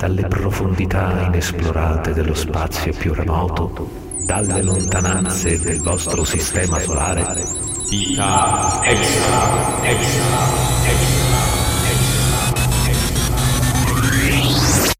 dalle profondità inesplorate dello spazio più remoto, dalle lontananze del vostro sistema solare. Vita extra, extra.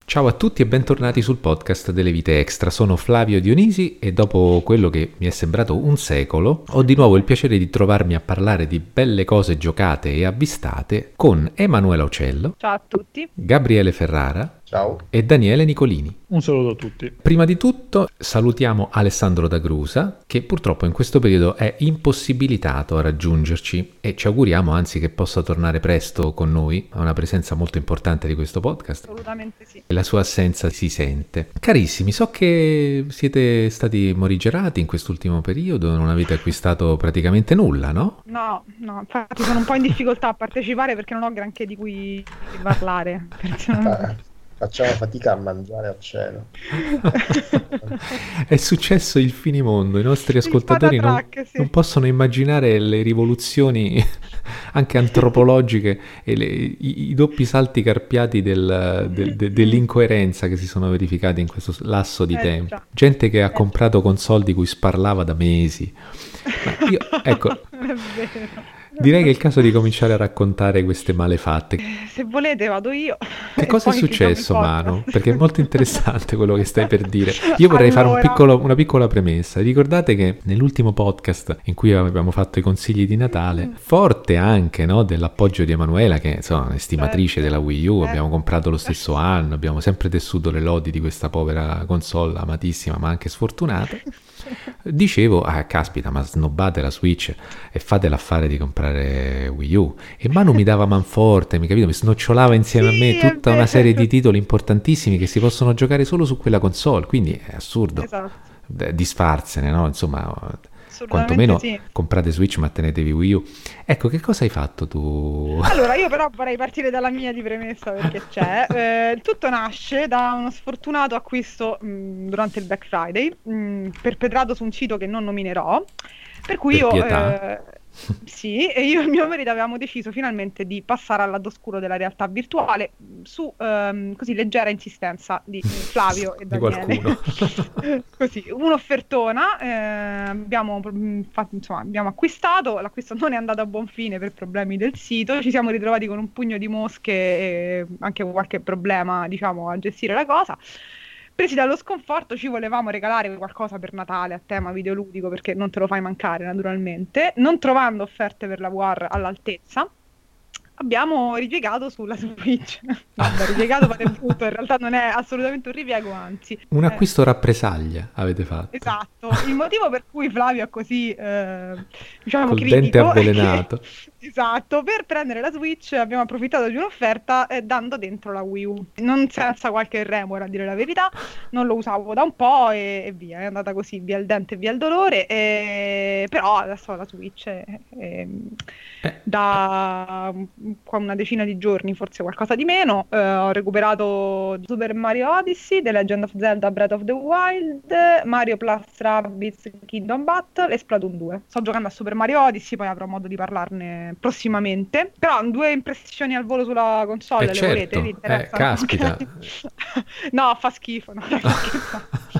Ciao a tutti e bentornati sul podcast delle vite extra. Sono Flavio Dionisi e dopo quello che mi è sembrato un secolo, ho di nuovo il piacere di trovarmi a parlare di belle cose giocate e avvistate con Emanuela Ocello. Ciao a tutti. Gabriele Ferrara. Ciao. E Daniele Nicolini. Un saluto a tutti. Prima di tutto salutiamo Alessandro D'Agrusa che purtroppo in questo periodo è impossibilitato a raggiungerci e ci auguriamo anzi che possa tornare presto con noi, ha una presenza molto importante di questo podcast. Assolutamente sì. E la sua assenza si sente. Carissimi, so che siete stati morigerati in quest'ultimo periodo, non avete acquistato praticamente nulla, no? No, no, infatti sono un po' in difficoltà a partecipare perché non ho granché di cui parlare. Personalmente facciamo fatica a mangiare a cena. È successo il finimondo, i nostri ascoltatori non, track, sì. non, possono immaginare le rivoluzioni anche antropologiche e le, i, i, doppi salti carpiati del, del, de, dell'incoerenza che si sono verificati in questo lasso di eh, tempo. Già. Gente che ha eh, comprato con soldi cui sparlava da mesi. Io, ecco, è vero. Direi che è il caso di cominciare a raccontare queste malefatte. Eh, se volete vado io. Che cosa è successo, Manu? Perché è molto interessante quello che stai per dire. Io vorrei allora... fare un piccolo, una piccola premessa. Ricordate che nell'ultimo podcast in cui abbiamo fatto i consigli di Natale, mm. forte anche no, dell'appoggio di Emanuela, che insomma, è estimatrice certo. della Wii U, abbiamo eh. comprato lo stesso anno, abbiamo sempre tessuto le lodi di questa povera console amatissima ma anche sfortunata. Dicevo, ah caspita, ma snobbate la Switch e fate l'affare di comprare Wii U. E Manu mi dava manforte, mi capito? Mi snocciolava insieme sì, a me tutta una serie di titoli importantissimi che si possono giocare solo su quella console, quindi è assurdo esatto. disfarsene, no? Insomma, quantomeno sì. comprate Switch ma tenetevi Wii U. Ecco, che cosa hai fatto tu? Allora, io però vorrei partire dalla mia di premessa perché c'è. Eh, tutto nasce da uno sfortunato acquisto mh, mm, durante il Black Friday, mh, mm, perpetrato su un sito che non nominerò. Per cui per io... Sì, e io e mio marito avevamo deciso finalmente di passare al lato oscuro della realtà virtuale su um, così leggera insistenza di Flavio e Daniele. Di qualcuno. così, un'offertona, eh, abbiamo, fatto, insomma, abbiamo acquistato, l'acquisto non è andato a buon fine per problemi del sito, ci siamo ritrovati con un pugno di mosche e anche qualche problema diciamo a gestire la cosa. Presi dallo sconforto ci volevamo regalare qualcosa per Natale a tema videoludico perché non te lo fai mancare naturalmente, non trovando offerte per la VR all'altezza abbiamo ripiegato sulla Switch. Vabbè, ripiegato il tutto, in realtà non è assolutamente un ripiego, anzi. Un acquisto eh. rappresaglia avete fatto. Esatto, il motivo per cui Flavio è così, eh, diciamo, Col critico... dente avvelenato. Che, esatto, per prendere la Switch abbiamo approfittato di un'offerta eh, dando dentro la Wii U. Non senza qualche remora, a dire la verità, non lo usavo da un po' e, e via, è andata così, via il dente e via il dolore, e... però adesso la Switch è, è, da una decina di giorni, forse qualcosa di meno. Uh, ho recuperato Super Mario Odyssey, The Legend of Zelda Breath of the Wild, Mario Plus Rabbids Kingdom Battle e Splatoon 2. Sto giocando a Super Mario Odyssey, poi avrò modo di parlarne prossimamente. Però due impressioni al volo sulla console, eh le certo. volete? Eh, caspita. no, fa schifo. No,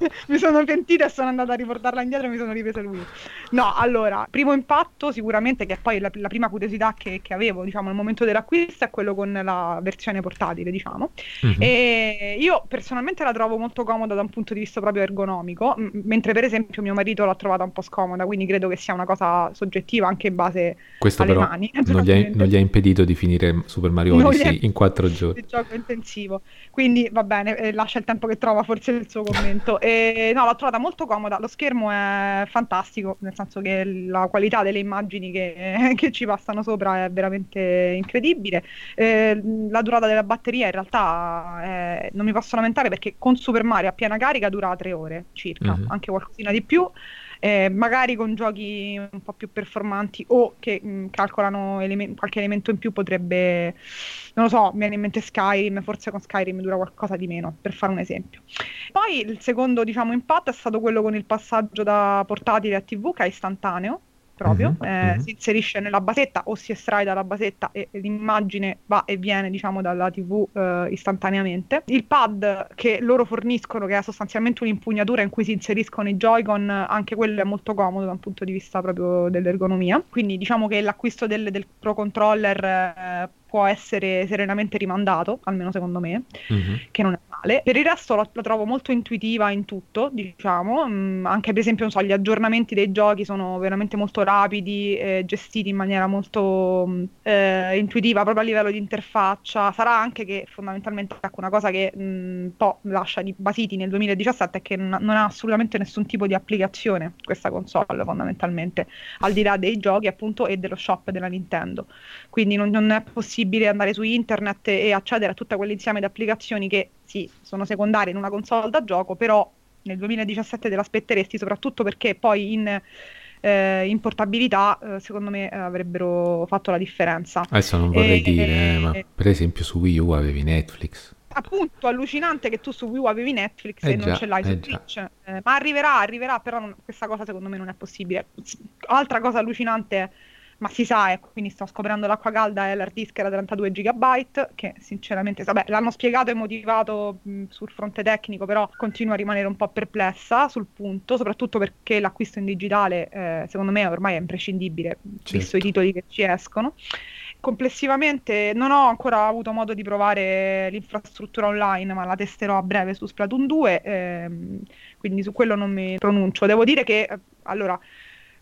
mi sono pentita e sono andata a riportarla indietro e mi sono ripresa lui. No, allora, primo impatto sicuramente, che è poi la, la prima curiosità che, che, avevo, diciamo, al momento dell'acquisto, è quello con la versione portatile, diciamo. Mm-hmm. E io personalmente la trovo molto comoda da un punto di vista proprio ergonomico, m- mentre per esempio mio marito l'ha trovata un po' scomoda, quindi credo che sia una cosa soggettiva anche in base Questo alle però mani. Non gli, ha, non gli, ha, impedito di finire Super Mario Odyssey in quattro giorni. Il gioco intensivo. Quindi va bene, eh, lascia il tempo che trova forse il suo commento. E, no, l'ho trovata molto comoda, lo schermo è fantastico, nel senso che la qualità delle immagini che, che ci passano sopra è veramente incredibile. Eh, la durata della batteria in realtà è, non mi posso lamentare perché con Super Mario a piena carica dura tre ore circa, mm-hmm. anche qualcosina di più eh, magari con giochi un po' più performanti o che mh, mm, calcolano elemen- qualche elemento in più potrebbe, non lo so, mi viene in mente Skyrim, forse con Skyrim dura qualcosa di meno, per fare un esempio. Poi il secondo, diciamo, impatto è stato quello con il passaggio da portatile a TV che è istantaneo, proprio, Mhm, eh, mhm. si inserisce nella basetta o si estrae dalla basetta e, e l'immagine va e viene diciamo dalla TV eh, istantaneamente. Il pad che loro forniscono, che è sostanzialmente un'impugnatura in cui si inseriscono i Joy-Con, anche quello è molto comodo da un punto di vista proprio dell'ergonomia. Quindi diciamo che l'acquisto del, del Pro Controller eh, può essere serenamente rimandato, almeno secondo me Mhm. che non è male. Per il resto la, la trovo molto intuitiva in tutto, diciamo, Mm, anche per esempio, so, gli aggiornamenti dei giochi sono veramente molto rapidi, eh, gestiti in maniera molto mm, eh, intuitiva proprio a livello di interfaccia. Sarà anche che fondamentalmente ecco, una cosa che mm, un po' lascia di basiti nel 2017 è che non, non ha assolutamente nessun tipo di applicazione questa console, fondamentalmente, al di là dei giochi appunto e dello shop della Nintendo. Quindi non, non è possibile andare su internet e accedere a tutto quell'insieme di applicazioni che sì, sono secondarie in una console da gioco, però nel 2017 te l'aspetteresti, soprattutto perché poi in, eh, in portabilità eh, secondo me eh, avrebbero fatto la differenza. Adesso non vorrei E- dire, eh, ma per esempio su Wii U avevi Netflix. Appunto, allucinante che tu su Wii U avevi Netflix Eh e non già, ce l'hai su eh. Twitch. Eh, ma arriverà, arriverà, però non- questa cosa secondo me non è possibile. Altra cosa allucinante, ma si sa, ecco, quindi sto scoprendo l'acqua calda, è l'hard disk era 32 GB, che sinceramente, vabbè, l'hanno spiegato e motivato mh, sul fronte tecnico, però continuo a rimanere un po' perplessa sul punto, soprattutto perché l'acquisto in digitale, eh, secondo me, ormai è imprescindibile, visto Certo. i titoli che ci escono. Complessivamente non ho ancora avuto modo di provare l'infrastruttura online, ma la testerò a breve su Splatoon 2, ehm, quindi su quello non mi pronuncio. Devo dire che, eh, allora,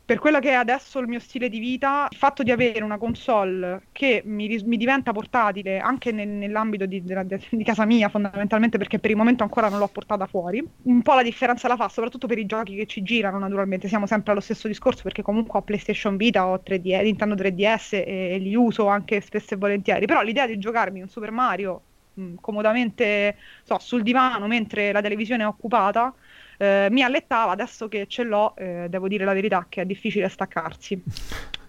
per quello che è adesso il mio stile di vita, il fatto di avere una console che mi, mi diventa portatile anche nel- nell'ambito di, de- di casa mia, fondamentalmente perché per il momento ancora non l'ho portata fuori, un po' la differenza la fa, soprattutto per i giochi che ci girano, naturalmente. Siamo sempre allo stesso discorso perché comunque ho PlayStation Vita, ho 3D, Nintendo 3DS e, e li uso anche spesso e volentieri. Però l'idea di giocarmi un Super Mario mh, comodamente so, sul divano mentre la televisione è occupata eh, mi allettava, adesso che ce l'ho, eh, devo dire la verità che è difficile staccarsi.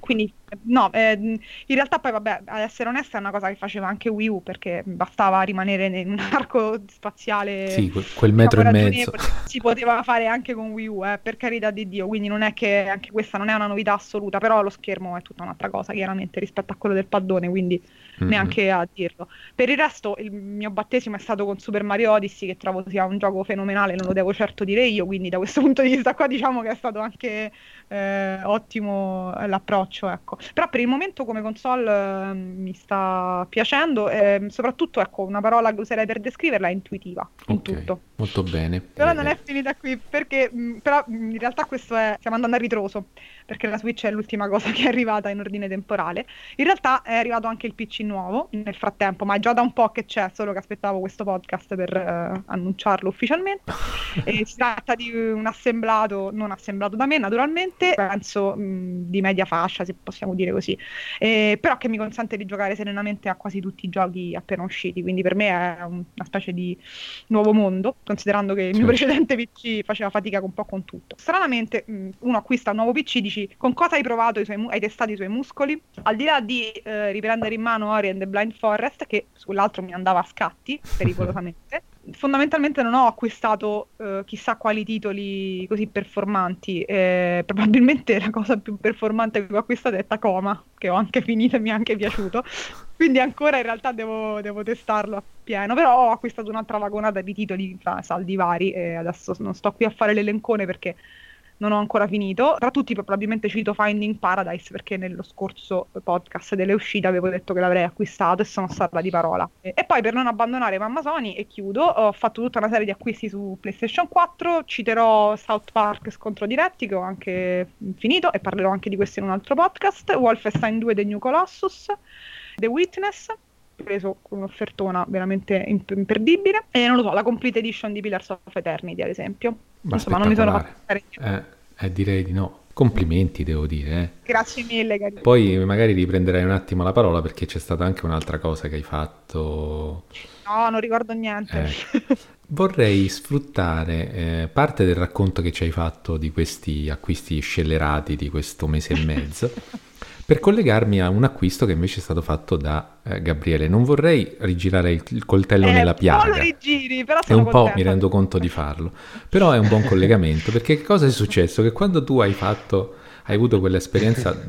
Quindi, no, eh, in realtà poi vabbè, ad essere onesta è una cosa che faceva anche Wii U perché bastava rimanere in un arco spaziale Sì, que- quel metro e mezzo. Si poteva fare anche con Wii U, eh, per carità di Dio, quindi non è che anche questa non è una novità assoluta, però lo schermo è tutta un'altra cosa, chiaramente, rispetto a quello del paddone, quindi Mhm. neanche a dirlo. Per il resto, il mio battesimo è stato con Super Mario Odyssey, che trovo sia un gioco fenomenale, non lo devo certo dire io, quindi da questo punto di vista qua diciamo che è stato anche eh, ottimo eh, l'approccio, ecco. Però per il momento come console eh, mi sta piacendo, e soprattutto, ecco, una parola che userei per descriverla è intuitiva, in Ok, tutto. molto bene. Però Eh, non è finita qui, perché mh, però mh, in realtà questo è, stiamo andando a ritroso, perché la Switch è l'ultima cosa che è arrivata in ordine temporale. In realtà è arrivato anche il PC nuovo nel frattempo, ma è già da un po' che c'è, solo che aspettavo questo podcast per eh, annunciarlo ufficialmente. E si tratta di un assemblato, non assemblato da me naturalmente, penso mh, di media fascia, se possiamo dire così, Eh, però che mi consente di giocare serenamente a quasi tutti i giochi appena usciti, quindi per me è un- una specie di nuovo mondo, considerando che il mio precedente PC faceva fatica un po' con tutto. Stranamente, mh, uno acquista un nuovo PC, dici con cosa hai provato i suoi hai testato i suoi muscoli? Al di là di eh, riprendere in mano Ori and the Blind Forest, che sull'altro mi andava a scatti, pericolosamente, fondamentalmente non ho acquistato eh, chissà quali titoli così performanti. Eh, probabilmente la cosa più performante che ho acquistato è Tacoma, che ho anche finito e mi è anche piaciuto. Quindi ancora in realtà devo, devo testarlo appieno, però ho acquistato un'altra vagonata di titoli saldi vari e adesso non sto qui a fare l'elencone perché non ho ancora finito. Tra tutti probabilmente cito Finding Paradise perché nello scorso podcast delle uscite avevo detto che l'avrei acquistato e sono stata di parola. E, poi per non abbandonare Mamma Sony e chiudo, ho fatto tutta una serie di acquisti su PlayStation 4, citerò South Park Scontro Diretti che ho anche finito e parlerò anche di questo in un altro podcast, Wolfenstein 2 The New Colossus, The Witness preso con un'offertona veramente imp- imperdibile e non lo so, la complete edition di Pillars of Eternity ad esempio Ma insomma non mi sono niente. Eh, eh, direi di no. Complimenti, devo dire. eh. grazie mille cari. Poi magari riprenderai un attimo la parola perché c'è stata anche un'altra cosa che hai fatto. no non ricordo niente Eh. Vorrei sfruttare eh, parte del racconto che ci hai fatto di questi acquisti scellerati di questo mese e mezzo per collegarmi a un acquisto che invece è stato fatto da eh, Gabriele. Non vorrei rigirare il, il coltello Eh, nella un po' lo piaga. rigiri, però E sono un po' contenta. mi rendo conto di farlo, però è un buon collegamento perché che cosa è successo? Che quando tu hai fatto, hai avuto quell'esperienza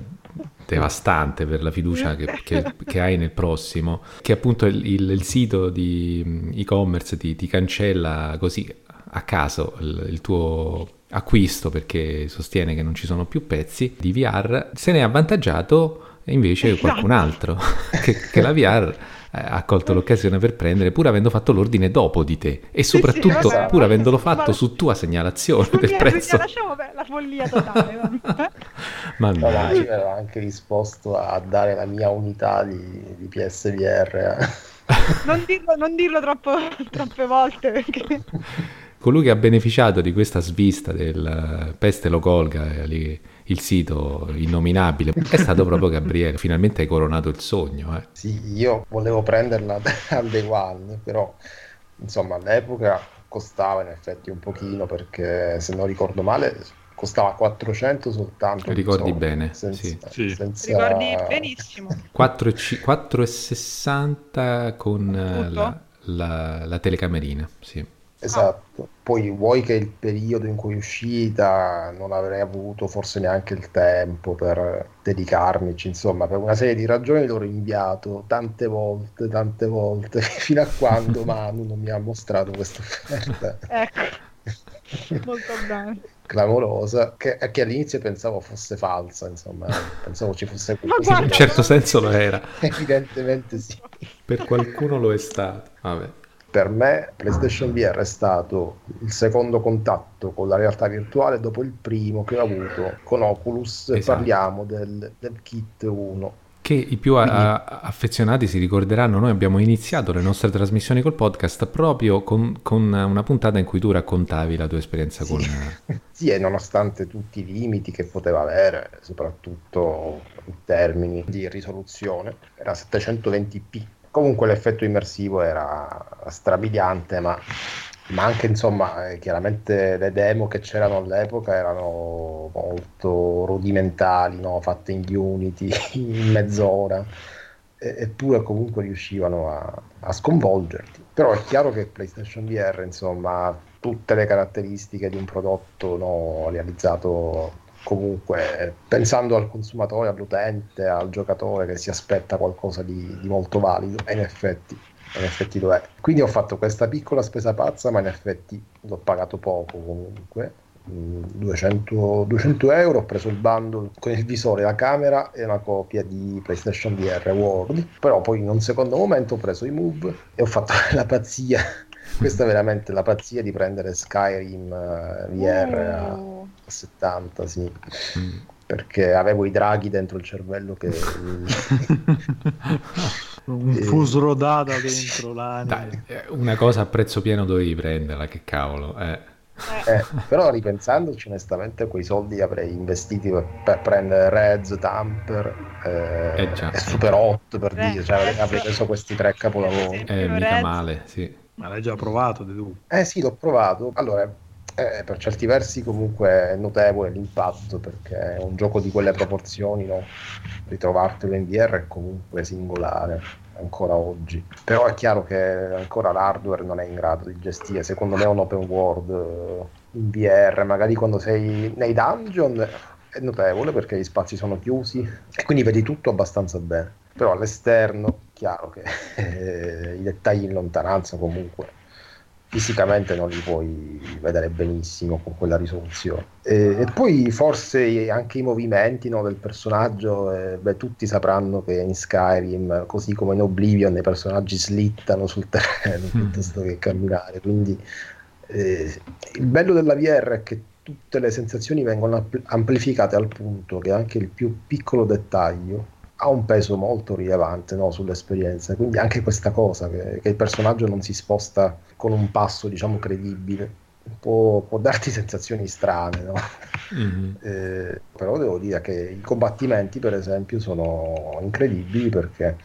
devastante per la fiducia che, che, che, hai nel prossimo, che appunto il, il, il sito di mm, e-commerce ti, ti, cancella così a caso il, il tuo acquisto perché sostiene che non ci sono più pezzi di VR, se ne è avvantaggiato invece esatto. qualcun altro che, che la VR eh, ha colto l'occasione per prendere pur avendo fatto l'ordine dopo di te e soprattutto sì, sì, pur avendolo fatto ma... su tua segnalazione su del prezzo lasciamo la follia totale ma no, io ero anche disposto a dare la mia unità di, di PSVR eh. non, dirlo, non dirlo troppo, troppe volte perché colui che ha beneficiato di questa svista del peste lo colga eh, il sito innominabile, è stato proprio Gabriele. Finalmente hai coronato il sogno. Eh. Sì, io volevo prenderla al day one, però insomma all'epoca costava in effetti un pochino perché se non ricordo male costava 400 soltanto. Ricordi insomma, bene, senza, sì. sì. Senza... Ricordi benissimo. 4,60 con la, la, la telecamerina, sì. Esatto, poi vuoi che il periodo in cui è uscita non avrei avuto forse neanche il tempo per dedicarmici, insomma, per una serie di ragioni l'ho rinviato tante volte, tante volte, fino a quando Manu non mi ha mostrato questa offerta. ecco, molto bene. Clamorosa, che, che, all'inizio pensavo fosse falsa, insomma, pensavo ci fosse qualcosa. In un certo senso lo era. Evidentemente sì. Per qualcuno lo è stato. Vabbè per me PlayStation VR è stato il secondo contatto con la realtà virtuale dopo il primo che ho avuto con Oculus. Esatto. Parliamo del, del, Kit 1. Che i più Quindi... a- affezionati si ricorderanno, noi abbiamo iniziato le nostre trasmissioni col podcast proprio con, con una puntata in cui tu raccontavi la tua esperienza sì. con... sì, e nonostante tutti i limiti che poteva avere, soprattutto in termini di risoluzione, era 720p comunque l'effetto immersivo era strabiliante, ma, ma anche insomma, eh, chiaramente le demo che c'erano all'epoca erano molto rudimentali, no? fatte in Unity in mezz'ora, e, eppure comunque riuscivano a, a sconvolgerti. Però è chiaro che PlayStation VR, insomma, tutte le caratteristiche di un prodotto no, realizzato comunque pensando al consumatore, all'utente, al giocatore che si aspetta qualcosa di, di molto valido e in effetti, in effetti lo è. Quindi ho fatto questa piccola spesa pazza, ma in effetti l'ho pagato poco comunque. 200, mm, 200 euro ho preso il bundle con il visore, la camera e una copia di PlayStation VR World però poi in un secondo momento ho preso i move e ho fatto la pazzia questa è veramente la pazzia di prendere Skyrim uh, eh, VR oh. a, 70, sì. Mm. Perché avevo i draghi dentro il cervello che... Un fuso rodato dentro l'anima. Dai, eh, una cosa a prezzo pieno dovevi prenderla, che cavolo. Eh. Eh, però ripensandoci onestamente quei soldi avrei investiti per, per prendere Reds, Tamper eh, eh già, e Super 8 per dire, cioè avrei preso questi tre capolavori. Eh, mica male, sì. Ma l'hai già provato tu? Eh sì, l'ho provato. Allora, eh, per certi versi comunque è notevole l'impatto perché è un gioco di quelle proporzioni, no? ritrovartelo in VR è comunque singolare ancora oggi. Però è chiaro che ancora l'hardware non è in grado di gestire, secondo me un open world eh, in VR, magari quando sei nei dungeon è notevole perché gli spazi sono chiusi e quindi vedi tutto abbastanza bene. Però all'esterno chiaro che eh, i dettagli in lontananza comunque fisicamente non li puoi vedere benissimo con quella risoluzione. E, e poi forse anche i movimenti no, del personaggio, eh, beh, tutti sapranno che in Skyrim, così come in Oblivion, i personaggi slittano sul terreno mm. piuttosto che camminare. Quindi eh, il bello della VR è che tutte le sensazioni vengono amplificate al punto che anche il più piccolo dettaglio ha un peso molto rilevante no, sull'esperienza. Quindi anche questa cosa, che, che, il personaggio non si sposta con un passo, diciamo, credibile, può, può darti sensazioni strane, no? mm-hmm. eh, però devo dire che i combattimenti, per esempio, sono incredibili perché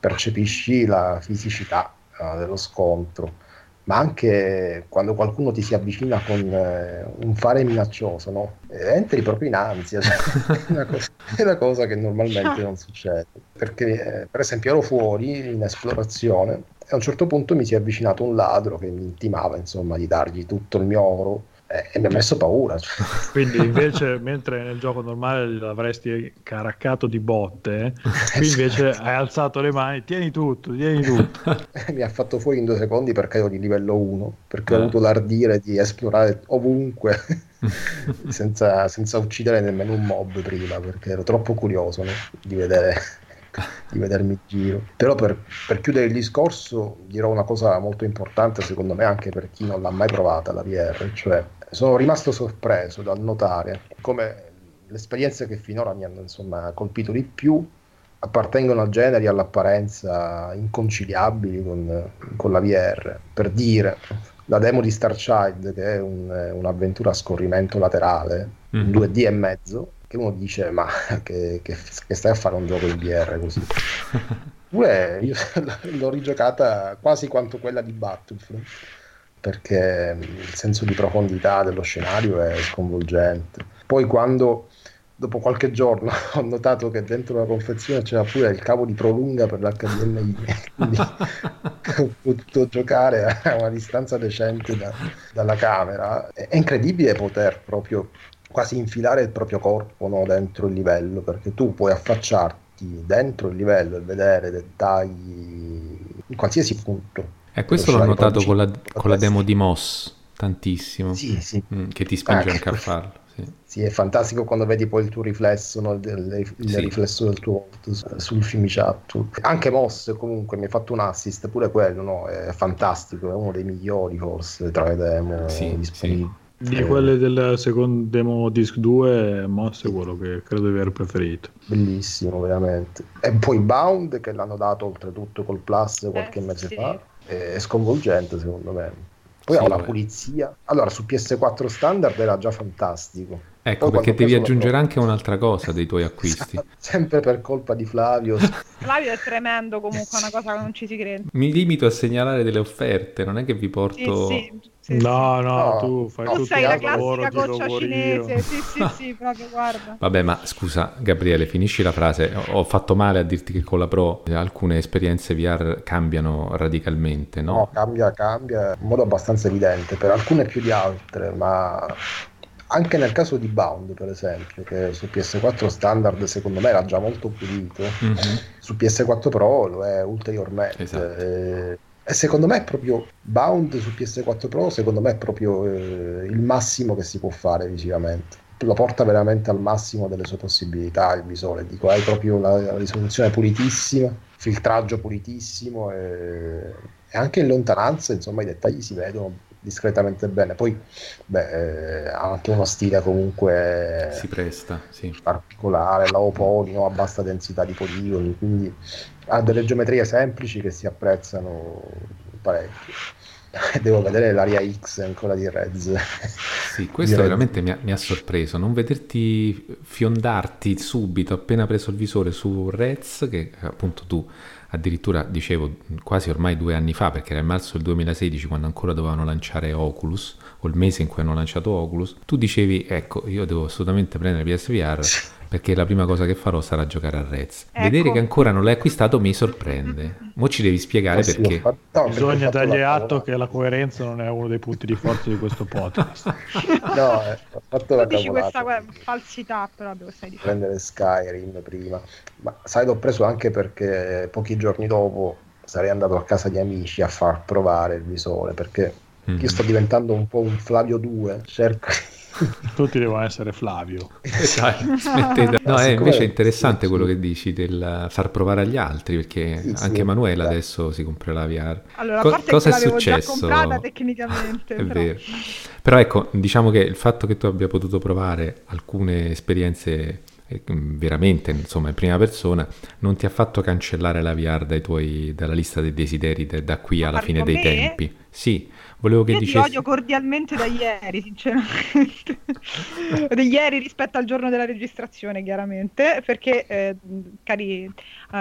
percepisci la fisicità uh, dello scontro ma anche quando qualcuno ti si avvicina con eh, un fare minaccioso, no? entri proprio in ansia, cioè, è, una cosa, è, una cosa, che normalmente non succede. Perché, eh, per esempio, ero fuori in esplorazione e a un certo punto mi si è avvicinato un ladro che mi intimava, insomma, di dargli tutto il mio oro e, e mi ha messo paura. Quindi invece, mentre nel gioco normale l'avresti caraccato di botte, qui invece hai alzato le mani, tieni tutto, tieni tutto. mi ha fatto fuori in due secondi perché ero di livello 1, perché ho avuto l'ardire di esplorare ovunque senza, senza, uccidere nemmeno un mob prima, perché ero troppo curioso no? di vedere di vedermi giro. Però per, per, chiudere il discorso dirò una cosa molto importante secondo me anche per chi non l'ha mai provata la VR, cioè sono rimasto sorpreso dal notare come le esperienze che finora mi hanno insomma, colpito di più appartengono a generi all'apparenza inconciliabili con, con la VR. Per dire, la demo di Star Child, che è un, un'avventura a scorrimento laterale, mm. 2D e mezzo, che uno dice ma che, che, che, stai a fare un gioco in VR così Pure io l'ho rigiocata quasi quanto quella di Battlefront perché il senso di profondità dello scenario è sconvolgente poi quando dopo qualche giorno ho notato che dentro la confezione c'era pure il cavo di prolunga per l'HDMI quindi ho potuto giocare a una distanza decente da, dalla camera è incredibile poter proprio quasi infilare il proprio corpo no, dentro il livello, perché tu puoi affacciarti dentro il livello e vedere dettagli in qualsiasi punto. E eh, questo l'ho notato con la, con la, demo di Moss tantissimo, sì, sì. Mm, che ti spinge ah, anche a farlo. Sì. sì. è fantastico quando vedi poi il tuo riflesso, no? il, il sì. riflesso del tuo volto sul film chat. Anche Moss comunque mi ha fatto un assist, pure quello no? è fantastico, è uno dei migliori forse tra le demo sì, disponibili. Di quelle del secondo demo disc 2, Moss è quello che credo di aver preferito. Bellissimo, veramente. E poi Bound, che l'hanno dato oltretutto col Plus qualche eh, mese sì. fa, è sconvolgente secondo me. Poi sì, ho la pulizia. Allora, su PS4 standard era già fantastico Ecco, perché devi aggiungere anche un'altra cosa dei tuoi acquisti. Sempre per colpa di Flavio. Flavio è tremendo comunque, è una cosa che non ci si crede. Mi limito a segnalare delle offerte, non è che vi porto... Sì, sì, sì, no, no, no, tu fai tutto sei la classica goccia cinese. Sì, sì, sì, proprio guarda. Vabbè, ma scusa, Gabriele, finisci la frase. Ho fatto male a dirti che con la Pro alcune esperienze VR cambiano radicalmente, no? No, cambia, cambia in modo abbastanza evidente, per alcune più di altre, ma anche nel caso di Bound, per esempio, che su PS4 standard secondo me era già molto pulito, mm-hmm. su PS4 Pro lo è ulteriormente. Esatto. Eh, e secondo me è proprio Bound su PS4 Pro, secondo me è proprio eh, il massimo che si può fare visivamente. Lo porta veramente al massimo delle sue possibilità il visore. Dico, hai proprio una risoluzione pulitissima, filtraggio pulitissimo e, e anche in lontananza, insomma, i dettagli si vedono discretamente bene. Poi beh, eh, ha anche uno stile comunque si presta, sì. particolare, laoponio, a bassa densità di poligoni, quindi ha delle geometrie semplici che si apprezzano parecchio. Devo vedere l'aria X ancora di Rez. Sì, questo veramente mi ha, mi ha, sorpreso. Non vederti fiondarti subito appena preso il visore su Rez, che appunto tu addirittura dicevo quasi ormai due anni fa, perché era il marzo del 2016 quando ancora dovevano lanciare Oculus, o il mese in cui hanno lanciato Oculus, tu dicevi ecco io devo assolutamente prendere PSVR perché la prima cosa che farò sarà giocare a Rez. Ecco. Vedere che ancora non l'hai acquistato mi sorprende. Mo ci devi spiegare sì, perché. Fatto, no, Bisogna dargli atto che la coerenza non è uno dei punti di forza di questo podcast. no, eh, ho fatto la dici questa falsità, però devo stai dicendo. Prendere Skyrim prima. Ma sai, l'ho preso anche perché pochi giorni dopo sarei andato a casa di amici a far provare il visore perché mm-hmm. io sto diventando un po' un Flavio 2, cerco tutti devono essere Flavio. Dai, smettete. No, è invece interessante quello che dici del far provare agli altri, perché sì, anche sì, Emanuela sì. adesso si comprerà la VR. Allora, Co- cosa è successo? comprata tecnicamente. è però. vero. Però ecco, diciamo che il fatto che tu abbia potuto provare alcune esperienze eh, veramente insomma in prima persona non ti ha fatto cancellare la VR tuoi, dalla lista dei desideri da qui alla fine dei me? tempi sì Volevo che Io dicessi... ti odio cordialmente da ieri, sinceramente. da ieri rispetto al giorno della registrazione, chiaramente, perché, eh, cari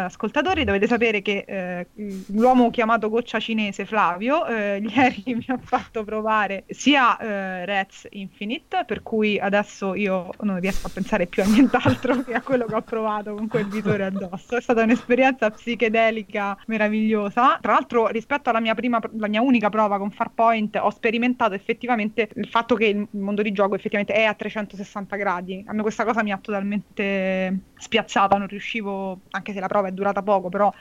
ascoltatori, dovete sapere che eh, l'uomo chiamato goccia cinese Flavio eh, ieri mi ha fatto provare sia eh, Rez Infinite, per cui adesso io non riesco a pensare più a nient'altro che a quello che ho provato con quel visore addosso. È stata un'esperienza psichedelica meravigliosa. Tra l'altro, rispetto alla mia prima, la mia unica prova con Farpoint ho sperimentato effettivamente il fatto che il mondo di gioco effettivamente è a 360 gradi. A me questa cosa mi ha totalmente spiazzata, non riuscivo, anche se la prova è durata poco, però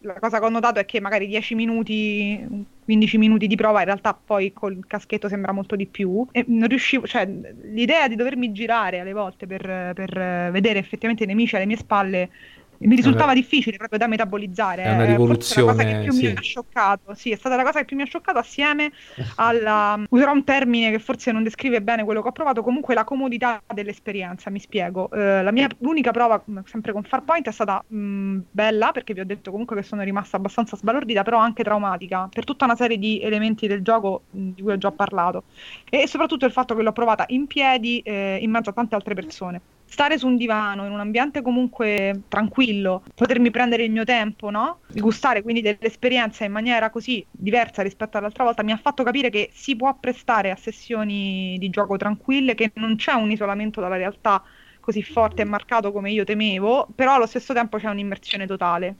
la cosa che ho notato è che magari 10 minuti, 15 minuti di prova in realtà poi col caschetto sembra molto di più. E non riuscivo, cioè l'idea di dovermi girare alle volte per, per vedere effettivamente i nemici alle mie spalle mi risultava Vabbè. difficile proprio da metabolizzare. È una eh, forse la cosa rivoluzione, che più sì. mi ha scioccato. Sì, è stata la cosa che più mi ha scioccato assieme alla. Userò un termine che forse non descrive bene quello che ho provato. Comunque la comodità dell'esperienza, mi spiego. Eh, la mia l'unica prova, mh, sempre con Farpoint, è stata mh, bella perché vi ho detto comunque che sono rimasta abbastanza sbalordita, però anche traumatica per tutta una serie di elementi del gioco mh, di cui ho già parlato. E soprattutto il fatto che l'ho provata in piedi eh, in mezzo a tante altre persone stare su un divano in un ambiente comunque tranquillo, potermi prendere il mio tempo, no? Gustare quindi dell'esperienza in maniera così diversa rispetto all'altra volta mi ha fatto capire che si può prestare a sessioni di gioco tranquille, che non c'è un isolamento dalla realtà così forte e marcato come io temevo, però allo stesso tempo c'è un'immersione totale.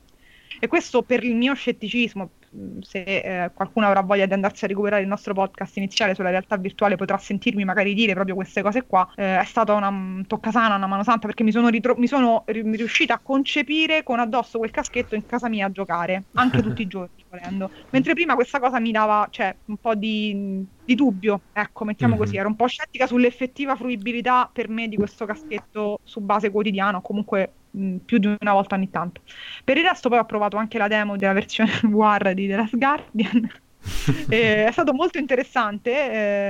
E questo per il mio scetticismo, se eh, qualcuno avrà voglia di andarsi a recuperare il nostro podcast iniziale sulla realtà virtuale potrà sentirmi magari dire proprio queste cose qua, eh, è stata una mm, toccasana, una mano santa perché mi sono, ritro- mi sono ri- riuscita a concepire con addosso quel caschetto in casa mia a giocare, anche tutti i giorni volendo. Mentre prima questa cosa mi dava cioè, un po' di, di dubbio, ecco, mettiamo Mhm. così, ero un po' scettica sull'effettiva fruibilità per me di questo caschetto su base quotidiana, o comunque mh, più di una volta ogni tanto. Per il resto poi ho provato anche la demo della versione VR di The Last Guardian. E è stato molto interessante,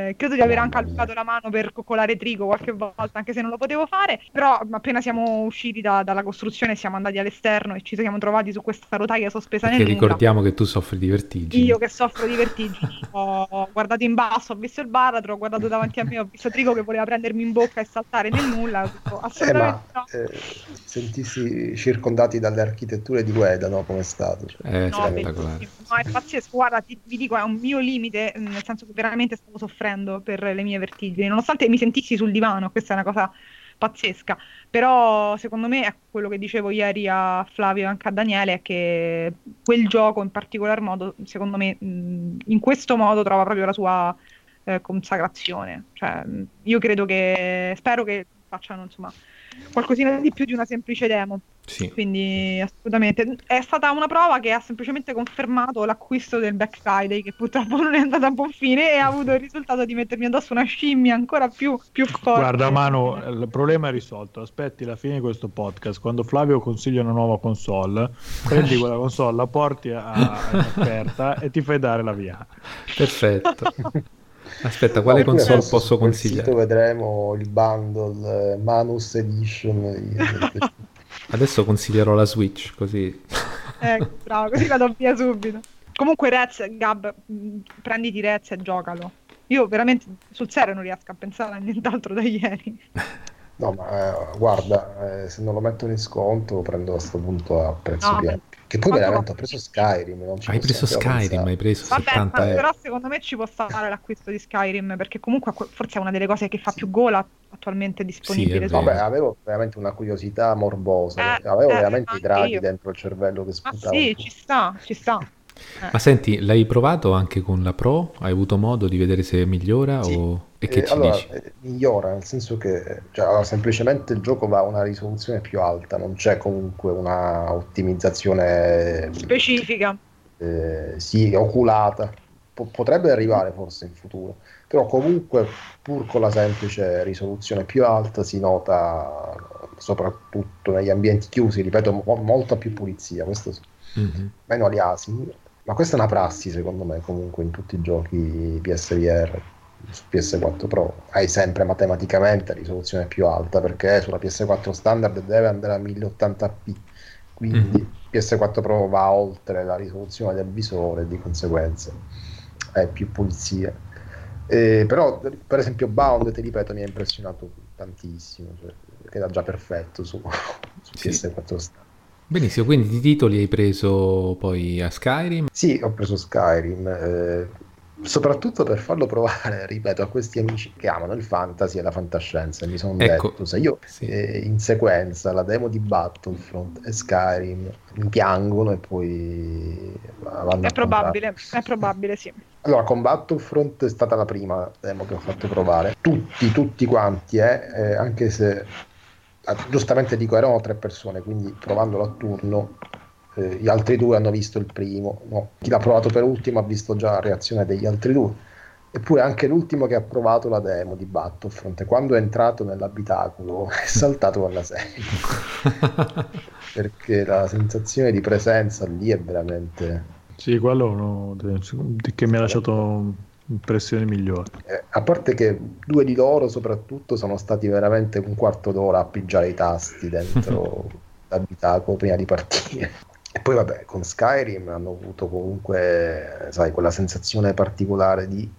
eh, credo di aver anche alzato la mano per coccolare Trigo qualche volta, anche se non lo potevo fare, però appena siamo usciti da- dalla costruzione siamo andati all'esterno e ci siamo trovati su questa rotaia sospesa Perché nel nulla. ricordiamo che tu soffri di vertigini. Io che soffro di vertigini, ho guardato in basso, ho visto il baratro, ho guardato davanti a me, ho visto Trigo che voleva prendermi in bocca e saltare nel nulla, ho detto, Eh, ma assolutamente no. eh, sentirsi circondati dalle architetture di Ueda, no? Come è stato? Cioè, È No. No, è pazzesco. Guarda, ti- vi dico, è un mio limite, mh, nel senso che veramente stavo soffrendo per le mie vertigini, nonostante mi sentissi sul divano, questa è una cosa pazzesca. Però secondo me è quello che dicevo ieri a Flavio e anche a Daniele, è che quel gioco in particolar modo, secondo me, mh, in questo modo trova proprio la sua eh, consacrazione. Cioè, mh, io credo che, spero che facciano, insomma, qualcosina di più di una semplice demo. Sì. Quindi assolutamente è stata una prova che ha semplicemente confermato l'acquisto del Black Friday che purtroppo non è andata a buon fine e ha avuto il risultato di mettermi addosso una scimmia ancora più, più forte. Guarda Manu, il problema è risolto. Aspetti la fine di questo podcast. Quando Flavio consiglia una nuova console, prendi quella console, la porti a, in offerta e ti fai dare la via. Perfetto. Aspetta, quale Oppure console posso consigliare? sito vedremo il bundle eh, Manus Edition. di- Adesso consiglierò la Switch, così. Ecco, bravo, così vado via subito. Comunque Rez, Gab, mh, prenditi Rez e giocalo. Io veramente sul serio non riesco a pensare a nient'altro da ieri. No, ma eh, guarda, eh, se non lo mettono in sconto prendo a questo punto a prezzo No, pieno. Che poi veramente ho preso Skyrim. Non ci Hai preso Skyrim, pensare. hai preso Vabbè, 70 ma euro. però secondo me ci può stare l'acquisto di Skyrim perché comunque que- forse è una delle cose che fa più gola attualmente disponibile. vero. Vabbè, avevo veramente una curiosità morbosa. Eh, avevo eh, veramente i draghi io. dentro il cervello che Ma sputavano. sì, ci sta, ci sta. Eh. Ma senti, l'hai provato anche con la Pro? Hai avuto modo di vedere se migliora Sì. o... e che Eh, ci allora, dici? eh, migliora, nel senso che cioè, allora, semplicemente il gioco va a una risoluzione più alta, non c'è comunque una ottimizzazione Specifica. eh, sì, oculata. Po- potrebbe arrivare forse in futuro, però comunque pur con la semplice risoluzione più alta si nota soprattutto negli ambienti chiusi, ripeto, mo- molta più pulizia, questo sì. Mhm. meno aliasing, ma questa è una prassi secondo me comunque in tutti i giochi PSVR su PS4 Pro hai sempre matematicamente risoluzione più alta perché sulla PS4 standard deve andare a 1080p quindi Mhm. PS4 Pro va oltre la risoluzione del visore di conseguenza hai più pulizia Eh, però per esempio Bound ti ripeto mi ha impressionato tantissimo cioè, che era già perfetto su, su Sì. PS4 standard Benissimo, quindi di titoli hai preso poi a Skyrim? Sì, ho preso Skyrim, eh, soprattutto per farlo provare, ripeto, a questi amici che amano il fantasy e la fantascienza. E mi sono Ecco, detto, se io sì. eh, in sequenza la demo di Battlefront e Skyrim mi piangono e poi vanno È probabile, è probabile, sì. Allora, con Battlefront è stata la prima demo che ho fatto provare. Tutti, tutti quanti, eh, eh, anche se giustamente dico erano tre persone, quindi provandolo a turno, eh, gli altri due hanno visto il primo. No? Chi l'ha provato per ultimo ha visto già la reazione degli altri due. Eppure anche l'ultimo che ha provato la demo di Battlefront, quando è entrato nell'abitacolo, è saltato alla serie. Perché la sensazione di presenza lì è veramente sì, quello uno che mi ha lasciato impressioni migliori. Eh, a parte che due di loro soprattutto sono stati veramente un quarto d'ora a pigiare i tasti dentro l'abitacolo prima di partire. E poi vabbè, con Skyrim hanno avuto comunque, sai, quella sensazione particolare di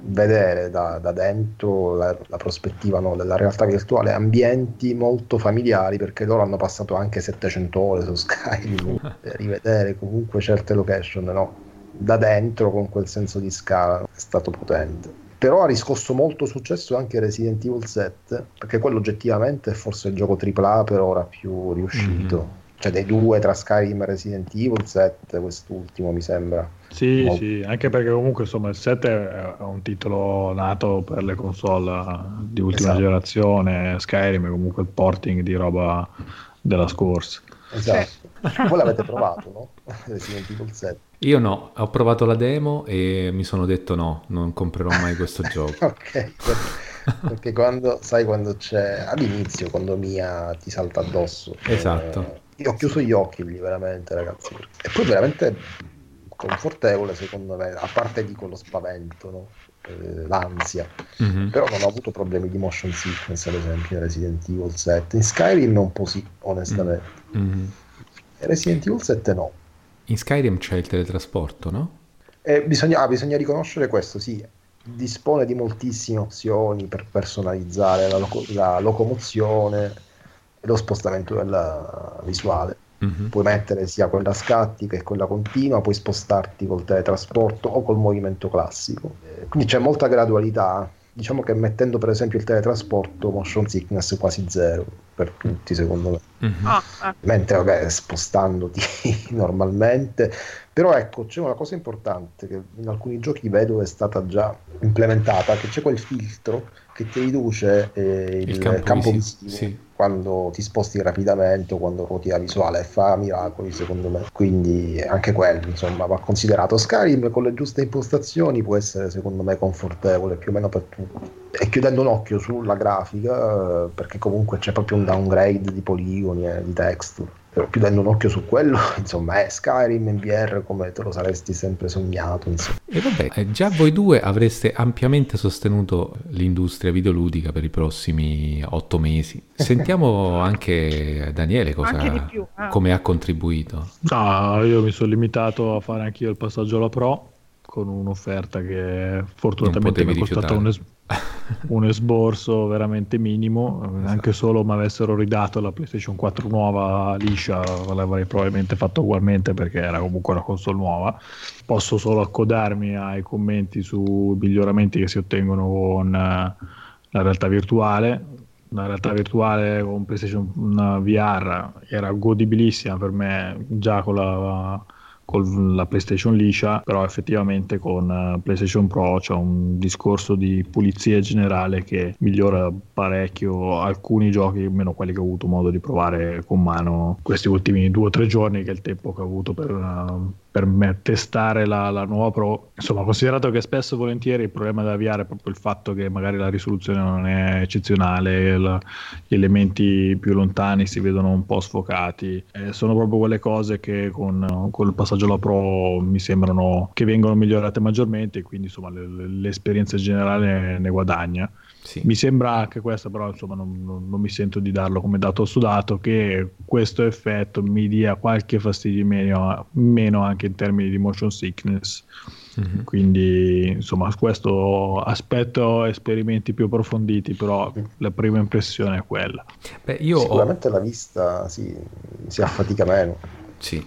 vedere da, da dentro la, la prospettiva no, della realtà virtuale ambienti molto familiari perché loro hanno passato anche 700 ore su Skyrim per rivedere comunque certe location no? Da dentro con quel senso di scala è stato potente. Però ha riscosso molto successo anche Resident Evil 7 perché quello oggettivamente è forse il gioco AAA per ora più riuscito. Mm-hmm cioè dei due tra Skyrim e Resident Evil 7 quest'ultimo mi sembra. Sì molto... sì anche perché comunque insomma il 7 è un titolo nato per le console di ultima esatto. generazione Skyrim è comunque il porting di roba della scorsa esatto voi l'avete provato no? Resident Evil 7 io no, ho provato la demo e mi sono detto no, non comprerò mai questo gioco. ok, perché quando, sai quando c'è all'inizio, quando Mia ti salta addosso. Esatto. Eh, io ho chiuso gli occhi lì veramente ragazzi e poi veramente confortevole secondo me a parte di quello spavento no? Eh, l'ansia mm-hmm. però non ho avuto problemi di motion sickness ad esempio in Resident Evil 7 in Skyrim un po' sì onestamente mm-hmm. Resident Evil 7 no in Skyrim c'è il teletrasporto no? Eh, bisogna, ah, bisogna riconoscere questo sì dispone di moltissime opzioni per personalizzare la, loco- la locomozione lo spostamento della visuale. Mm-hmm. Puoi mettere sia quella scatti che quella continua, puoi spostarti col teletrasporto o col movimento classico. Eh, quindi c'è molta gradualità. Diciamo che mettendo per esempio il teletrasporto, motion sickness quasi zero per tutti, secondo me. Mm-hmm. Ah, ah. Mentre, vabbè, spostandoti normalmente. Però ecco, c'è una cosa importante che in alcuni giochi vedo è stata già implementata, che c'è quel filtro che ti riduce eh, il, il, campo, campo visivo. Sì quando ti sposti rapidamente o quando ruoti la visuale fa miracoli secondo me. Quindi anche quello insomma va considerato. Skyrim con le giuste impostazioni può essere secondo me confortevole più o meno per tutti. E chiudendo un occhio sulla grafica perché comunque c'è proprio un downgrade di poligoni e di texture però chiudendo un occhio su quello, insomma, è Skyrim in VR come te lo saresti sempre sognato. Insomma. E vabbè, eh, già voi due avreste ampiamente sostenuto l'industria videoludica per i prossimi otto mesi. Sentiamo anche Daniele cosa, anche più, eh. come ha contribuito. No, io mi sono limitato a fare anche io il passaggio alla Pro con un'offerta che fortunatamente mi è costata un, es- un, esborso veramente minimo, esatto. anche solo mi avessero ridato la PlayStation 4 nuova liscia l'avrei probabilmente fatto ugualmente perché era comunque una console nuova. Posso solo accodarmi ai commenti sui miglioramenti che si ottengono con eh, la realtà virtuale. La realtà virtuale con PlayStation VR era godibilissima per me già con la con la PlayStation liscia, però effettivamente con eh, PlayStation Pro c'è un discorso di pulizia generale che migliora parecchio alcuni giochi, meno quelli che ho avuto modo di provare con mano questi ultimi due o tre giorni, che è il tempo che ho avuto per, uh, per me testare la, la, nuova Pro. Insomma, considerato che spesso e volentieri il problema della VR è proprio il fatto che magari la risoluzione non è eccezionale, la, gli elementi più lontani si vedono un po' sfocati, eh, sono proprio quelle cose che con, con il passaggio passaggio alla Pro mi sembrano che vengono migliorate maggiormente, quindi insomma l'esperienza generale ne guadagna. Sì. Mi sembra anche questo, però insomma non, non, non, mi sento di darlo come dato sudato, che questo effetto mi dia qualche fastidio meno, meno anche in termini di motion sickness. Mm-hmm. Quindi insomma questo aspetto esperimenti più approfonditi, però la prima impressione è quella. Beh, io Sicuramente ho... la vista sì, si affatica meno. Sì,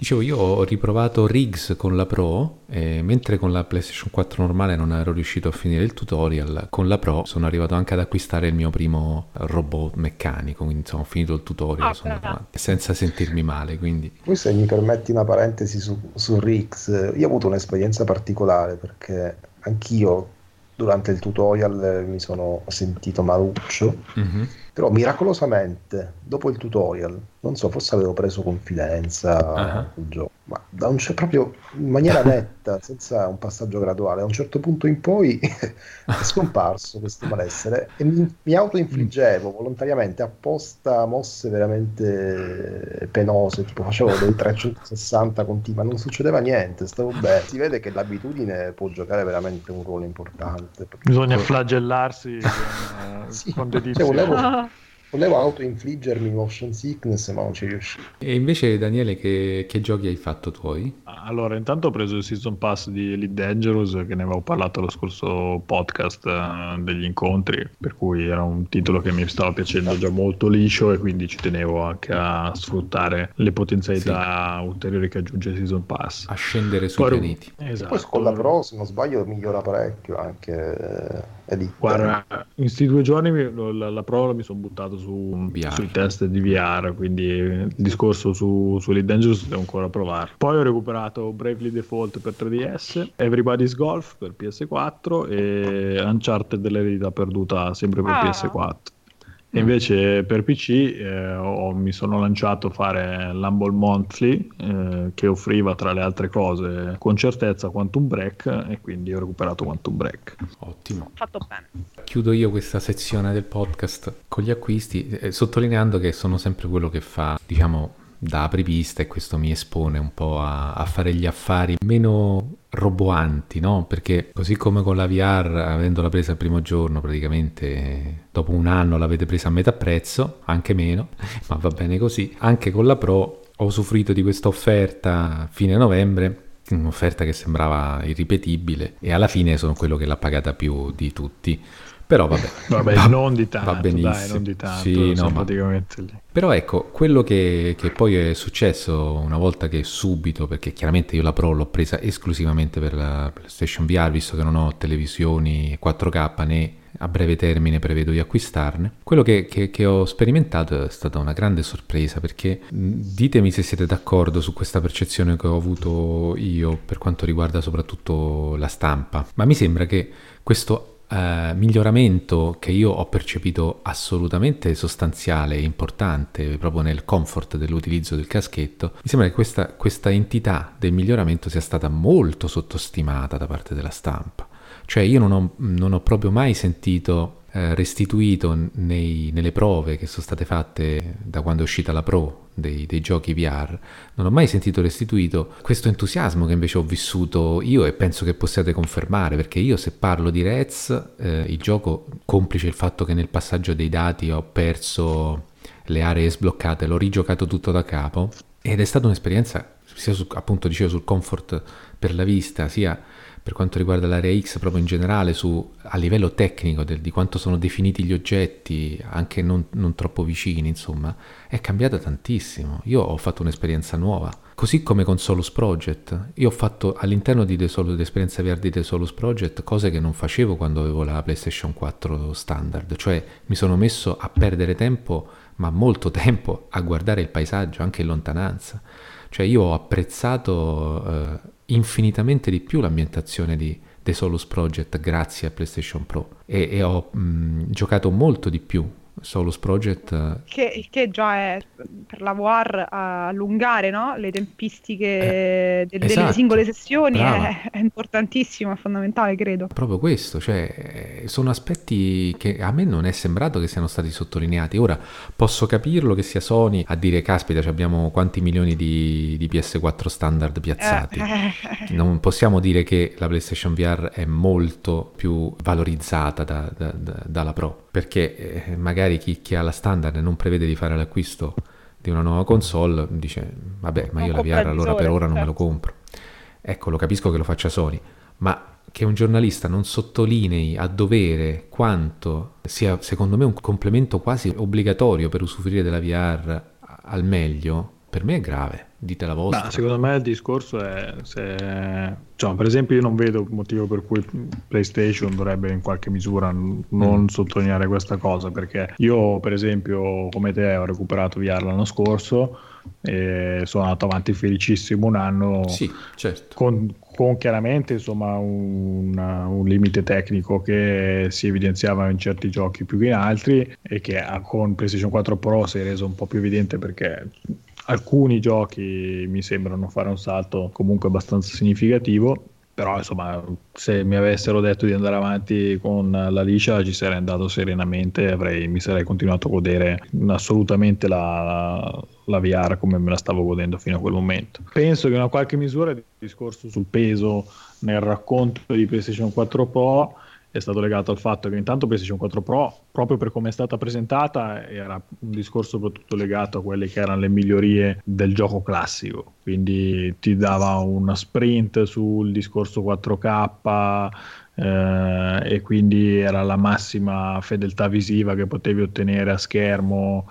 Dicevo, io ho riprovato Riggs con la Pro, e mentre con la PlayStation 4 normale non ero riuscito a finire il tutorial, con la Pro sono arrivato anche ad acquistare il mio primo robot meccanico, quindi insomma ho finito il tutorial ah, sono avanti, senza sentirmi male. Quindi. Poi se mi permetti una parentesi su, su Riggs, io ho avuto un'esperienza particolare perché anch'io durante il tutorial mi sono sentito maluccio, mm-hmm. Però miracolosamente dopo il tutorial, non so, forse avevo preso confidenza uh-huh. gioco, ma da un, cioè, proprio in maniera netta, senza un passaggio graduale, a un certo punto in poi è scomparso questo malessere e mi, mi autoinfliggevo volontariamente apposta mosse veramente penose, tipo facevo dei 360 continui, ma non succedeva niente, stavo bene. Si vede che l'abitudine può giocare veramente un ruolo importante. Bisogna flagellarsi con, eh, sì, con dedizione. Cioè, volevo, Volevo autoinfliggermi motion sickness, ma non ci riuscivo. E invece, Daniele, che, che, giochi hai fatto tuoi? Allora, intanto ho preso il Season Pass di Elite Dangerous, che ne avevo parlato lo scorso podcast uh, degli incontri, per cui era un titolo che mi stava piacendo già molto liscio e quindi ci tenevo anche a sfruttare le potenzialità sì. ulteriori che aggiunge il Season Pass. A scendere sui Poi, pianeti. Esatto. poi con la Pro, se non sbaglio, migliora parecchio anche Elite. Guarda, in questi due giorni la, la Pro mi sono buttato su, sui test di VR, quindi il discorso su, su Elite Dangerous devo ancora provare. Poi ho recuperato Bravely Default per 3DS, Everybody's Golf per PS4 e Uncharted dell'eredità perduta sempre per ah. PS4. E invece per PC eh, ho, mi sono lanciato a fare l'Humble Monthly eh, che offriva tra le altre cose con certezza Quantum Break e quindi ho recuperato Quantum Break. Ottimo. Fatto bene. Chiudo io questa sezione del podcast con gli acquisti eh, sottolineando che sono sempre quello che fa, diciamo, da apripista e questo mi espone un po' a, a fare gli affari meno roboanti, no? Perché così come con la VR, avendola presa il primo giorno, praticamente dopo un anno l'avete presa a metà prezzo, anche meno, ma va bene così. Anche con la Pro ho usufruito di questa offerta fine novembre un'offerta che sembrava irripetibile e alla fine sono quello che l'ha pagata più di tutti però vabbè, vabbè va, non di tanto, va benissimo. Dai, non di tanto, sì, no, ma... Però ecco, quello che, che, poi è successo una volta che subito, perché chiaramente io la Pro l'ho presa esclusivamente per la PlayStation VR, visto che non ho televisioni 4K né a breve termine prevedo di acquistarne. Quello che, che, che, ho sperimentato è stata una grande sorpresa perché ditemi se siete d'accordo su questa percezione che ho avuto io per quanto riguarda soprattutto la stampa, ma mi sembra che questo eh, miglioramento che io ho percepito assolutamente sostanziale e importante proprio nel comfort dell'utilizzo del caschetto, mi sembra che questa, questa entità del miglioramento sia stata molto sottostimata da parte della stampa. Cioè io non ho, non ho proprio mai sentito restituito nei, nelle prove che sono state fatte da quando è uscita la Pro dei, dei, giochi VR, non ho mai sentito restituito questo entusiasmo che invece ho vissuto io e penso che possiate confermare, perché io se parlo di Rez, eh, il gioco, complice il fatto che nel passaggio dei dati ho perso le aree sbloccate, l'ho rigiocato tutto da capo ed è stata un'esperienza sia su, appunto dicevo sul comfort per la vista, sia per quanto riguarda l'area X proprio in generale, su, a livello tecnico del, di quanto sono definiti gli oggetti, anche non, non, troppo vicini, insomma, è cambiata tantissimo. Io ho fatto un'esperienza nuova, così come con Solus Project. Io ho fatto all'interno di Solo, dell'esperienza VR di The Solus Project cose che non facevo quando avevo la PlayStation 4 standard, cioè mi sono messo a perdere tempo, ma molto tempo, a guardare il paesaggio anche in lontananza. Cioè io ho apprezzato... Eh, infinitamente di più l'ambientazione di The Solus Project grazie a PlayStation Pro. E, e ho mh, giocato molto di più Solus Project. Eh, che, che, già è per la VR allungare no? le tempistiche eh, delle, esatto, delle singole sessioni è, è, importantissimo, è fondamentale, credo. Proprio questo, cioè sono aspetti che a me non è sembrato che siano stati sottolineati. Ora posso capirlo che sia Sony a dire caspita, abbiamo quanti milioni di, di PS4 standard piazzati. Eh, non possiamo dire che la PlayStation VR è molto più valorizzata da, da, da, dalla Pro perché eh, magari chi, chi, ha la standard e non prevede di fare l'acquisto di una nuova console dice vabbè ma io la VR allora per ora non me lo certo. compro ecco lo capisco che lo faccia Sony ma che un giornalista non sottolinei a dovere quanto sia secondo me un complemento quasi obbligatorio per usufruire della VR al meglio per me è grave Dite la vostra. Ma secondo me il discorso è se, cioè, per esempio, io non vedo motivo per cui PlayStation dovrebbe in qualche misura non mm. sottolineare questa cosa. Perché io, per esempio, come te, ho recuperato VR l'anno scorso e sono andato avanti felicissimo un anno. Sì, certo. Con, con chiaramente insomma, un, un, limite tecnico che si evidenziava in certi giochi più che in altri e che con PlayStation 4 Pro si è reso un po' più evidente perché alcuni giochi mi sembrano fare un salto comunque abbastanza significativo però insomma se mi avessero detto di andare avanti con la liscia ci sarei andato serenamente avrei, mi sarei continuato a godere assolutamente la, la, VR come me la stavo godendo fino a quel momento. Penso che in una qualche misura il discorso sul peso nel racconto di PlayStation 4 Pro è stato legato al fatto che intanto PlayStation 4 Pro, proprio per come è stata presentata, era un discorso soprattutto legato a quelle che erano le migliorie del gioco classico. Quindi ti dava una sprint sul discorso 4K eh, e quindi era la massima fedeltà visiva che potevi ottenere a schermo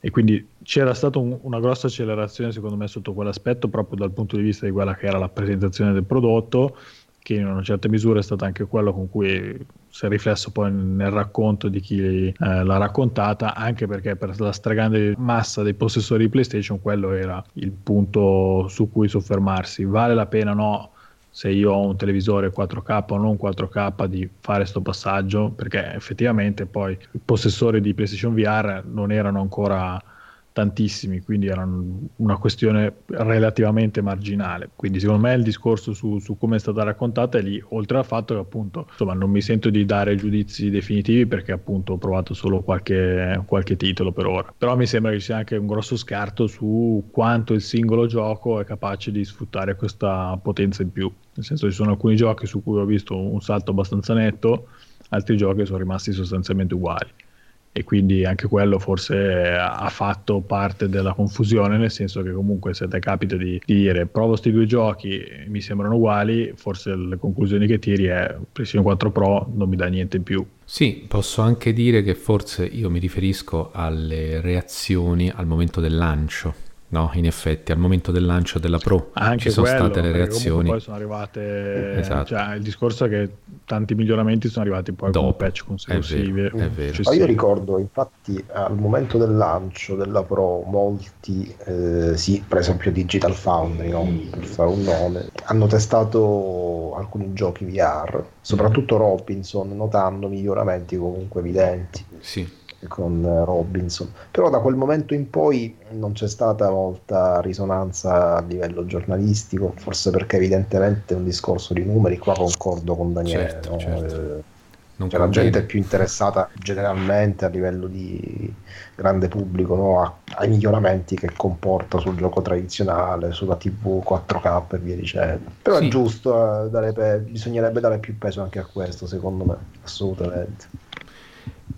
e quindi c'era stata un, una grossa accelerazione secondo me sotto quell'aspetto proprio dal punto di vista di quella che era la presentazione del prodotto che in una certa misura è stato anche quello con cui si è riflesso poi nel racconto di chi eh, l'ha raccontata, anche perché per la stragrande massa dei possessori di PlayStation quello era il punto su cui soffermarsi. Vale la pena o no? se io ho un televisore 4K o non 4K di fare questo passaggio perché effettivamente poi i possessori di PlayStation VR non erano ancora tantissimi, quindi era una questione relativamente marginale. Quindi secondo me il discorso su, su, come è stata raccontata è lì, oltre al fatto che appunto insomma, non mi sento di dare giudizi definitivi perché appunto ho provato solo qualche, qualche titolo per ora, però mi sembra che ci sia anche un grosso scarto su quanto il singolo gioco è capace di sfruttare questa potenza in più. Nel senso ci sono alcuni giochi su cui ho visto un salto abbastanza netto, altri giochi sono rimasti sostanzialmente uguali e quindi anche quello forse ha fatto parte della confusione, nel senso che comunque se ti capita di, di dire provo questi due giochi, mi sembrano uguali, forse le conclusioni che tiri è PlayStation 4 Pro non mi dà niente in più. Sì, posso anche dire che forse io mi riferisco alle reazioni al momento del lancio No, in effetti, al momento del lancio della Pro Anche ci sono quello, state le reazioni. Poi sono arrivate. Esatto. Cioè, il discorso è che tanti miglioramenti sono arrivati poi Dopo. con patch consecutivi. È vero, è vero. Ma io ricordo, infatti, al momento del lancio della Pro, molti, eh, sì, per esempio Digital Foundry, no? per fare un nome, hanno testato alcuni giochi VR, soprattutto Robinson, notando miglioramenti comunque evidenti. Sì con eh, Robinson. Però da quel momento in poi non c'è stata molta risonanza a livello giornalistico, forse perché evidentemente è un discorso di numeri, qua concordo con Daniele. Certo, no? certo. Cioè, la gente è più interessata generalmente a livello di grande pubblico no? a, ai miglioramenti che comporta sul gioco tradizionale, sulla TV 4K e via dicendo. Però sì. è giusto, eh, dare pe- bisognerebbe dare più peso anche a questo, secondo me, assolutamente.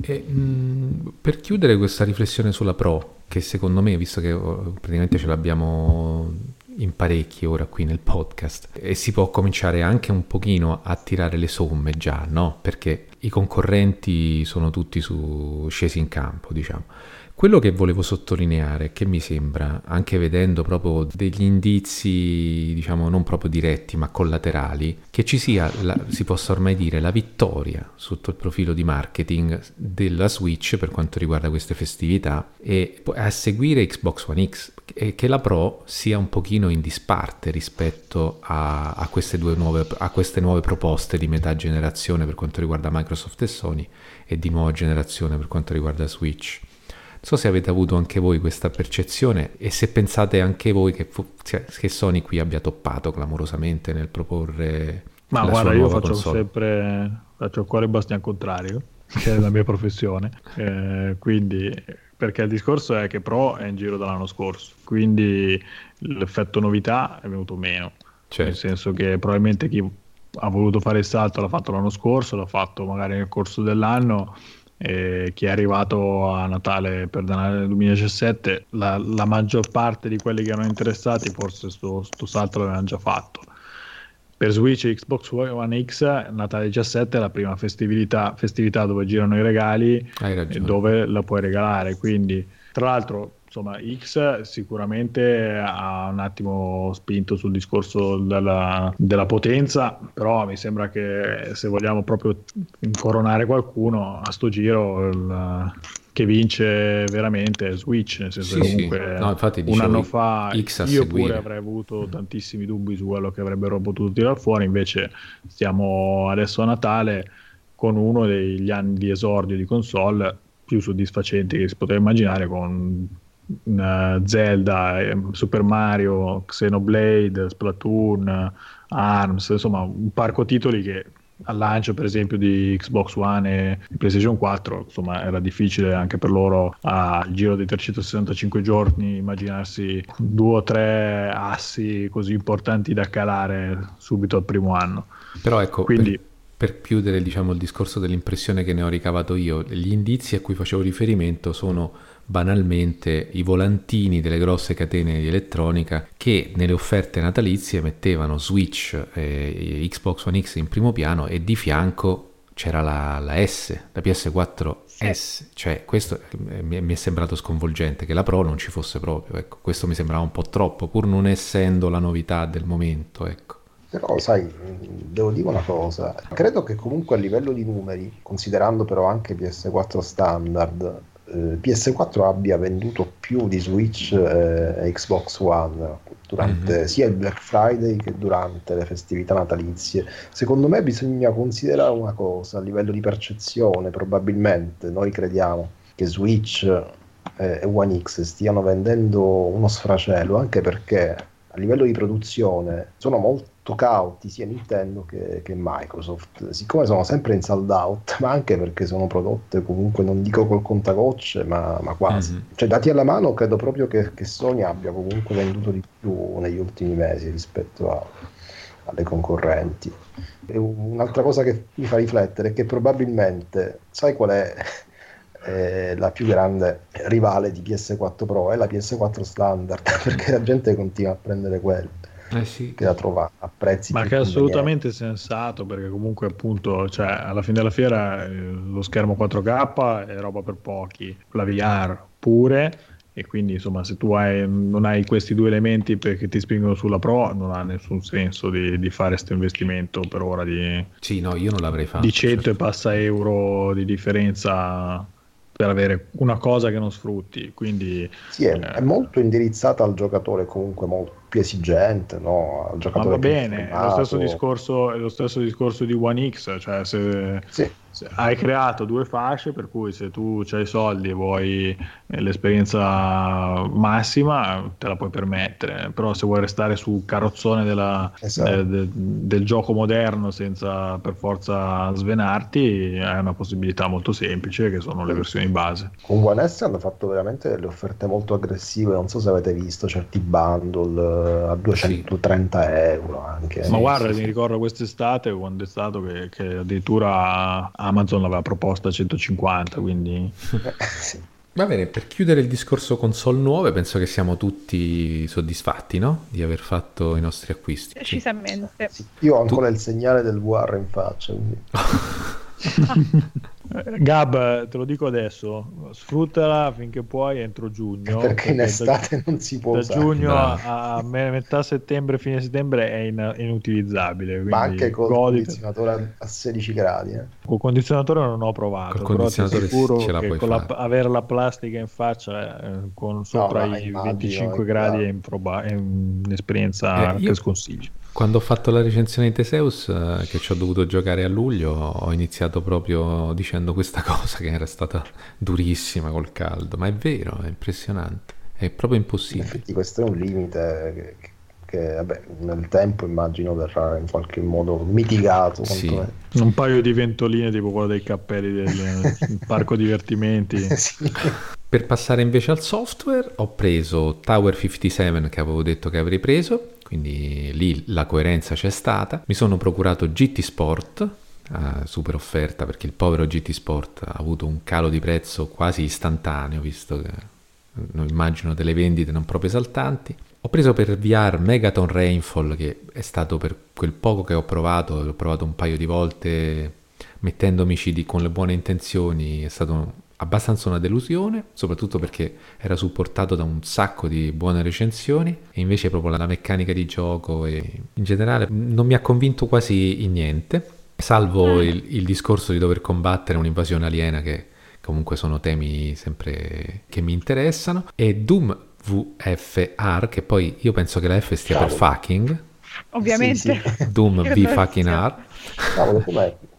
E, mh, per chiudere questa riflessione sulla Pro, che secondo me, visto che oh, praticamente ce l'abbiamo in parecchi ora qui nel podcast, e si può cominciare anche un pochino a tirare le somme già, no? Perché i concorrenti sono tutti su, scesi in campo, diciamo. Quello che volevo sottolineare, che mi sembra, anche vedendo proprio degli indizi, diciamo non proprio diretti ma collaterali, che ci sia, la, si possa ormai dire, la vittoria sotto il profilo di marketing della Switch per quanto riguarda queste festività e a seguire Xbox One X e che la Pro sia un pochino in disparte rispetto a, a, queste nuove, a queste nuove proposte di metà generazione per quanto riguarda Microsoft e Sony e di nuova generazione per quanto riguarda Switch. Non so se avete avuto anche voi questa percezione e se pensate anche voi che, cioè, che Sony qui abbia toppato clamorosamente nel proporre ma guarda, io faccio console. sempre faccio il cuore bastian contrario, che è la mia professione. Eh, quindi, perché il discorso è che Pro è in giro dall'anno scorso, quindi l'effetto novità è venuto meno. Certo. Nel senso che probabilmente chi ha voluto fare il salto l'ha fatto l'anno scorso, l'ha fatto magari nel corso dell'anno eh, chi è arrivato a Natale per Natale 2017, la, la, maggior parte di quelli che erano interessati forse questo salto l'avevano già fatto. Per Switch e Xbox One X Natale 17 è la prima festività, festività dove girano i regali e dove la puoi regalare, quindi tra l'altro insomma, X sicuramente ha un attimo spinto sul discorso della, della, potenza, però mi sembra che se vogliamo proprio incoronare qualcuno a sto giro il, che vince veramente Switch, nel senso sì, comunque sì. No, infatti, un anno fa X io pure avrei avuto tantissimi dubbi su quello che avrebbero potuto tirare fuori, invece stiamo adesso a Natale con uno degli anni di esordio di console più soddisfacenti che si poteva immaginare con uh, Zelda, eh, Super Mario, Xenoblade, Splatoon, ARMS, insomma un parco titoli che al lancio per esempio di Xbox One e PlayStation 4 insomma era difficile anche per loro al giro dei 365 giorni immaginarsi due o tre assi così importanti da calare subito al primo anno. Però ecco quindi per per chiudere diciamo, il discorso dell'impressione che ne ho ricavato io, gli indizi a cui facevo riferimento sono banalmente i volantini delle grosse catene di elettronica che nelle offerte natalizie mettevano Switch e Xbox One X in primo piano e di fianco c'era la, la S, la PS4 sì. Cioè questo mi è, mi è, sembrato sconvolgente che la Pro non ci fosse proprio, ecco, questo mi sembrava un po' troppo pur non essendo la novità del momento, ecco. Però, sai, devo dire una cosa, credo che comunque a livello di numeri, considerando però anche PS4 standard, eh, PS4 abbia venduto più di Switch eh, e Xbox One durante mm-hmm. sia il Black Friday che durante le festività natalizie. Secondo me bisogna considerare una cosa a livello di percezione, probabilmente noi crediamo che Switch eh, e One X stiano vendendo uno sfracello, anche perché a livello di produzione sono molto cauti sia Nintendo che, che, Microsoft, siccome sono sempre in sold out, ma anche perché sono prodotte comunque non dico col contagocce, ma, ma quasi. Mm-hmm. Cioè, dati alla mano, credo proprio che, che, Sony abbia comunque venduto di più negli ultimi mesi rispetto a, alle concorrenti. E un'altra cosa che mi fa riflettere è che probabilmente, sai qual è eh, la più grande rivale di PS4 Pro? È la PS4 standard, perché la gente continua a prendere quella eh sì. che la trova a prezzi ma che è assolutamente sensato perché comunque appunto cioè, alla fine della fiera eh, lo schermo 4K è roba per pochi la VR pure e quindi insomma se tu hai, non hai questi due elementi perché ti spingono sulla Pro non ha nessun senso di, di fare questo investimento per ora di, sì, no, io non l'avrei fatto, di 100 certo. e passa euro di differenza per avere una cosa che non sfrutti. Quindi, sì, è, eh, è molto indirizzata al giocatore comunque molto più esigente, no? Al giocatore va bene, è lo, stesso discorso, è lo stesso discorso di One X, cioè se, sì hai creato due fasce per cui se tu hai soldi e vuoi eh, l'esperienza massima te la puoi permettere. Però se vuoi restare sul carrozzone della, esatto. de, de, del gioco moderno senza per forza svenarti hai una possibilità molto semplice che sono le versioni base. Con One S hanno fatto veramente delle offerte molto aggressive. Non so se avete visto certi bundle a 230 sì. euro anche. Ma guarda mi ricordo quest'estate quando è stato che, che addirittura Amazon l'aveva proposta a 150, quindi... Va bene, per chiudere il discorso console nuove, penso che siamo tutti soddisfatti, no? Di aver fatto i nostri acquisti. Decisamente. Sì. Io ho ancora tu... il segnale del VR in faccia. Quindi... Gab, te lo dico adesso, sfruttala finché puoi entro giugno. Perché in estate da, non si può da usare. giugno a, a, metà settembre, fine settembre è in, inutilizzabile. Ma anche con il condizionatore a 16 gradi. Eh. Con il condizionatore non ho provato, Col però ti assicuro che con la, avere la plastica in faccia eh, con sopra no, i 25 gradi è, improba- è un'esperienza eh, io... che sconsiglio. Quando ho fatto la recensione di Teseus, eh, che ci ho dovuto giocare a luglio, ho iniziato proprio dicendo questa cosa che era stata durissima col caldo, ma è vero, è impressionante, è proprio impossibile. In effetti questo è un limite che, che vabbè, nel tempo immagino verrà in qualche modo mitigato. Sì. Un paio di ventoline tipo quello dei cappelli del parco divertimenti. sì. Per passare invece al software ho preso Tower 57 che avevo detto che avrei preso quindi lì la coerenza c'è stata. Mi sono procurato GT Sport, uh, super offerta perché il povero GT Sport ha avuto un calo di prezzo quasi istantaneo, visto che non immagino delle vendite non proprio esaltanti. Ho preso per VR Megaton Rainfall, che è stato per quel poco che ho provato, l'ho provato un paio di volte mettendomici di, con le buone intenzioni, è stato abbastanza una delusione, soprattutto perché era supportato da un sacco di buone recensioni e invece proprio la meccanica di gioco e in generale non mi ha convinto quasi in niente, salvo mm. il, il discorso di dover combattere un'invasione aliena che comunque sono temi sempre che mi interessano e Doom VFR che poi io penso che la F stia Ciao. per fucking ovviamente sì, sì. Doom V fucking R Cavolo?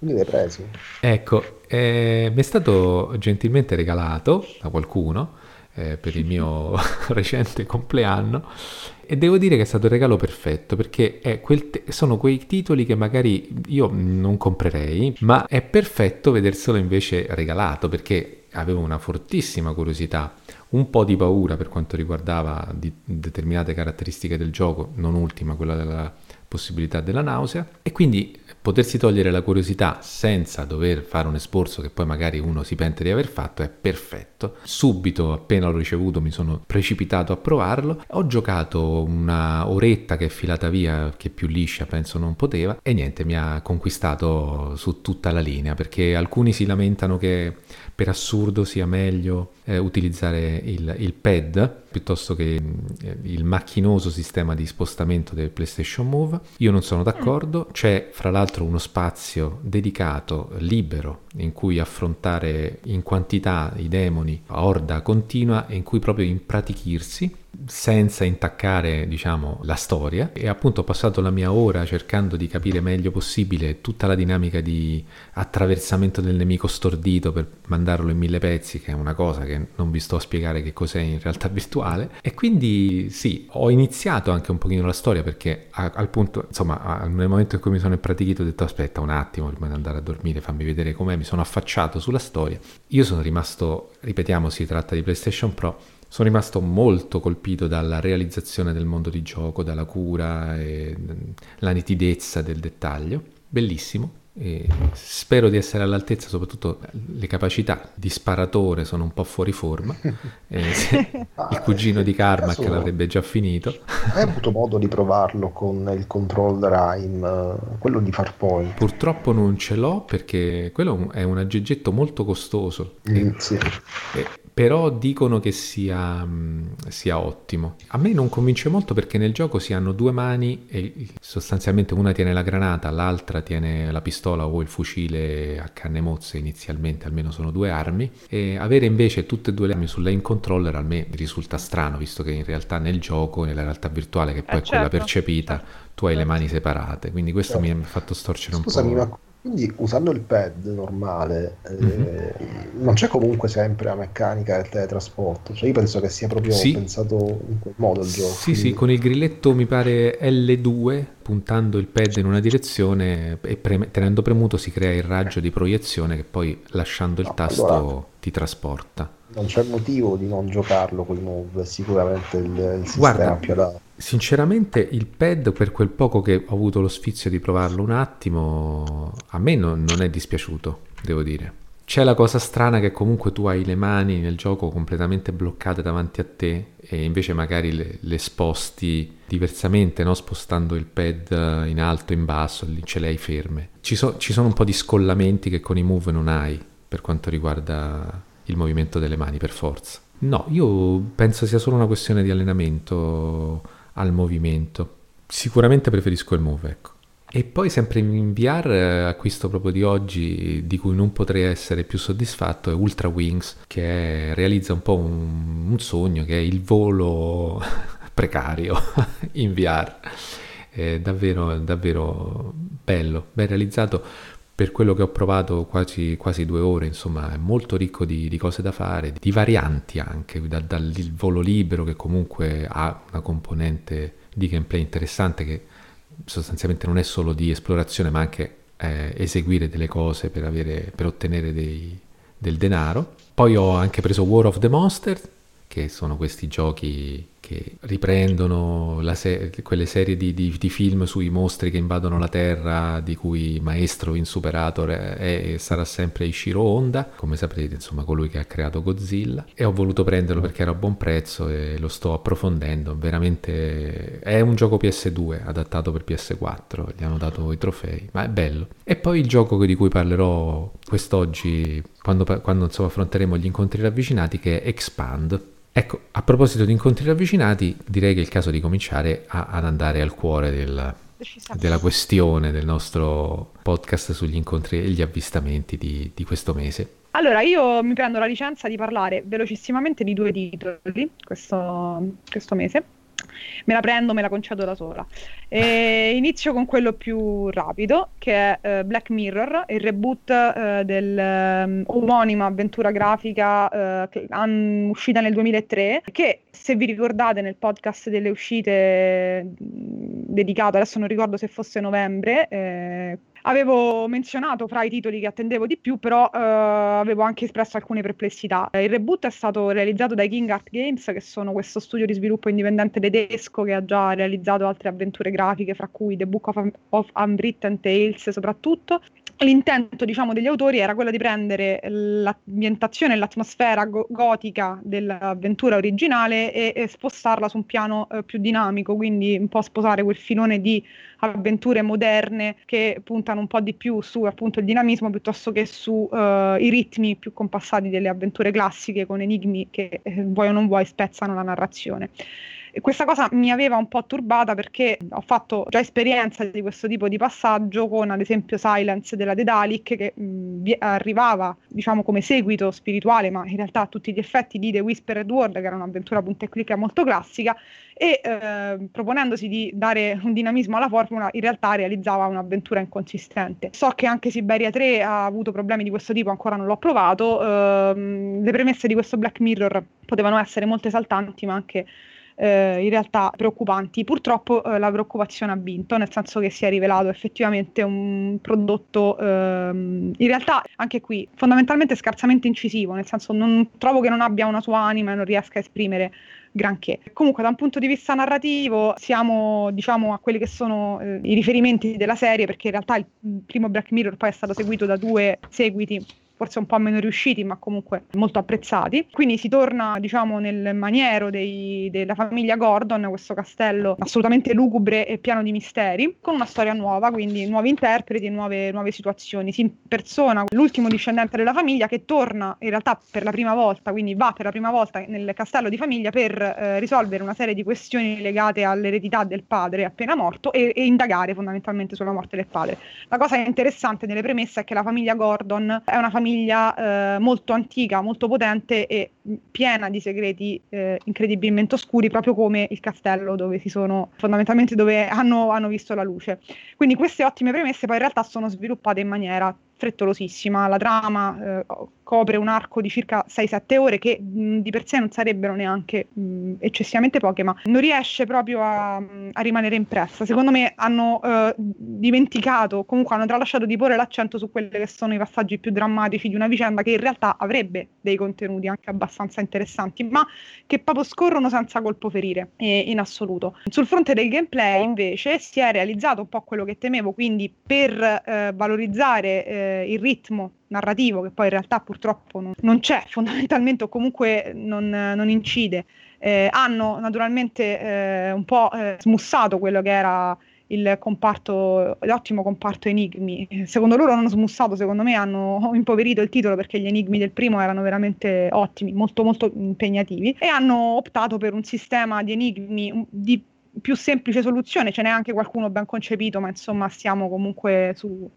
Quindi l'hai preso? Ecco, eh, mi è stato gentilmente regalato da qualcuno eh, per il mio recente compleanno e devo dire che è stato il regalo perfetto perché te- sono quei titoli che magari io non comprerei, ma è perfetto vederselo invece regalato perché avevo una fortissima curiosità, un po' di paura per quanto riguardava determinate caratteristiche del gioco, non ultima quella della possibilità della nausea e quindi potersi togliere la curiosità senza dover fare un esborso che poi magari uno si pente di aver fatto è perfetto. Subito, appena l'ho ricevuto, mi sono precipitato a provarlo. Ho giocato una oretta che è filata via, che più liscia penso non poteva, e niente, mi ha conquistato su tutta la linea perché alcuni si lamentano che per assurdo sia meglio eh, utilizzare il, il, pad piuttosto che eh, il macchinoso sistema di spostamento del PlayStation Move. Io non sono d'accordo, c'è fra l'altro uno spazio dedicato, libero, in cui affrontare in quantità i demoni a orda continua e in cui proprio impratichirsi senza intaccare diciamo la storia. E appunto ho passato la mia ora cercando di capire meglio possibile tutta la dinamica di attraversamento del nemico stordito per mandarlo in mille pezzi che è una cosa che non vi sto a spiegare che cos'è in realtà virtuale. E quindi sì ho iniziato anche un pochino la storia perché a, al punto insomma nel momento in cui mi sono impratichito ho detto aspetta un attimo prima di andare a dormire fammi vedere com'è. Mi sono affacciato sulla storia. Io sono rimasto ripetiamo si tratta di PlayStation Pro sono rimasto molto colpito dalla realizzazione del mondo di gioco, dalla cura e la nitidezza del dettaglio. Bellissimo. E spero di essere all'altezza, soprattutto le capacità di sparatore sono un po' fuori forma. il cugino di Carmack l'avrebbe già finito. Hai avuto modo di provarlo con il controller AIM, quello di Farpoint? Purtroppo non ce l'ho perché quello è un aggeggetto molto costoso. Mm, e, sì. e però dicono che sia, mm, sia, ottimo. A me non convince molto perché nel gioco si hanno due mani e sostanzialmente una tiene la granata, l'altra tiene la pistola o il fucile a canne mozze inizialmente, almeno sono due armi, e avere invece tutte e due le armi sul lane controller a me risulta strano, visto che in realtà nel gioco, nella realtà virtuale che poi eh, è quella certo. percepita, certo. tu hai le mani separate, quindi questo certo. mi ha fatto storcere un Scusami, po'. Ma quindi usando il pad normale, mm-hmm. non c'è comunque sempre la meccanica del teletrasporto. Cioè io penso che sia proprio sì. pensato in quel modo il gioco. Sì, quindi... sì, con il grilletto mi pare L2, puntando il pad in una direzione e pre- tenendo premuto si crea il raggio di proiezione che poi lasciando il no, tasto allora... ti trasporta. Non c'è motivo di non giocarlo con i move, sicuramente il, il sistema Guarda, più adatto. Sinceramente il pad per quel poco che ho avuto lo sfizio di provarlo un attimo, a me non, non è dispiaciuto, devo dire. C'è la cosa strana che comunque tu hai le mani nel gioco completamente bloccate davanti a te e invece magari le, le sposti diversamente, no? spostando il pad in alto, in basso, lì ce le hai ferme. Ci, so, ci sono un po' di scollamenti che con i move non hai per quanto riguarda il movimento delle mani per forza. No, io penso sia solo una questione di allenamento al movimento. Sicuramente preferisco il Move, ecco. E poi sempre in VR eh, acquisto proprio di oggi, di cui non potrei essere più soddisfatto, è Ultra Wings, che è, realizza un po' un, un, sogno, che è il volo precario in VR. È davvero, davvero bello, ben realizzato per quello che ho provato quasi, quasi due ore, insomma è molto ricco di, di cose da fare, di varianti anche, da, dal volo libero che comunque ha una componente di gameplay interessante che sostanzialmente non è solo di esplorazione ma anche eh, eseguire delle cose per, avere, per ottenere dei, del denaro. Poi ho anche preso War of the Monsters, che sono questi giochi che riprendono se- quelle serie di, di, di, film sui mostri che invadono la Terra, di cui maestro insuperato è, è, sarà sempre Ishiro Honda, come saprete, insomma, colui che ha creato Godzilla. E ho voluto prenderlo perché era a buon prezzo e lo sto approfondendo. Veramente è un gioco PS2 adattato per PS4, gli hanno dato i trofei, ma è bello. E poi il gioco di cui parlerò quest'oggi, quando, quando insomma, affronteremo gli incontri ravvicinati, che è Expand. Ecco, a proposito di incontri ravvicinati, direi che è il caso di cominciare a, ad andare al cuore del, della questione del nostro podcast sugli incontri e gli avvistamenti di, di questo mese. Allora, io mi prendo la licenza di parlare velocissimamente di due titoli questo, questo mese. Me la prendo, me la concedo da sola. E inizio con quello più rapido, che è uh, Black Mirror, il reboot uh, dell'omonima um, avventura grafica uh, an- uscita nel 2003, che se vi ricordate nel podcast delle uscite dedicato, adesso non ricordo se fosse novembre, eh, Avevo menzionato fra i titoli che attendevo di più, però eh, avevo anche espresso alcune perplessità. Il reboot è stato realizzato dai King Art Games, che sono questo studio di sviluppo indipendente tedesco che ha già realizzato altre avventure grafiche, fra cui The Book of, of Unwritten Tales soprattutto l'intento diciamo, degli autori era quello di prendere l'ambientazione e l'atmosfera go- gotica dell'avventura originale e, e spostarla su un piano eh, più dinamico, quindi un po' sposare quel filone di avventure moderne che puntano un po' di più su appunto il dinamismo piuttosto che sui uh, ritmi più compassati delle avventure classiche con enigmi che eh, vuoi o non vuoi spezzano la narrazione. E questa cosa mi aveva un po' turbata perché ho fatto già esperienza di questo tipo di passaggio con ad esempio Silence della Dedalic che mh, arrivava diciamo come seguito spirituale ma in realtà a tutti gli effetti di The Whispered World che era un'avventura punta e clicca molto classica e eh, proponendosi di dare un dinamismo alla formula in realtà realizzava un'avventura inconsistente. So che anche Siberia 3 ha avuto problemi di questo tipo, ancora non l'ho provato, eh, le premesse di questo Black Mirror potevano essere molto esaltanti ma anche eh, in realtà preoccupanti. Purtroppo eh, la preoccupazione ha vinto, nel senso che si è rivelato effettivamente un prodotto ehm, in realtà anche qui fondamentalmente scarsamente incisivo, nel senso non trovo che non abbia una sua anima e non riesca a esprimere granché. Comunque da un punto di vista narrativo siamo diciamo a quelli che sono eh, i riferimenti della serie perché in realtà il primo Black Mirror poi è stato seguito da due seguiti forse un po' meno riusciti, ma comunque molto apprezzati. Quindi si torna, diciamo, nel maniero dei, della famiglia Gordon, questo castello assolutamente lugubre e pieno di misteri, con una storia nuova, quindi nuovi interpreti e nuove, nuove situazioni. Si impersona l'ultimo discendente della famiglia che torna in realtà per la prima volta, quindi va per la prima volta nel castello di famiglia per eh, risolvere una serie di questioni legate all'eredità del padre appena morto e, e indagare fondamentalmente sulla morte del padre. La cosa interessante nelle premesse è che la famiglia Gordon è una famiglia famiglia eh, molto antica, molto potente e piena di segreti eh, incredibilmente oscuri, proprio come il castello dove si sono fondamentalmente dove hanno, hanno visto la luce. Quindi queste ottime premesse poi in realtà sono sviluppate in maniera frettolosissima. La trama eh, copre un arco di circa 6-7 ore che mh, di per sé non sarebbero neanche mh, eccessivamente poche, ma non riesce proprio a, a rimanere impressa. Secondo me hanno eh, dimenticato, comunque hanno tralasciato di porre l'accento su quelli che sono i passaggi più drammatici di una vicenda che in realtà avrebbe dei contenuti anche abbastanza interessanti, ma che proprio scorrono senza colpo ferire eh, in assoluto. Sul fronte del gameplay invece si è realizzato un po' quello che temevo, quindi per eh, valorizzare eh, il ritmo narrativo, che poi in realtà purtroppo non, non c'è fondamentalmente o comunque non, non incide, eh, hanno naturalmente eh, un po' eh, smussato quello che era il comparto, l'ottimo comparto enigmi. Secondo loro hanno smussato, secondo me hanno impoverito il titolo perché gli enigmi del primo erano veramente ottimi, molto molto impegnativi e hanno optato per un sistema di enigmi di più semplice soluzione, ce n'è anche qualcuno ben concepito, ma insomma stiamo comunque su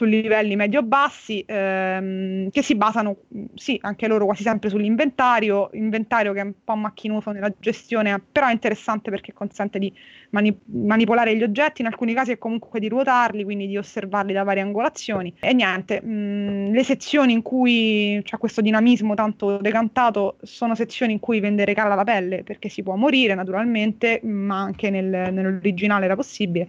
su livelli medio-bassi ehm, che si basano, sì, anche loro quasi sempre sull'inventario, inventario che è un po' macchinoso nella gestione, però è interessante perché consente di mani- manipolare gli oggetti, in alcuni casi è comunque di ruotarli, quindi di osservarli da varie angolazioni. E niente, mh, le sezioni in cui c'è questo dinamismo tanto decantato sono sezioni in cui vendere cala la pelle perché si può morire naturalmente, ma anche nel, nell'originale era possibile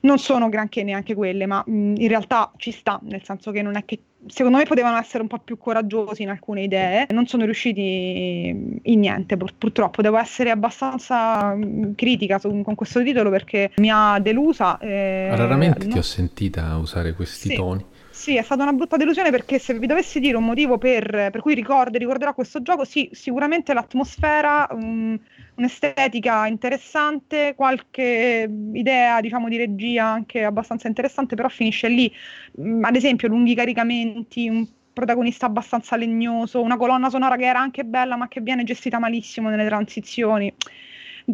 non sono granché neanche quelle, ma mh, in realtà ci sta, nel senso che non è che secondo me potevano essere un po' più coraggiosi in alcune idee, non sono riusciti in niente pur- purtroppo, devo essere abbastanza critica su- con questo titolo perché mi ha delusa. Eh, Raramente no? ti ho sentita usare questi sì. toni. Sì, è stata una brutta delusione perché se vi dovessi dire un motivo per, per cui ricordo, ricorderò questo gioco, sì, sicuramente l'atmosfera, um, un'estetica interessante, qualche idea, diciamo, di regia anche abbastanza interessante, però finisce lì. Um, ad esempio, lunghi caricamenti, un protagonista abbastanza legnoso, una colonna sonora che era anche bella ma che viene gestita malissimo nelle transizioni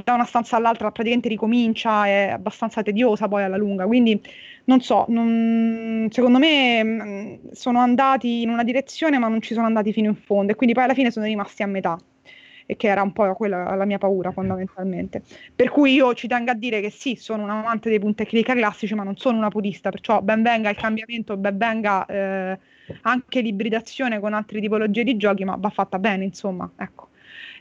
da una stanza all'altra praticamente ricomincia, è abbastanza tediosa poi alla lunga, quindi non so, non, secondo me mm, sono andati in una direzione ma non ci sono andati fino in fondo e quindi poi alla fine sono rimasti a metà e che era un po' quella la mia paura fondamentalmente. Per cui io ci tengo a dire che sì, sono un amante dei punti clicca classici, ma non sono una purista, perciò ben venga il cambiamento, ben venga eh, anche l'ibridazione con altre tipologie di giochi, ma va fatta bene, insomma, ecco.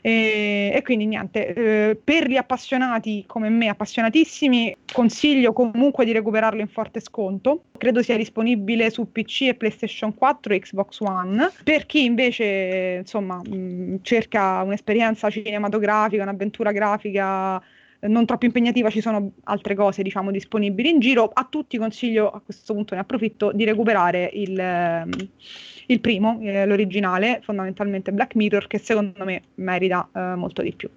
E, e quindi niente, eh, per gli appassionati come me, appassionatissimi, consiglio comunque di recuperarlo in forte sconto. Credo sia disponibile su PC e PlayStation 4 e Xbox One. Per chi invece insomma mh, cerca un'esperienza cinematografica, un'avventura grafica non troppo impegnativa, ci sono altre cose diciamo disponibili in giro. A tutti consiglio, a questo punto ne approfitto, di recuperare il, ehm, il primo, eh, l'originale, fondamentalmente Black Mirror, che secondo me merita eh, molto di più.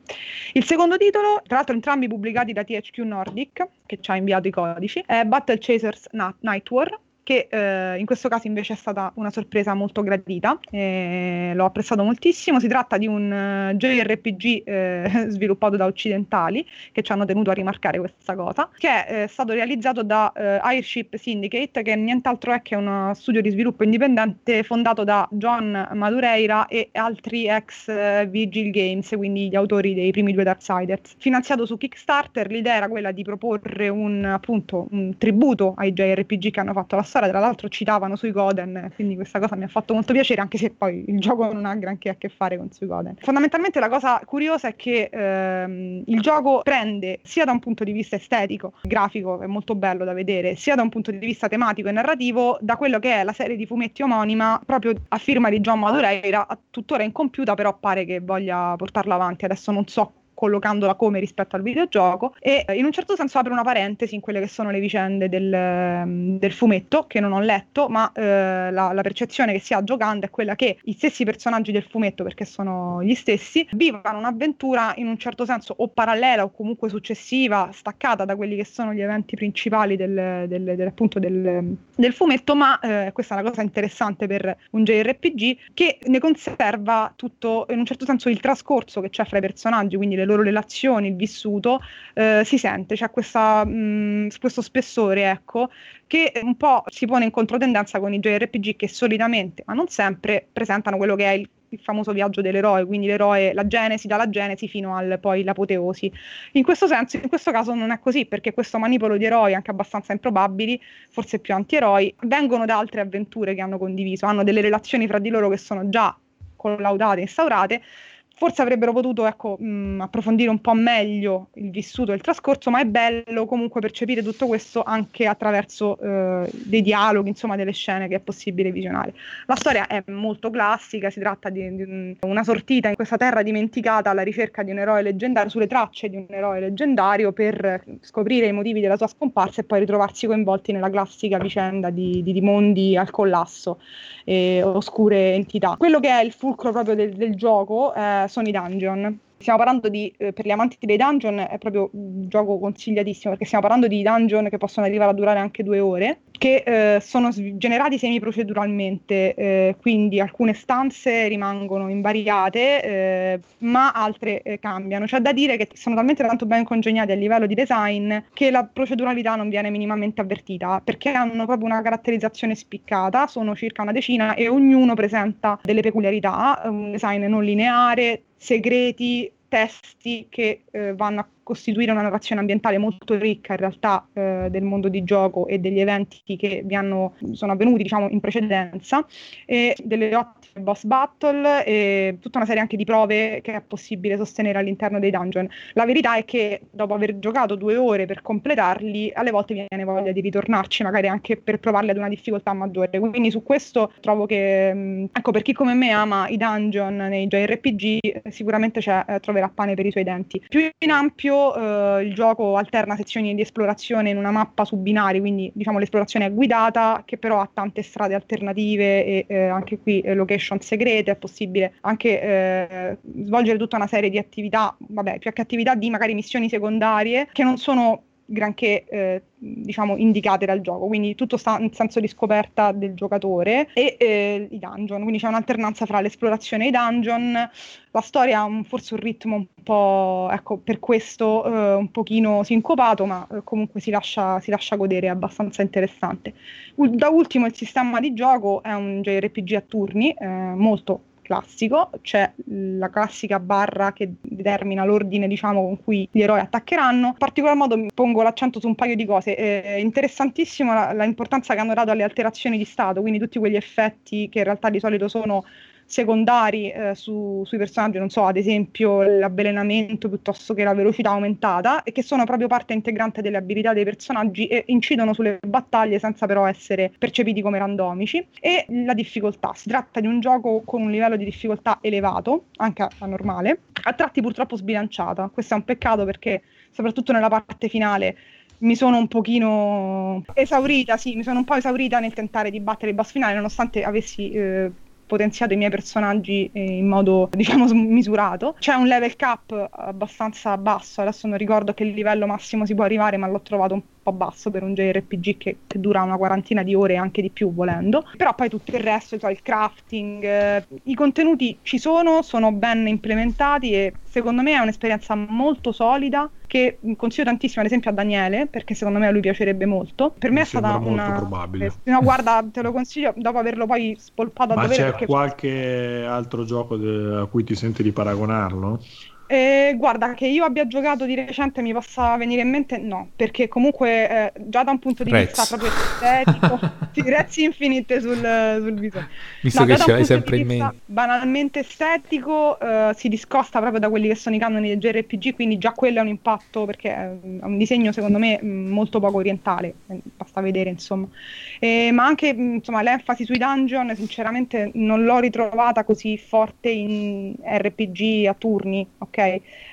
Il secondo titolo, tra l'altro entrambi pubblicati da THQ Nordic, che ci ha inviato i codici, è Battle Chasers Night War, che eh, in questo caso invece è stata una sorpresa molto gradita, eh, l'ho apprezzato moltissimo, si tratta di un uh, eh, JRPG eh, sviluppato da occidentali che ci hanno tenuto a rimarcare questa cosa, che è eh, stato realizzato da uh, Airship Syndicate, che nient'altro è che uno studio di sviluppo indipendente fondato da John Madureira e altri ex Vigil Games, quindi gli autori dei primi due Darksiders. Finanziato su Kickstarter, l'idea era quella di proporre un, appunto, un tributo ai JRPG che hanno fatto la storia storia, tra l'altro citavano sui Goden, quindi questa cosa mi ha fatto molto piacere, anche se poi il gioco non ha granché a che fare con sui Goden. Fondamentalmente la cosa curiosa è che ehm, il gioco prende sia da un punto di vista estetico, grafico, è molto bello da vedere, sia da un punto di vista tematico e narrativo, da quello che è la serie di fumetti omonima, proprio a firma di John Madureira, tuttora incompiuta, però pare che voglia portarla avanti. Adesso non so collocandola come rispetto al videogioco e eh, in un certo senso apre una parentesi in quelle che sono le vicende del, ehm, del fumetto che non ho letto ma eh, la, la, percezione che si ha giocando è quella che i stessi personaggi del fumetto perché sono gli stessi vivano un'avventura in un certo senso o parallela o comunque successiva staccata da quelli che sono gli eventi principali del, del, del appunto del, fumetto ma eh, questa è una cosa interessante per un JRPG che ne conserva tutto in un certo senso il trascorso che c'è fra i personaggi quindi le loro relazioni, il vissuto, eh, si sente, c'è questa, mh, mm, questo spessore, ecco, che un po' si pone in controtendenza con i JRPG che solitamente, ma non sempre, presentano quello che è il il famoso viaggio dell'eroe, quindi l'eroe, la genesi, dalla genesi fino al poi l'apoteosi. In questo senso, in questo caso non è così, perché questo manipolo di eroi, anche abbastanza improbabili, forse più antieroi, vengono da altre avventure che hanno condiviso, hanno delle relazioni fra di loro che sono già collaudate, instaurate, forse avrebbero potuto ecco, mh, approfondire un po' meglio il vissuto e il trascorso, ma è bello comunque percepire tutto questo anche attraverso eh, dei dialoghi, insomma, delle scene che è possibile visionare. La storia è molto classica, si tratta di, di una sortita in questa terra dimenticata alla ricerca di un eroe leggendario, sulle tracce di un eroe leggendario per scoprire i motivi della sua scomparsa e poi ritrovarsi coinvolti nella classica vicenda di, di, di mondi al collasso e oscure entità. Quello che è il fulcro proprio del, del gioco eh, sono i dungeon. Stiamo parlando di, eh, per gli amanti dei dungeon, è proprio un gioco consigliatissimo perché stiamo parlando di dungeon che possono arrivare a durare anche due ore, che eh, sono generati semi-proceduralmente, eh, quindi alcune stanze rimangono invariate, eh, ma altre eh, cambiano. C'è da dire che sono talmente tanto ben congegnati a livello di design che la proceduralità non viene minimamente avvertita, perché hanno proprio una caratterizzazione spiccata, sono circa una decina e ognuno presenta delle peculiarità, un design non lineare, segreti, testi che eh, vanno a costituire una narrazione ambientale molto ricca in realtà eh, del mondo di gioco e degli eventi che vi hanno, sono avvenuti diciamo in precedenza e delle ottime boss battle e tutta una serie anche di prove che è possibile sostenere all'interno dei dungeon. La verità è che dopo aver giocato due ore per completarli alle volte viene voglia di ritornarci magari anche per provarli ad una difficoltà maggiore quindi su questo trovo che mm, ecco per chi come me ama i dungeon nei JRPG sicuramente eh, troverà pane per i suoi denti. Più in ampio eh, il gioco alterna sezioni di esplorazione in una mappa su binari, quindi diciamo l'esplorazione è guidata, che però ha tante strade alternative e eh, anche qui eh, location segrete, è possibile anche eh, svolgere tutta una serie di attività, vabbè, più che attività di magari missioni secondarie che non sono granché eh, diciamo indicate dal gioco. Quindi tutto sta nel senso di scoperta del giocatore e eh, i dungeon. Quindi c'è un'alternanza fra l'esplorazione e i dungeon. La storia ha un, forse un ritmo un po' ecco per questo eh, un pochino sincopato ma eh, comunque si lascia, si lascia godere è abbastanza interessante. Da ultimo il sistema di gioco è un JRPG a turni eh, molto classico, c'è la classica barra che determina l'ordine diciamo con cui gli eroi attaccheranno. In particolar modo pongo l'accento su un paio di cose. È interessantissimo la, la importanza che hanno dato alle alterazioni di stato, quindi tutti quegli effetti che in realtà di solito sono secondari eh, su, sui personaggi, non so, ad esempio l'avvelenamento piuttosto che la velocità aumentata, e che sono proprio parte integrante delle abilità dei personaggi e incidono sulle battaglie senza però essere percepiti come randomici. E la difficoltà, si tratta di un gioco con un livello di difficoltà elevato, anche a, a normale, a tratti purtroppo sbilanciata. Questo è un peccato perché soprattutto nella parte finale mi sono un pochino esaurita, sì, mi sono un po' esaurita nel tentare di battere il boss finale, nonostante avessi eh, potenziato i miei personaggi in modo diciamo misurato. C'è un level cap abbastanza basso, adesso non ricordo che livello massimo si può arrivare, ma l'ho trovato un po' basso per un JRPG che, che dura una quarantina di ore e anche di più volendo. Però poi tutto il resto, cioè il crafting, eh, i contenuti ci sono, sono ben implementati e secondo me è un'esperienza molto solida che consiglio tantissimo ad esempio a Daniele perché secondo me a lui piacerebbe molto per me, è stata una probabile eh, no guarda te lo consiglio dopo averlo poi spolpato ma a dovere c'è perché... qualche altro gioco de- a cui ti senti di paragonarlo? Eh, guarda, che io abbia giocato di recente mi possa venire in mente no, perché comunque eh, già da un punto di Rez. vista proprio estetico, sì, Rez Infinite sul, sul viso. Visto No, che ce un l'hai punto sempre di in vista mente. Banalmente estetico, eh, si discosta proprio da quelli che sono i canoni del JRPG, quindi già quello è un impatto perché è un disegno secondo me molto poco orientale, eh, basta vedere insomma. Eh, ma anche mh, insomma, l'enfasi sui dungeon, sinceramente non l'ho ritrovata così forte in RPG a turni, ok?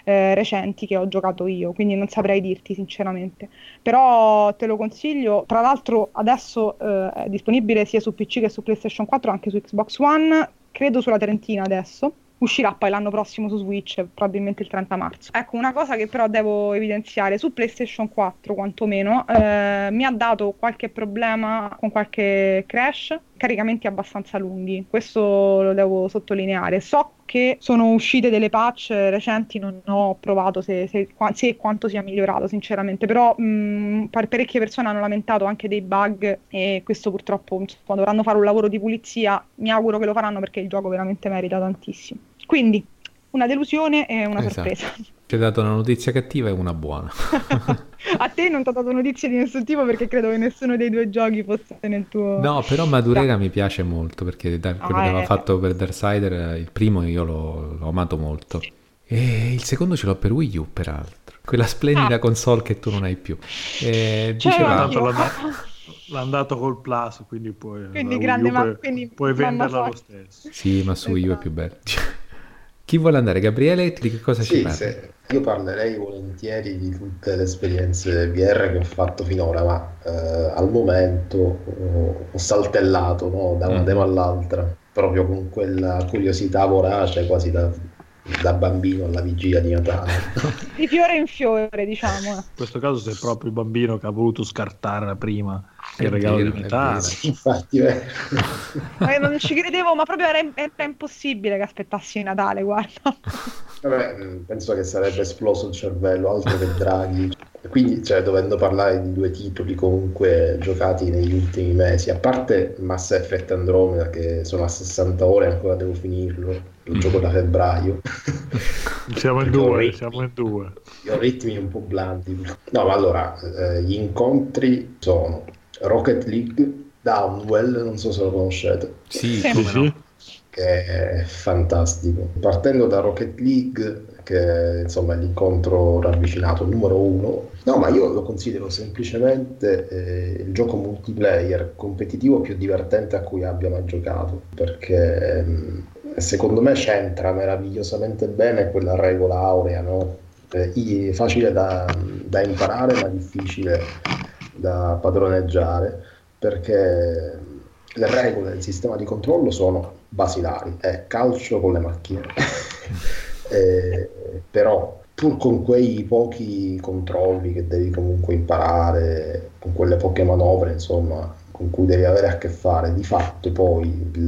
eh, recenti che ho giocato io, quindi non saprei dirti sinceramente. Però te lo consiglio, tra l'altro adesso eh, è disponibile sia su PC che su PlayStation 4, anche su Xbox One, credo sulla Trentina adesso. Uscirà poi l'anno prossimo su Switch, probabilmente il 30 marzo. Ecco, una cosa che però devo evidenziare, su PlayStation 4 quantomeno, eh, mi ha dato qualche problema con qualche crash, caricamenti abbastanza lunghi, questo lo devo sottolineare. So che sono uscite delle patch recenti, non ho provato se, se, se e quanto sia migliorato sinceramente, però mh, parecchie persone hanno lamentato anche dei bug e questo purtroppo insomma, dovranno fare un lavoro di pulizia, mi auguro che lo faranno perché il gioco veramente merita tantissimo. Quindi una delusione e una Esatto. sorpresa. Ti ho dato una notizia cattiva e una buona. A te non ti ho dato notizie di nessun tipo perché credo che nessuno dei due giochi fosse nel tuo... No, però Madureira mi piace molto perché da quello Ah, che aveva eh. fatto per Darksider, eh, il primo io l'ho, l'ho amato molto. E il secondo ce l'ho per Wii U, peraltro. Quella splendida Ah. console che tu non hai più. E Cioè, diceva- l'ha, l'ha andato col Plus, quindi puoi, Quindi grande U ma- puoi, quindi puoi venderla lo stesso. Sì, ma su Wii U è più bello. Chi vuole andare? Gabriele, di che cosa ci Sì, parli? se- io parlerei volentieri di tutte le esperienze VR che ho fatto finora, ma eh, al momento ho, ho saltellato no, da una Mm. demo all'altra, proprio con quella curiosità vorace quasi da, da bambino alla vigilia di Natale. Di fiore in fiore, diciamo. In questo caso sei proprio il bambino che ha voluto scartare prima È il regalo di Natale. Infatti, eh, Ma io non ci credevo, ma proprio era, era impossibile che aspettassi Natale, guarda. vabbè, mh, penso che sarebbe esploso il cervello, altro che Draghi. Quindi, cioè, dovendo parlare di due titoli comunque giocati negli ultimi mesi, a parte Mass Effect Andromeda che sono a 60 ore e ancora devo finirlo, lo Mm. gioco da febbraio. Siamo in due, rit- siamo in due. Io ho ritmi un po' blandi. No, ma allora, eh, gli incontri sono Rocket League, Downwell, non so se lo conoscete. Sì, Sì. no. che è fantastico. Partendo da Rocket League, che insomma è l'incontro ravvicinato numero uno, no, ma io lo considero semplicemente eh, il gioco multiplayer competitivo più divertente a cui abbia mai giocato, perché ehm, secondo me c'entra meravigliosamente bene quella regola aurea, no? eh, facile da, da imparare ma difficile da padroneggiare perché le regole del sistema di controllo sono basilari, è calcio con le macchine. eh, però pur con quei pochi controlli che devi comunque imparare, con quelle poche manovre, insomma, con cui devi avere a che fare, di fatto poi il,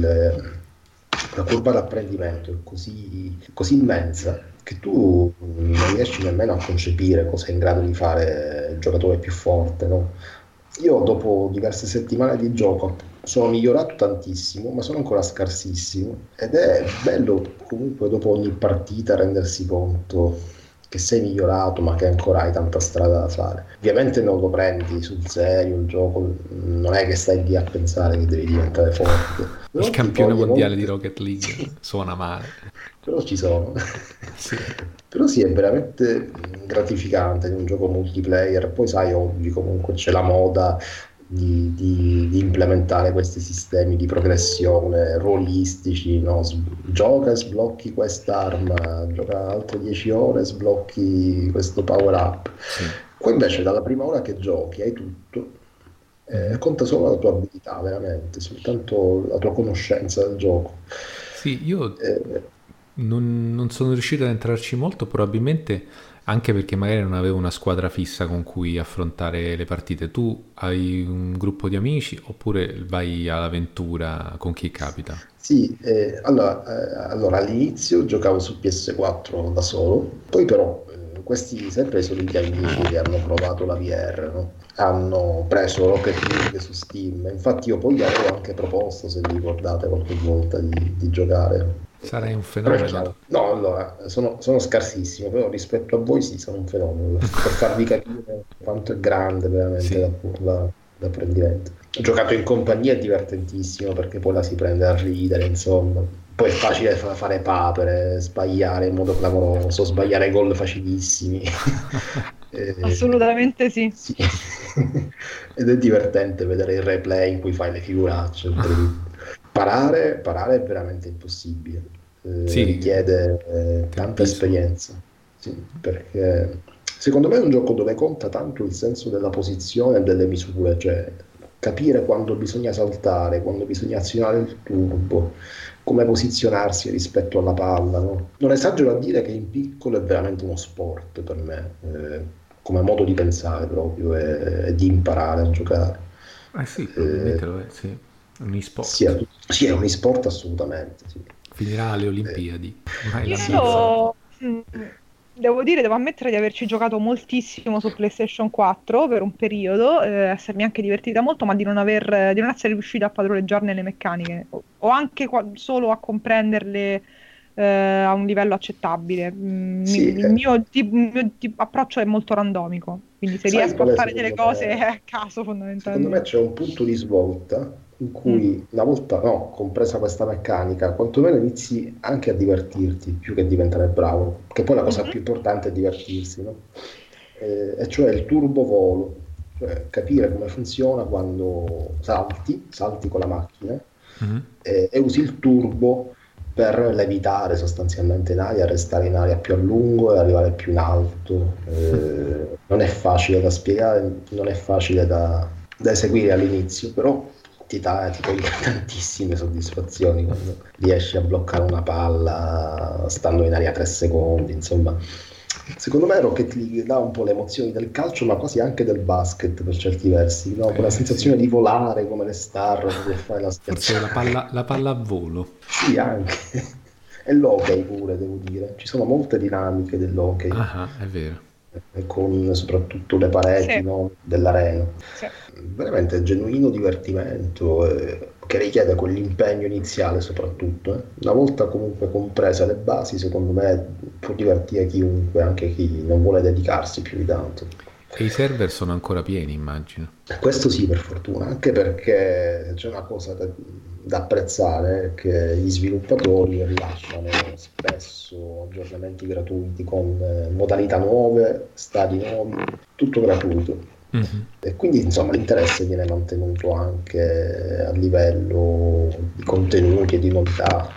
la curva d'apprendimento è così, così immensa che tu non riesci nemmeno a concepire cosa è in grado di fare il giocatore più forte, no? Io dopo diverse settimane di gioco sono migliorato tantissimo, ma sono ancora scarsissimo ed è bello comunque dopo ogni partita rendersi conto che sei migliorato ma che ancora hai tanta strada da fare. Ovviamente non lo prendi sul serio il gioco, non è che stai lì a pensare che devi diventare forte. Il campione mondiale molto... di Rocket League suona male. Però ci sono. Sì. Però sì, è veramente gratificante in un gioco multiplayer. Poi sai, oggi comunque c'è la moda di, di, di, implementare questi sistemi di progressione ruolistici, no? gioca e sblocchi quest'arma, gioca altre 10 ore e sblocchi questo power up. Sì. Qua invece dalla prima ora che giochi hai tutto, eh, conta solo la tua abilità veramente, soltanto la tua conoscenza del gioco. Sì, io eh, non, non sono riuscito ad entrarci molto, probabilmente anche perché magari non avevo una squadra fissa con cui affrontare le partite. Tu hai un gruppo di amici oppure vai all'avventura con chi capita? Sì, eh, allora, eh, allora, all'inizio giocavo su PS4 da solo, poi però eh, questi sempre sono gli amici che hanno provato la VR, no? hanno preso Rocket League su Steam, infatti io poi gli avevo anche proposto, se vi ricordate qualche volta, di, di giocare Sarei un fenomeno. No, allora, sono, sono, scarsissimo, però rispetto a voi sì, sono un fenomeno, per farvi capire quanto è grande veramente sì. la, la, l'apprendimento. Ho giocato in compagnia, è divertentissimo perché poi la si prende a ridere, insomma. Poi è facile fare papere, sbagliare in modo clamoroso, sbagliare gol facilissimi. eh, Assolutamente sì. sì. Ed è divertente vedere il replay in cui fai le figuracce. Parare, parare è veramente impossibile, eh, sì. richiede eh, tanta esperienza, sì, perché secondo me è un gioco dove conta tanto il senso della posizione e delle misure, cioè capire quando bisogna saltare, quando bisogna azionare il turbo, come posizionarsi rispetto alla palla. No? Non esagero a dire che in piccolo è veramente uno sport per me, eh, come modo di pensare proprio e, di imparare a giocare. Eh sì, probabilmente eh, lo è, sì. Un e-sport. Sì, è, sì, è un e-sport assolutamente. Sì. Finirà alle Olimpiadi. Eh. Io devo dire, devo ammettere di averci giocato moltissimo su PlayStation 4 per un periodo, eh, essermi anche divertita molto, ma di non, aver, di non essere riuscita a padroneggiarne le meccaniche o, o anche qua, solo a comprenderle eh, a un livello accettabile. Mm, sì, il, eh. mio, il mio approccio è molto randomico, quindi se Sai riesco a fare delle cose è a caso fondamentalmente. Secondo me c'è un punto di svolta in cui mm. una volta no, compresa questa meccanica, quantomeno inizi anche a divertirti più che diventare bravo, che poi la cosa mm-hmm. più importante è divertirsi, no? eh, e cioè il turbo volo, cioè capire come funziona quando salti, salti con la macchina mm-hmm. e, e, usi il turbo per levitare sostanzialmente in aria, restare in aria più a lungo e arrivare più in alto. Eh, non è facile da spiegare, non è facile da, da eseguire all'inizio, però ti, dà, ti toglie tantissime soddisfazioni quando riesci a bloccare una palla stando in aria tre secondi, insomma. Secondo me Rocket League dà un po' le emozioni del calcio, ma quasi anche del basket per certi versi, no? quella eh, sensazione sì. di volare come le star, che fai la Forse la palla, la palla a volo. Sì, anche. E l'hockey pure, devo dire. Ci sono molte dinamiche dell'hockey. Ah, è vero con soprattutto le pareti sì. no, dell'arena. Sì. Veramente genuino divertimento eh, che richiede quell'impegno iniziale soprattutto. Eh. Una volta comunque comprese le basi, secondo me può divertire chiunque, anche chi non vuole dedicarsi più di tanto. E i server sono ancora pieni, immagino. Questo sì, per fortuna, anche perché c'è una cosa da, da apprezzare che gli sviluppatori rilasciano spesso aggiornamenti gratuiti con eh, modalità nuove, stadi nuovi, tutto gratuito. Mm-hmm. E quindi insomma l'interesse viene mantenuto anche a livello di contenuti e di novità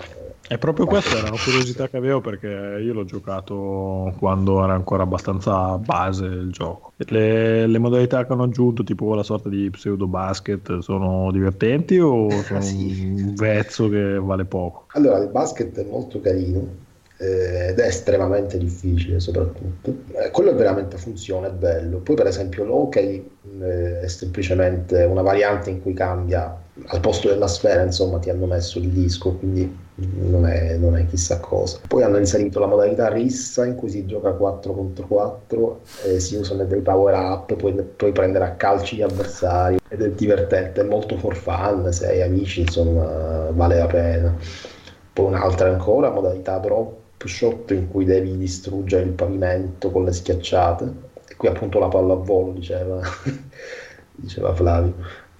È proprio questa era una curiosità che avevo perché io l'ho giocato quando era ancora abbastanza base il gioco. Le, le modalità che hanno aggiunto, tipo la sorta di pseudo basket, sono divertenti o sono sì. un vezzo che vale poco? Allora, il basket è molto carino eh, ed è estremamente difficile soprattutto. Eh, quello veramente funziona, è bello. Poi per esempio l'hockey eh, è semplicemente una variante in cui cambia al posto della sfera, insomma, ti hanno messo il disco, quindi non è, non è chissà cosa. Poi hanno inserito la modalità rissa in cui si gioca 4 contro 4, eh, si usano dei power up, puoi, puoi prendere a calci gli avversari ed è divertente, è molto for fun, se hai amici, insomma, vale la pena. Poi un'altra ancora, modalità drop shot in cui devi distruggere il pavimento con le schiacciate. E qui appunto la palla a volo, diceva, diceva Flavio.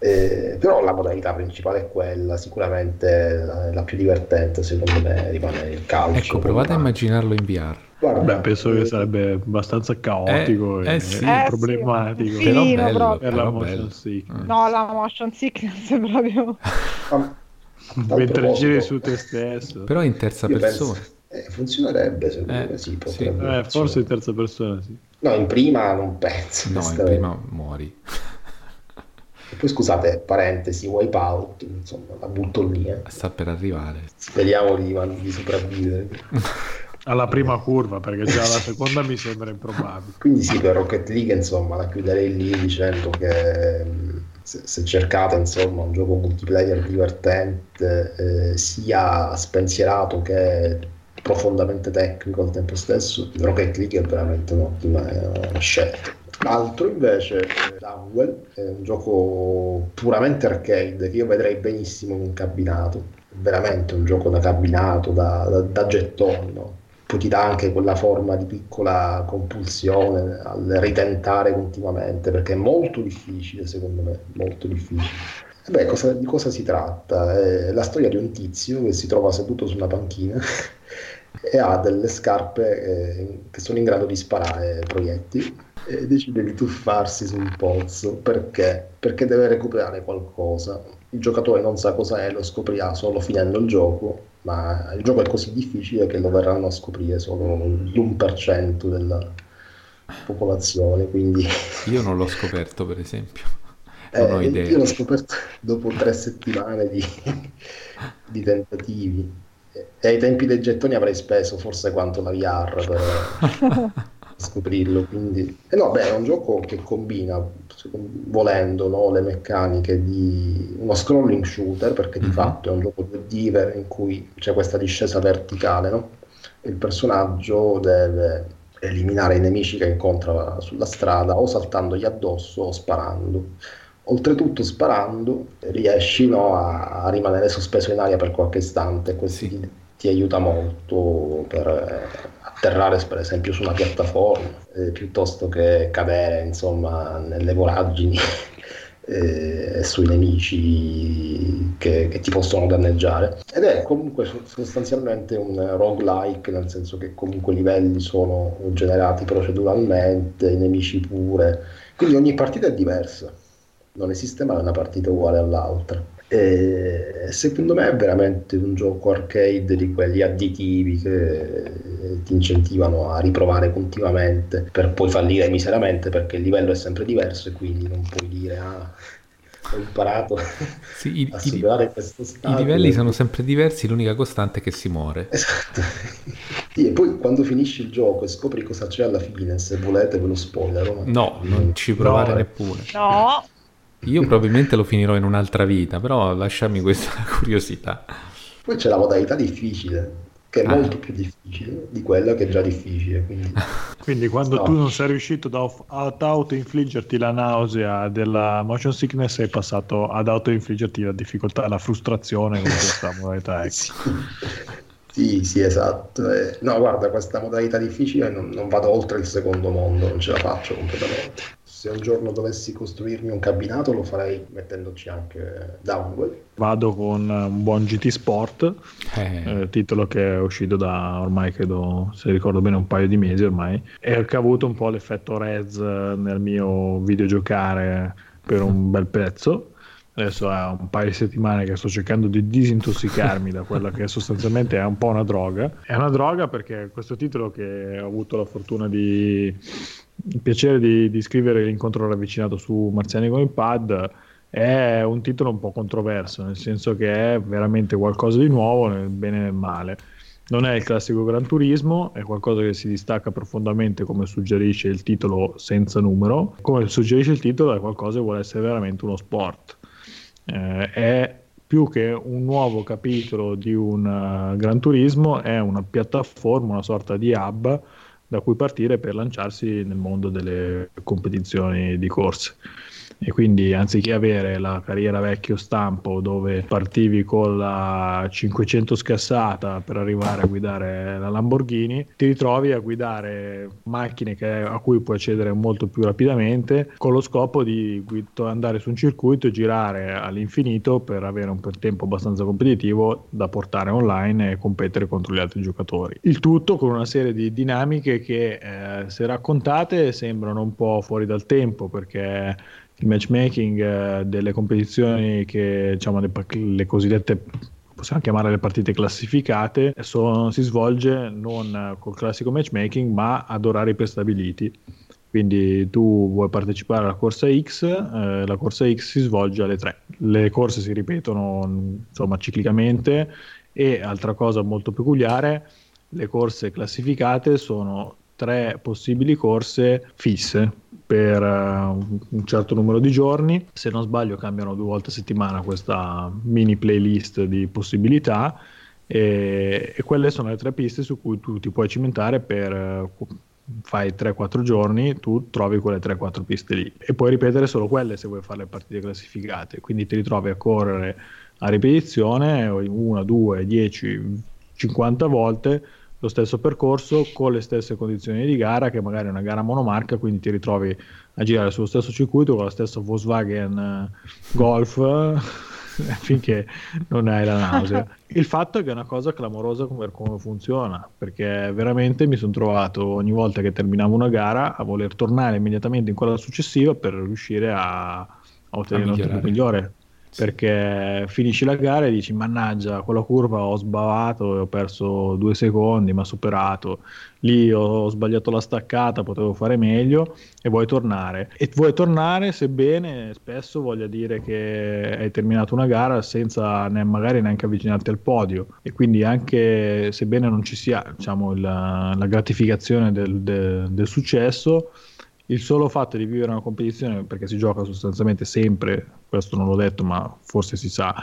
Eh, però la modalità principale è quella, sicuramente la, la, più divertente secondo me rimane il calcio. Ecco, provate a immaginarlo in VR. Guarda, Beh, penso che sarebbe abbastanza caotico eh, e, eh sì. e problematico. Sì, però bello, per la motion sickness. No, la motion sickness è proprio... Mentre giri su te stesso. Però in terza persona. Penso eh, funzionerebbe secondo eh, me, sì, sì. Eh, forse in terza persona, sì. No, in prima non penso. No, in prima muori. Poi scusate, parentesi, wipeout, insomma, la butto lì. Eh. Sta per arrivare. Speriamo di, di sopravvivere. Alla prima curva, perché già la seconda mi sembra improbabile. Quindi sì, per Rocket League, insomma, la chiuderei lì dicendo che se, se cercate, insomma, un gioco multiplayer divertente, eh, sia spensierato che profondamente tecnico al tempo stesso, Rocket League è veramente un'ottima eh, scelta. L'altro invece è Downwell, è un gioco puramente arcade che io vedrei benissimo in un cabinato, veramente un gioco da cabinato, da, da, da gettoni, no? poi ti dà anche quella forma di piccola compulsione al ritentare continuamente, perché è molto difficile secondo me, molto difficile. Beh, cosa, di cosa si tratta? È la storia di un tizio che si trova seduto su una panchina e ha delle scarpe eh, che sono in grado di sparare proiettili e decide di tuffarsi su un pozzo perché? Perché deve recuperare qualcosa. Il giocatore non sa cosa è, lo scoprirà solo finendo il gioco, ma il gioco è così difficile che lo verranno a scoprire solo l'1% della popolazione. Quindi... Io non l'ho scoperto, per esempio. Non eh, Io l'ho scoperto dopo tre settimane di, di tentativi. E ai tempi dei gettoni avrei speso forse quanto la VR per scoprirlo. Quindi... E no, beh, è un gioco che combina, volendo, no, le meccaniche di uno scrolling shooter, perché di mm-hmm. fatto è un gioco 2D in cui c'è questa discesa verticale, no? Il personaggio deve eliminare i nemici che incontra sulla strada o saltandogli addosso o sparando. Oltretutto sparando riesci no, a, a, rimanere sospeso in aria per qualche istante, questo ti, ti aiuta molto per eh, atterrare per esempio su una piattaforma eh, piuttosto che cadere insomma nelle voragini eh, e sui nemici che, che, ti possono danneggiare. Ed è comunque sostanzialmente un roguelike nel senso che comunque i livelli sono generati proceduralmente i nemici pure. Quindi ogni partita è diversa non esiste mai una partita uguale all'altra. E secondo me è veramente un gioco arcade di quelli additivi che ti incentivano a riprovare continuamente per poi fallire miseramente perché il livello è sempre diverso e quindi non puoi dire ah ho imparato sì, i, a superare i, questo stato. I livelli sono sempre diversi, l'unica costante è che si muore. Esatto. Sì, e poi quando finisci il gioco e scopri cosa c'è alla fine, se volete ve lo spoiler. No, non ci provare no, neppure. No. Io probabilmente lo finirò in un'altra vita, però lasciami questa curiosità. Poi c'è la modalità difficile, che è ah. molto più difficile di quella che è già difficile. Quindi, quindi quando no. tu non sei riuscito ad auto-infliggerti la nausea della motion sickness, sei passato ad auto-infliggerti la difficoltà, la frustrazione con questa modalità. Ecco. sì. Sì, sì, esatto. Eh, no, guarda, questa modalità difficile non, non, vado oltre il secondo mondo, non ce la faccio completamente se un giorno dovessi costruirmi un cabinato lo farei mettendoci anche Downwell. Vado con un buon GT Sport, eh. Eh, titolo che è uscito da ormai credo, se ricordo bene, un paio di mesi ormai, e che ha avuto un po' l'effetto Rez nel mio videogiocare per un bel pezzo adesso è un paio di settimane che sto cercando di disintossicarmi da quella che sostanzialmente è un po' una droga. È una droga perché questo titolo che ho avuto la fortuna di il piacere di, di scrivere l'incontro ravvicinato su Marziani con il pad è un titolo un po' controverso, nel senso che è veramente qualcosa di nuovo nel bene e nel male. Non è il classico Gran Turismo, è qualcosa che si distacca profondamente come suggerisce il titolo senza numero. Come suggerisce il titolo è qualcosa che vuole essere veramente uno sport. Eh, è più che un nuovo capitolo di un uh, Gran Turismo, è una piattaforma, una sorta di hub da cui partire per lanciarsi nel mondo delle competizioni di corse e quindi anziché avere la carriera vecchio stampo dove partivi con la 500 scassata per arrivare a guidare la Lamborghini, ti ritrovi a guidare macchine che, a cui puoi accedere molto più rapidamente con lo scopo di andare su un circuito e girare all'infinito per avere un tempo abbastanza competitivo da portare online e competere contro gli altri giocatori. Il tutto con una serie di dinamiche che eh, se raccontate sembrano un po' fuori dal tempo perché il matchmaking eh, delle competizioni che diciamo le, le cosiddette possiamo chiamare le partite classificate, sono, si svolge non col classico matchmaking ma ad orari prestabiliti. Quindi tu vuoi partecipare alla corsa X, eh, la corsa X si svolge alle 3. Le corse si ripetono insomma ciclicamente e altra cosa molto peculiare, le corse classificate sono tre possibili corse fisse per uh, un certo numero di giorni. Se non sbaglio cambiano due volte a settimana questa mini playlist di possibilità. E, e quelle sono le tre piste su cui tu ti puoi cimentare per... Uh, fai 3-4 giorni, tu trovi quelle 3-4 piste lì. E puoi ripetere solo quelle se vuoi fare le partite classificate, quindi ti ritrovi a correre a ripetizione una, due, 10, 50 volte lo stesso percorso con le stesse condizioni di gara, che magari è una gara monomarca, quindi ti ritrovi a girare sullo stesso circuito con la stessa Volkswagen eh, Golf finché non hai la nausea. Il fatto è che è una cosa clamorosa come, come funziona, perché veramente mi sono trovato ogni volta che terminavo una gara a voler tornare immediatamente in quella successiva per riuscire a, a ottenere il tempo migliore perché finisci la gara e dici mannaggia quella curva ho sbavato e ho perso due secondi ma superato. Lì ho sbagliato la staccata potevo fare meglio e vuoi tornare. E vuoi tornare sebbene spesso voglia dire che hai terminato una gara senza ne, magari neanche avvicinarti al podio. E quindi anche sebbene non ci sia diciamo, la, la gratificazione del, del, del successo il solo fatto di vivere una competizione, perché si gioca sostanzialmente sempre, questo non l'ho detto, ma forse si sa,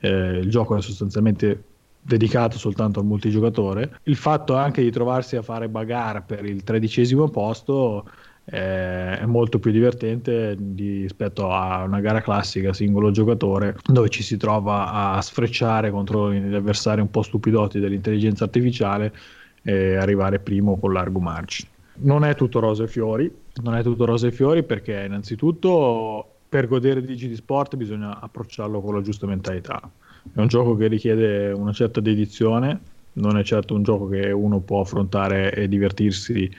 eh, il gioco è sostanzialmente dedicato soltanto al multigiocatore, il fatto anche di trovarsi a fare bagarre per il tredicesimo posto eh, è molto più divertente rispetto a una gara classica singolo giocatore dove ci si trova a sfrecciare contro gli avversari un po' stupidotti dell'intelligenza artificiale e arrivare primo con largo margine. Non è tutto rose e fiori, non è tutto rose e fiori perché innanzitutto per godere di GD Sport bisogna approcciarlo con la giusta mentalità. È un gioco che richiede una certa dedizione, non è certo un gioco che uno può affrontare e divertirsi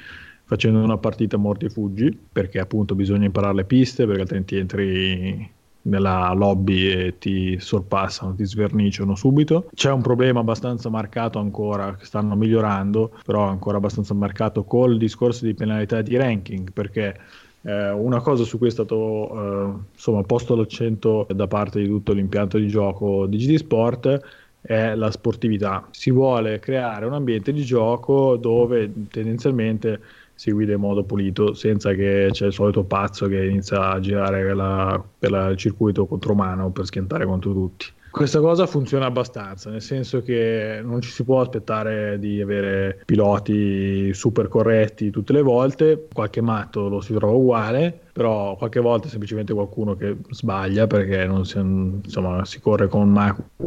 facendo una partita morti e fuggi, perché appunto bisogna imparare le piste, perché altrimenti entri nella lobby e ti sorpassano, ti sverniciano subito. C'è un problema abbastanza marcato ancora, che stanno migliorando, però ancora abbastanza marcato col discorso di penalità di ranking, perché eh, una cosa su cui è stato eh, insomma, posto l'accento da parte di tutto l'impianto di gioco di GD Sport è la sportività. Si vuole creare un ambiente di gioco dove tendenzialmente si guida in modo pulito senza che c'è il solito pazzo che inizia a girare la, per il circuito contro mano per schiantare contro tutti. Questa cosa funziona abbastanza, nel senso che non ci si può aspettare di avere piloti super corretti tutte le volte, qualche matto lo si trova uguale, però qualche volta è semplicemente qualcuno che sbaglia perché si, insomma, si, corre con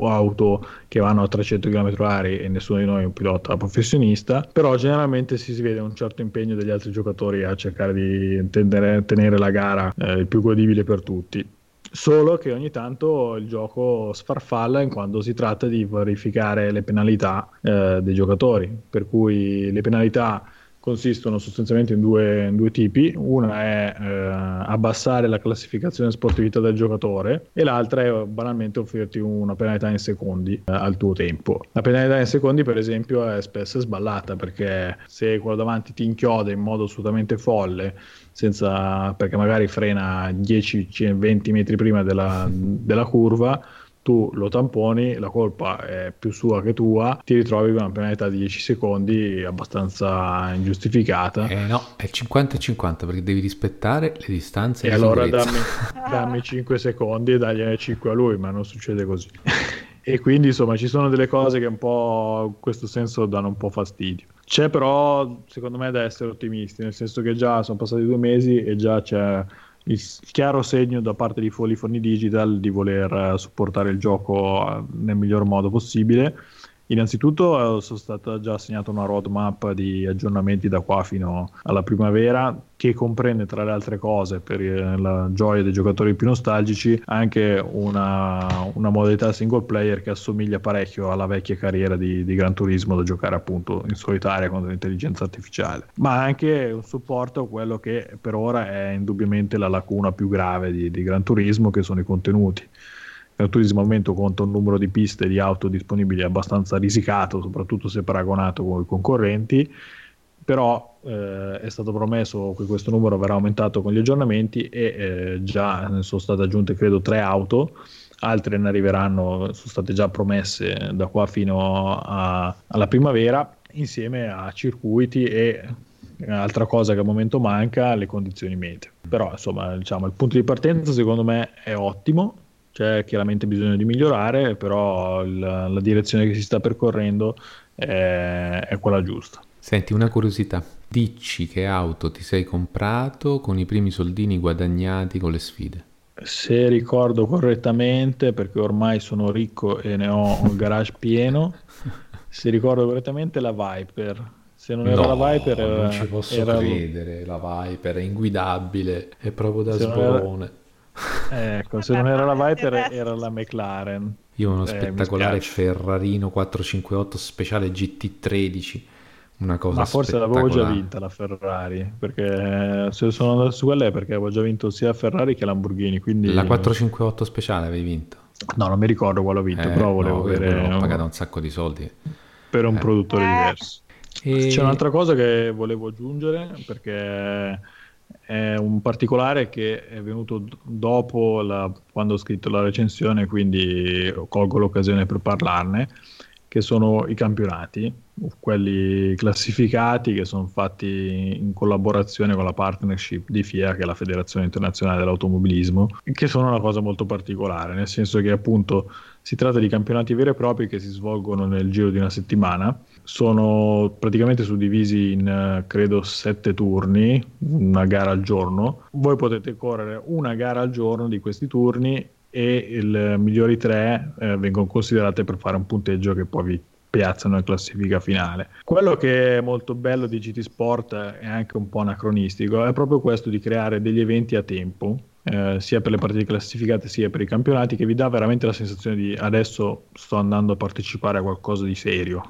auto che vanno a 300 km/h e nessuno di noi è un pilota professionista, però generalmente si, si vede un certo impegno degli altri giocatori a cercare di tenere, tenere la gara eh, il più godibile per tutti Solo che ogni tanto il gioco sfarfalla in quando si tratta di verificare le penalità eh, dei giocatori, per cui le penalità consistono sostanzialmente in due, in due tipi. Una è eh, abbassare la classificazione sportività del giocatore e l'altra è banalmente offrirti una penalità in secondi eh, al tuo tempo. La penalità in secondi, per esempio, è spesso sballata perché se quello davanti ti inchioda in modo assolutamente folle, senza, perché magari frena 10-20 metri prima della, della curva, tu lo tamponi, la colpa è più sua che tua, ti ritrovi con una penalità di 10 secondi abbastanza ingiustificata. Eh no, è 50-50 perché devi rispettare le distanze. E allora dammi, dammi 5 secondi e dagliene 5 a lui, ma non succede così. e quindi insomma ci sono delle cose che un po' in questo senso danno un po' fastidio. C'è però secondo me da essere ottimisti, nel senso che già sono passati due mesi e già c'è il chiaro segno da parte di Folifoni Digital di voler eh, supportare il gioco eh, nel miglior modo possibile Innanzitutto eh, sono stata già assegnata una roadmap di aggiornamenti da qua fino alla primavera che comprende tra le altre cose per eh, la gioia dei giocatori più nostalgici anche una, una modalità single player che assomiglia parecchio alla vecchia carriera di, di Gran Turismo da giocare appunto in solitaria con l'intelligenza artificiale. Ma anche un supporto a quello che per ora è indubbiamente la lacuna più grave di, di Gran Turismo che sono i contenuti Gran Turismo al momento conta un numero di piste di auto disponibili abbastanza risicato, soprattutto se paragonato con i concorrenti, però eh, è stato promesso che questo numero verrà aumentato con gli aggiornamenti e eh, già ne sono state aggiunte credo tre auto, altre ne arriveranno, sono state già promesse da qua fino a, alla primavera, insieme a circuiti e altra cosa che al momento manca, le condizioni meteo. Però insomma diciamo, il punto di partenza secondo me è ottimo, c'è chiaramente bisogno di migliorare, però il, la direzione che si sta percorrendo è, è quella giusta. Senti, una curiosità. Dici che auto ti sei comprato con i primi soldini guadagnati con le sfide? Se ricordo correttamente, perché ormai sono ricco e ne ho un garage pieno, se ricordo correttamente la Viper. Se non era no, la Viper, non ci posso era... credere. La Viper è inguidabile, è proprio da sborone. Ecco, se non era la Viper era la McLaren. Io ho uno eh, spettacolare Ferrarino 458 speciale GT13. Una cosa Ma forse l'avevo già vinta la Ferrari, perché se sono andato su quella è perché avevo già vinto sia Ferrari che Lamborghini. Quindi... La 458 speciale avevi vinto? No, non mi ricordo quale ho vinto, eh, però volevo no, avere... Ho pagato un sacco di soldi. Per un eh. produttore diverso. E... C'è un'altra cosa che volevo aggiungere, perché è un particolare che è venuto dopo la, quando ho scritto la recensione, quindi colgo l'occasione per parlarne, che sono i campionati, quelli classificati che sono fatti in collaborazione con la partnership di FIA, che è la Federazione Internazionale dell'Automobilismo, che sono una cosa molto particolare, nel senso che appunto si tratta di campionati veri e propri che si svolgono nel giro di una settimana sono praticamente suddivisi in eh, credo sette turni, una gara al giorno. Voi potete correre una gara al giorno di questi turni e i migliori tre eh, vengono considerate per fare un punteggio che poi vi piazzano in classifica finale. Quello che è molto bello di GT Sport è anche un po' anacronistico, è proprio questo di creare degli eventi a tempo, eh, sia per le partite classificate sia per i campionati, che vi dà veramente la sensazione di adesso sto andando a partecipare a qualcosa di serio.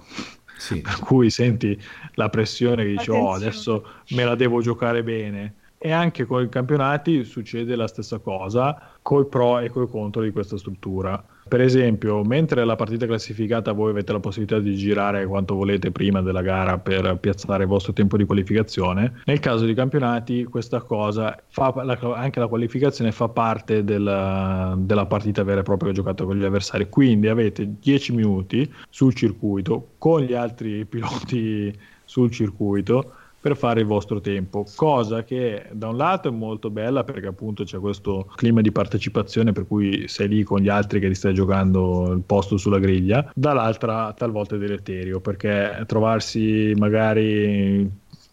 Sì. Per cui senti la pressione che dici, oh, adesso me la devo giocare bene. E anche con i campionati succede la stessa cosa, coi pro e coi contro di questa struttura. Per esempio, mentre la partita classificata voi avete la possibilità di girare quanto volete prima della gara per piazzare il vostro tempo di qualificazione, nel caso di campionati questa cosa, fa, la, anche la qualificazione fa parte della, della partita vera e propria giocata con gli avversari. Quindi avete 10 minuti sul circuito con gli altri piloti sul circuito per fare il vostro tempo, cosa che da un lato è molto bella perché appunto c'è questo clima di partecipazione per cui sei lì con gli altri che ti stai giocando il posto sulla griglia, dall'altra talvolta è deleterio perché trovarsi magari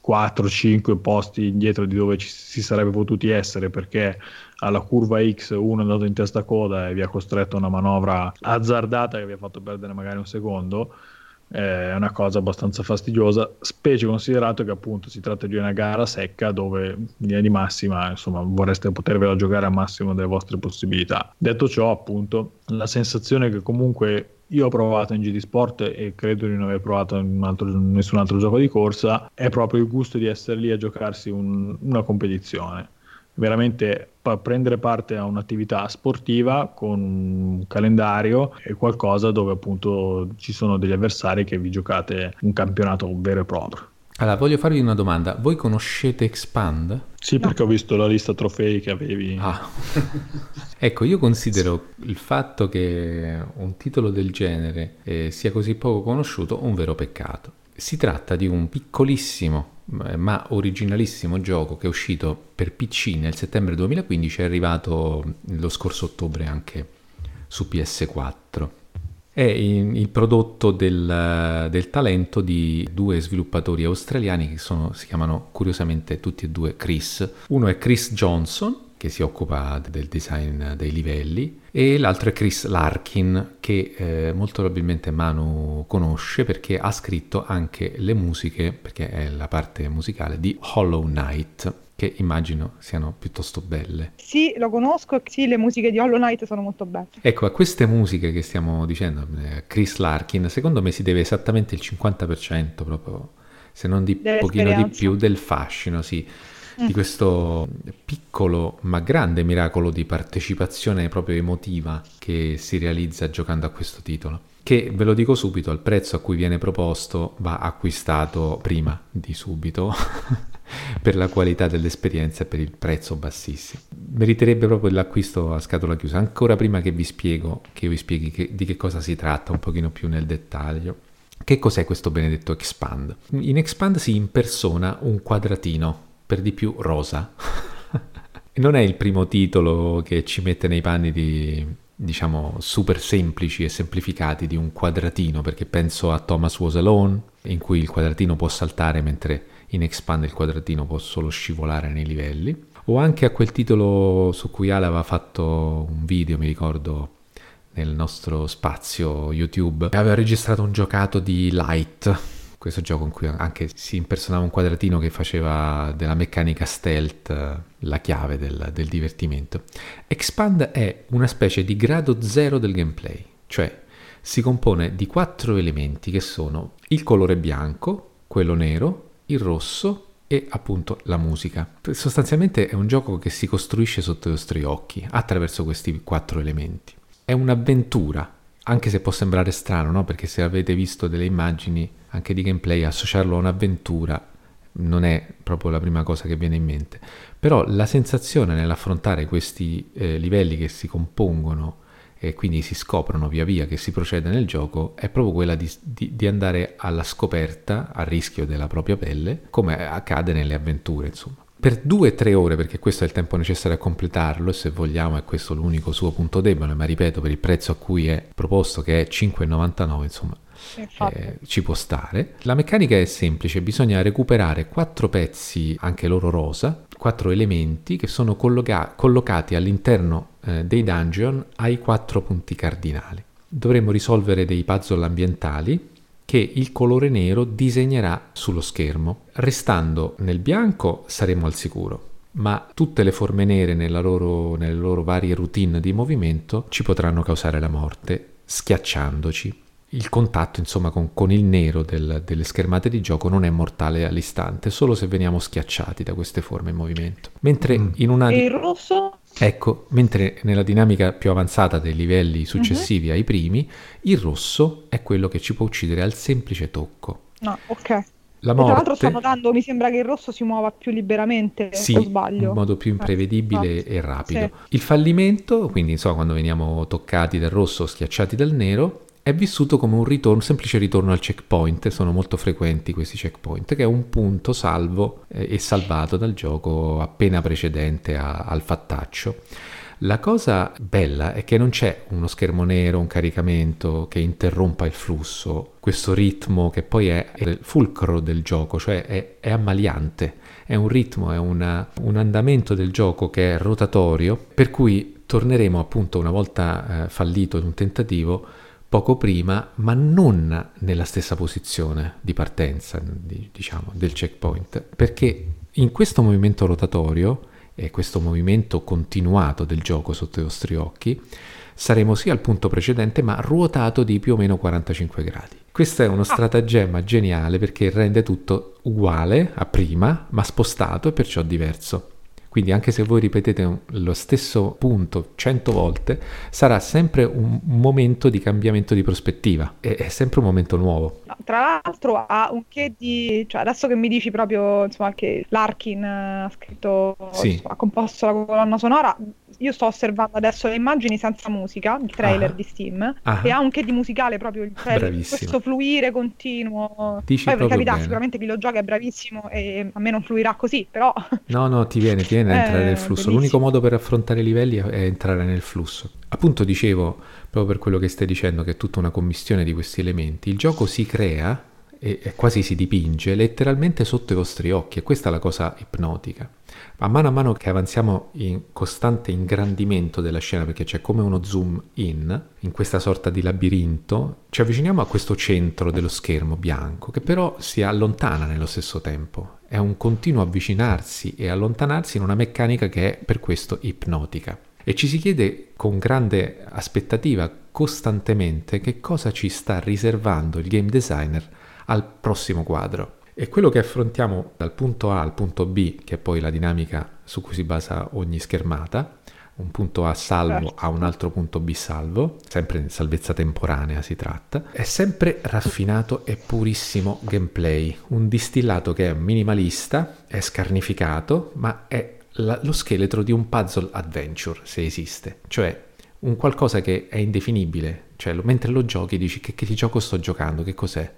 4-5 posti indietro di dove ci, si sarebbe potuti essere perché alla curva X uno è andato in testa coda e vi ha costretto a una manovra azzardata che vi ha fatto perdere magari un secondo è una cosa abbastanza fastidiosa, specie considerato che appunto si tratta di una gara secca dove in linea di massima insomma vorreste potervela giocare al massimo delle vostre possibilità. Detto ciò, appunto, la sensazione che comunque io ho provato in GD Sport e credo di non aver provato in altro, nessun altro gioco di corsa, è proprio il gusto di essere lì a giocarsi un, una competizione. Veramente prendere parte a un'attività sportiva con un calendario e qualcosa dove appunto ci sono degli avversari che vi giocate un campionato vero e proprio. Allora, voglio farvi una domanda. Voi conoscete Expand? Sì, perché ho visto la lista trofei che avevi. Ah. ecco, io considero il fatto che un titolo del genere eh, sia così poco conosciuto un vero peccato. Si tratta di un piccolissimo ma originalissimo gioco che è uscito per PC nel settembre 2015 è arrivato lo scorso ottobre anche su PS4 è il prodotto del, del, talento di due sviluppatori australiani che sono, si chiamano curiosamente tutti e due Chris. Uno è Chris Johnson, che si occupa del design dei livelli, e l'altro è Chris Larkin, che eh, molto probabilmente Manu conosce perché ha scritto anche le musiche, perché è la parte musicale di Hollow Knight che immagino siano piuttosto belle. Sì, lo conosco sì, le musiche di Hollow Knight sono molto belle. Ecco, a queste musiche che stiamo dicendo, eh, Chris Larkin, secondo me si deve esattamente il 50% proprio, se non di pochino di più, del fascino, sì. Di questo piccolo ma grande miracolo di partecipazione proprio emotiva che si realizza giocando a questo titolo che ve lo dico subito, al prezzo a cui viene proposto va acquistato prima di subito per la qualità dell'esperienza e per il prezzo bassissimo. Meriterebbe proprio l'acquisto a scatola chiusa, ancora prima che vi spiego, che vi spieghi che, di che cosa si tratta un pochino più nel dettaglio. Che cos'è questo benedetto Expand? In Expand si impersona un quadratino, per di più rosa. non è il primo titolo che ci mette nei panni di, diciamo, super semplici e semplificati di un quadratino, perché penso a Thomas Was Alone, in cui il quadratino può saltare mentre in Expand il quadratino può solo scivolare nei livelli, o anche a quel titolo su cui Ale aveva fatto un video, mi ricordo, nel nostro spazio YouTube, aveva registrato un giocato di Light, questo gioco in cui anche si impersonava un quadratino che faceva della meccanica stealth la chiave del, del divertimento. Expand è una specie di grado zero del gameplay, cioè si compone di quattro elementi che sono il colore bianco, quello nero, il rosso e appunto la musica. Sostanzialmente è un gioco che si costruisce sotto i nostri occhi attraverso questi quattro elementi. È un'avventura, anche se può sembrare strano, no? Perché se avete visto delle immagini anche di gameplay, associarlo a un'avventura non è proprio la prima cosa che viene in mente. Però la sensazione nell'affrontare questi eh, livelli che si compongono e quindi si scoprono via via che si procede nel gioco è proprio quella di, di, di andare alla scoperta, a rischio della propria pelle, come accade nelle avventure, insomma. Per due o tre ore, perché questo è il tempo necessario a completarlo, e se vogliamo è questo l'unico suo punto debole, ma ripeto, per il prezzo a cui è proposto, che è 5,99, insomma, eh, ci può stare. La meccanica è semplice, bisogna recuperare quattro pezzi, anche loro rosa, quattro elementi che sono colloca- collocati all'interno eh, dei dungeon ai quattro punti cardinali. Dovremo risolvere dei puzzle ambientali che il colore nero disegnerà sullo schermo. Restando nel bianco saremo al sicuro, ma tutte le forme nere loro, nelle loro varie routine di movimento ci potranno causare la morte, schiacciandoci il contatto insomma con, con il nero del, delle schermate di gioco non è mortale all'istante, solo se veniamo schiacciati da queste forme in movimento. Mentre mm. in una... E il rosso? Ecco, mentre nella dinamica più avanzata dei livelli successivi uh-huh. ai primi, il rosso è quello che ci può uccidere al semplice tocco. No, ok. La morte... Tra l'altro sto notando, mi sembra che il rosso si muova più liberamente, sì, o sbaglio? in modo più imprevedibile eh, e rapido. Sì. Il fallimento, quindi insomma quando veniamo toccati dal rosso o schiacciati dal nero, è vissuto come un ritorno, semplice ritorno al checkpoint, sono molto frequenti questi checkpoint, che è un punto salvo eh, e salvato dal gioco appena precedente a, al fattaccio. La cosa bella è che non c'è uno schermo nero, un caricamento che interrompa il flusso, questo ritmo che poi è il fulcro del gioco, cioè è, è ammaliante, è un ritmo, è una, un andamento del gioco che è rotatorio, per cui torneremo appunto una volta eh, fallito un tentativo poco prima, ma non nella stessa posizione di partenza, diciamo, del checkpoint, perché in questo movimento rotatorio e questo movimento continuato del gioco sotto i vostri occhi, saremo sì al punto precedente ma ruotato di più o meno 45 gradi. Questo è uno ah. stratagemma geniale perché rende tutto uguale a prima ma spostato e perciò diverso. Quindi anche se voi ripetete lo stesso punto cento volte, sarà sempre un momento di cambiamento di prospettiva, è, è sempre un momento nuovo. Tra l'altro ha un che di... Cioè adesso che mi dici proprio insomma, che Larkin ha scritto, sì. insomma, ha composto la colonna sonora, io sto osservando adesso le immagini senza musica, il trailer ah. di Steam, ah. e ha un che di musicale proprio il trailer, questo fluire continuo. Dici Poi per carità, bene. sicuramente chi lo gioca è bravissimo e a me non fluirà così, però... No, no, ti viene, ti viene a entrare nel flusso. Bellissimo. L'unico modo per affrontare i livelli è entrare nel flusso. Appunto dicevo, proprio per quello che stai dicendo, che è tutta una commissione di questi elementi, il gioco si crea e, quasi si dipinge letteralmente sotto i vostri occhi e questa è la cosa ipnotica. A mano a mano che avanziamo in costante ingrandimento della scena, perché c'è come uno zoom in, in questa sorta di labirinto, ci avviciniamo a questo centro dello schermo bianco, che però si allontana nello stesso tempo. È un continuo avvicinarsi e allontanarsi in una meccanica che è per questo ipnotica. E ci si chiede con grande aspettativa costantemente che cosa ci sta riservando il game designer al prossimo quadro. E quello che affrontiamo dal punto A al punto B, che è poi la dinamica su cui si basa ogni schermata, un punto A salvo a un altro punto B salvo, sempre in salvezza temporanea si tratta, è sempre raffinato e purissimo gameplay, un distillato che è minimalista, è scarnificato, ma è la, lo scheletro di un puzzle adventure, se esiste, cioè un qualcosa che è indefinibile, cioè mentre lo giochi dici che, che gioco sto giocando, che cos'è?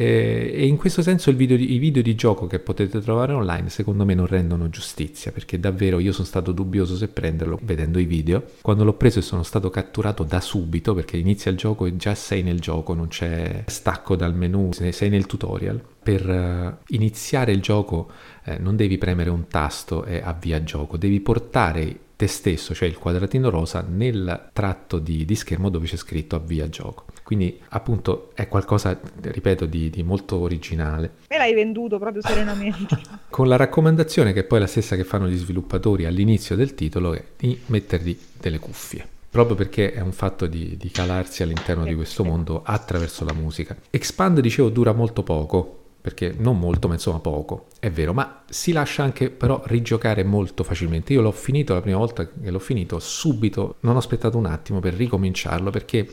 Eh, e in questo senso video di, i video di gioco che potete trovare online secondo me non rendono giustizia perché davvero io sono stato dubbioso se prenderlo vedendo i video. Quando l'ho preso e sono stato catturato da subito perché inizia il gioco e già sei nel gioco, non c'è stacco dal menu, sei nel tutorial. Per uh, iniziare il gioco eh, non devi premere un tasto e avvia gioco, devi portare te stesso, cioè il quadratino rosa, nel tratto di, di schermo dove c'è scritto avvia gioco. Quindi appunto è qualcosa, ripeto, di, di molto originale. Me l'hai venduto proprio serenamente. Con la raccomandazione che è poi la stessa che fanno gli sviluppatori all'inizio del titolo è di mettergli delle cuffie proprio perché è un fatto di, di calarsi all'interno di questo mondo attraverso la musica. Expand, dicevo, dura molto poco, perché non molto, ma insomma poco, è vero, ma si lascia anche però rigiocare molto facilmente. Io l'ho finito la prima volta che l'ho finito, subito, non ho aspettato un attimo per ricominciarlo, perché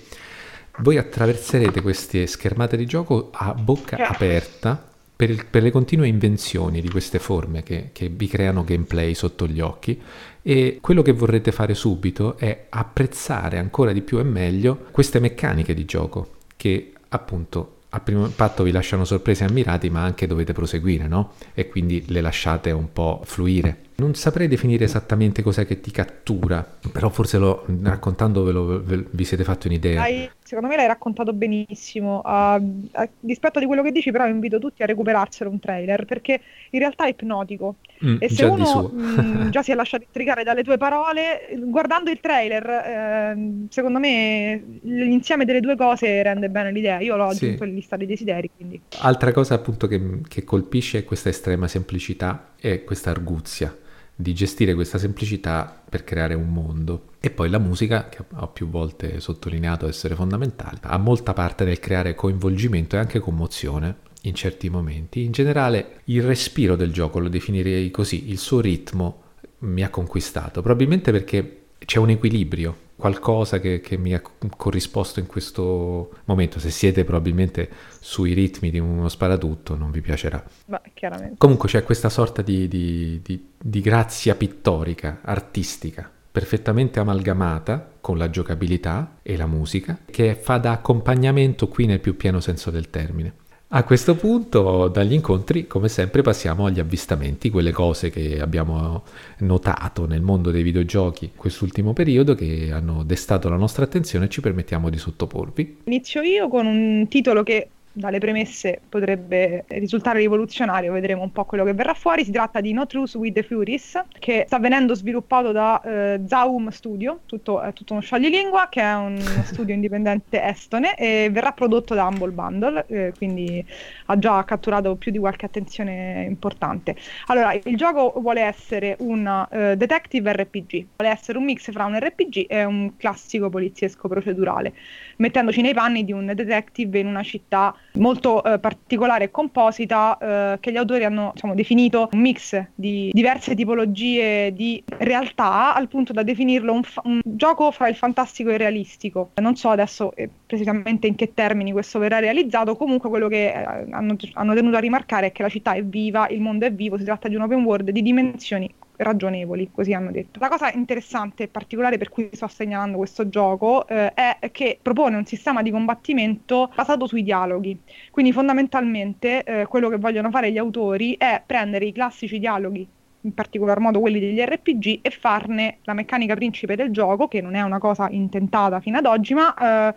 voi attraverserete queste schermate di gioco a bocca aperta per, il, per le continue invenzioni di queste forme che, che vi creano gameplay sotto gli occhi e quello che vorrete fare subito è apprezzare ancora di più e meglio queste meccaniche di gioco che appunto a primo impatto vi lasciano sorpresi e ammirati, ma anche dovete proseguire, no? E quindi le lasciate un po' fluire. Non saprei definire esattamente cos'è che ti cattura, però forse lo, raccontandovelo vi siete fatti un'idea. Hai, secondo me l'hai raccontato benissimo. Uh, a dispetto di quello che dici, però invito tutti a recuperarselo un trailer, perché in realtà è ipnotico. Mm, e se uno mh, mm, già si è lasciato intrigare dalle tue parole, guardando il trailer, eh, secondo me l'insieme delle due cose rende bene l'idea. Io l'ho aggiunto sì. in lista dei desideri. Quindi. Altra cosa appunto che, che colpisce è questa estrema semplicità e questa arguzia di gestire questa semplicità per creare un mondo. E poi la musica, che ho più volte sottolineato essere fondamentale, ha molta parte nel creare coinvolgimento e anche commozione in certi momenti. In generale il respiro del gioco lo definirei così, il suo ritmo mi ha conquistato, probabilmente perché c'è un equilibrio, qualcosa che, che, mi ha corrisposto in questo momento. Se siete probabilmente sui ritmi di uno sparatutto, non vi piacerà. Beh, chiaramente. Comunque c'è questa sorta di, di, di, di grazia pittorica, artistica, perfettamente amalgamata con la giocabilità e la musica, che fa da accompagnamento qui nel più pieno senso del termine. A questo punto, dagli incontri, come sempre, passiamo agli avvistamenti, quelle cose che abbiamo notato nel mondo dei videogiochi quest'ultimo periodo che hanno destato la nostra attenzione e ci permettiamo di sottoporvi. Inizio io con un titolo che dalle premesse potrebbe risultare rivoluzionario, vedremo un po' quello che verrà fuori. Si tratta di No Truth with the Furies, che sta venendo sviluppato da eh, Zaum Studio, tutto, è tutto uno scioglilingua, che è un studio indipendente estone e verrà prodotto da Humble Bundle, eh, quindi ha già catturato più di qualche attenzione importante. Allora, il gioco vuole essere un uh, detective RPG, vuole essere un mix fra un RPG e un classico poliziesco procedurale, mettendoci nei panni di un detective in una città molto uh, particolare e composita uh, che gli autori hanno diciamo, definito un mix di diverse tipologie di realtà al punto da definirlo un, fa- un gioco fra il fantastico e il realistico. Non so adesso eh, precisamente in che termini questo verrà realizzato, comunque quello che eh, hanno, hanno tenuto a rimarcare è che la città è viva, il mondo è vivo, si tratta di un open world di dimensioni ragionevoli, così hanno detto. La cosa interessante e particolare per cui sto segnalando questo gioco eh, è che propone un sistema di combattimento basato sui dialoghi. Quindi fondamentalmente eh, quello che vogliono fare gli autori è prendere i classici dialoghi in particolar modo quelli degli RPG, e farne la meccanica principe del gioco, che non è una cosa intentata fino ad oggi, ma eh,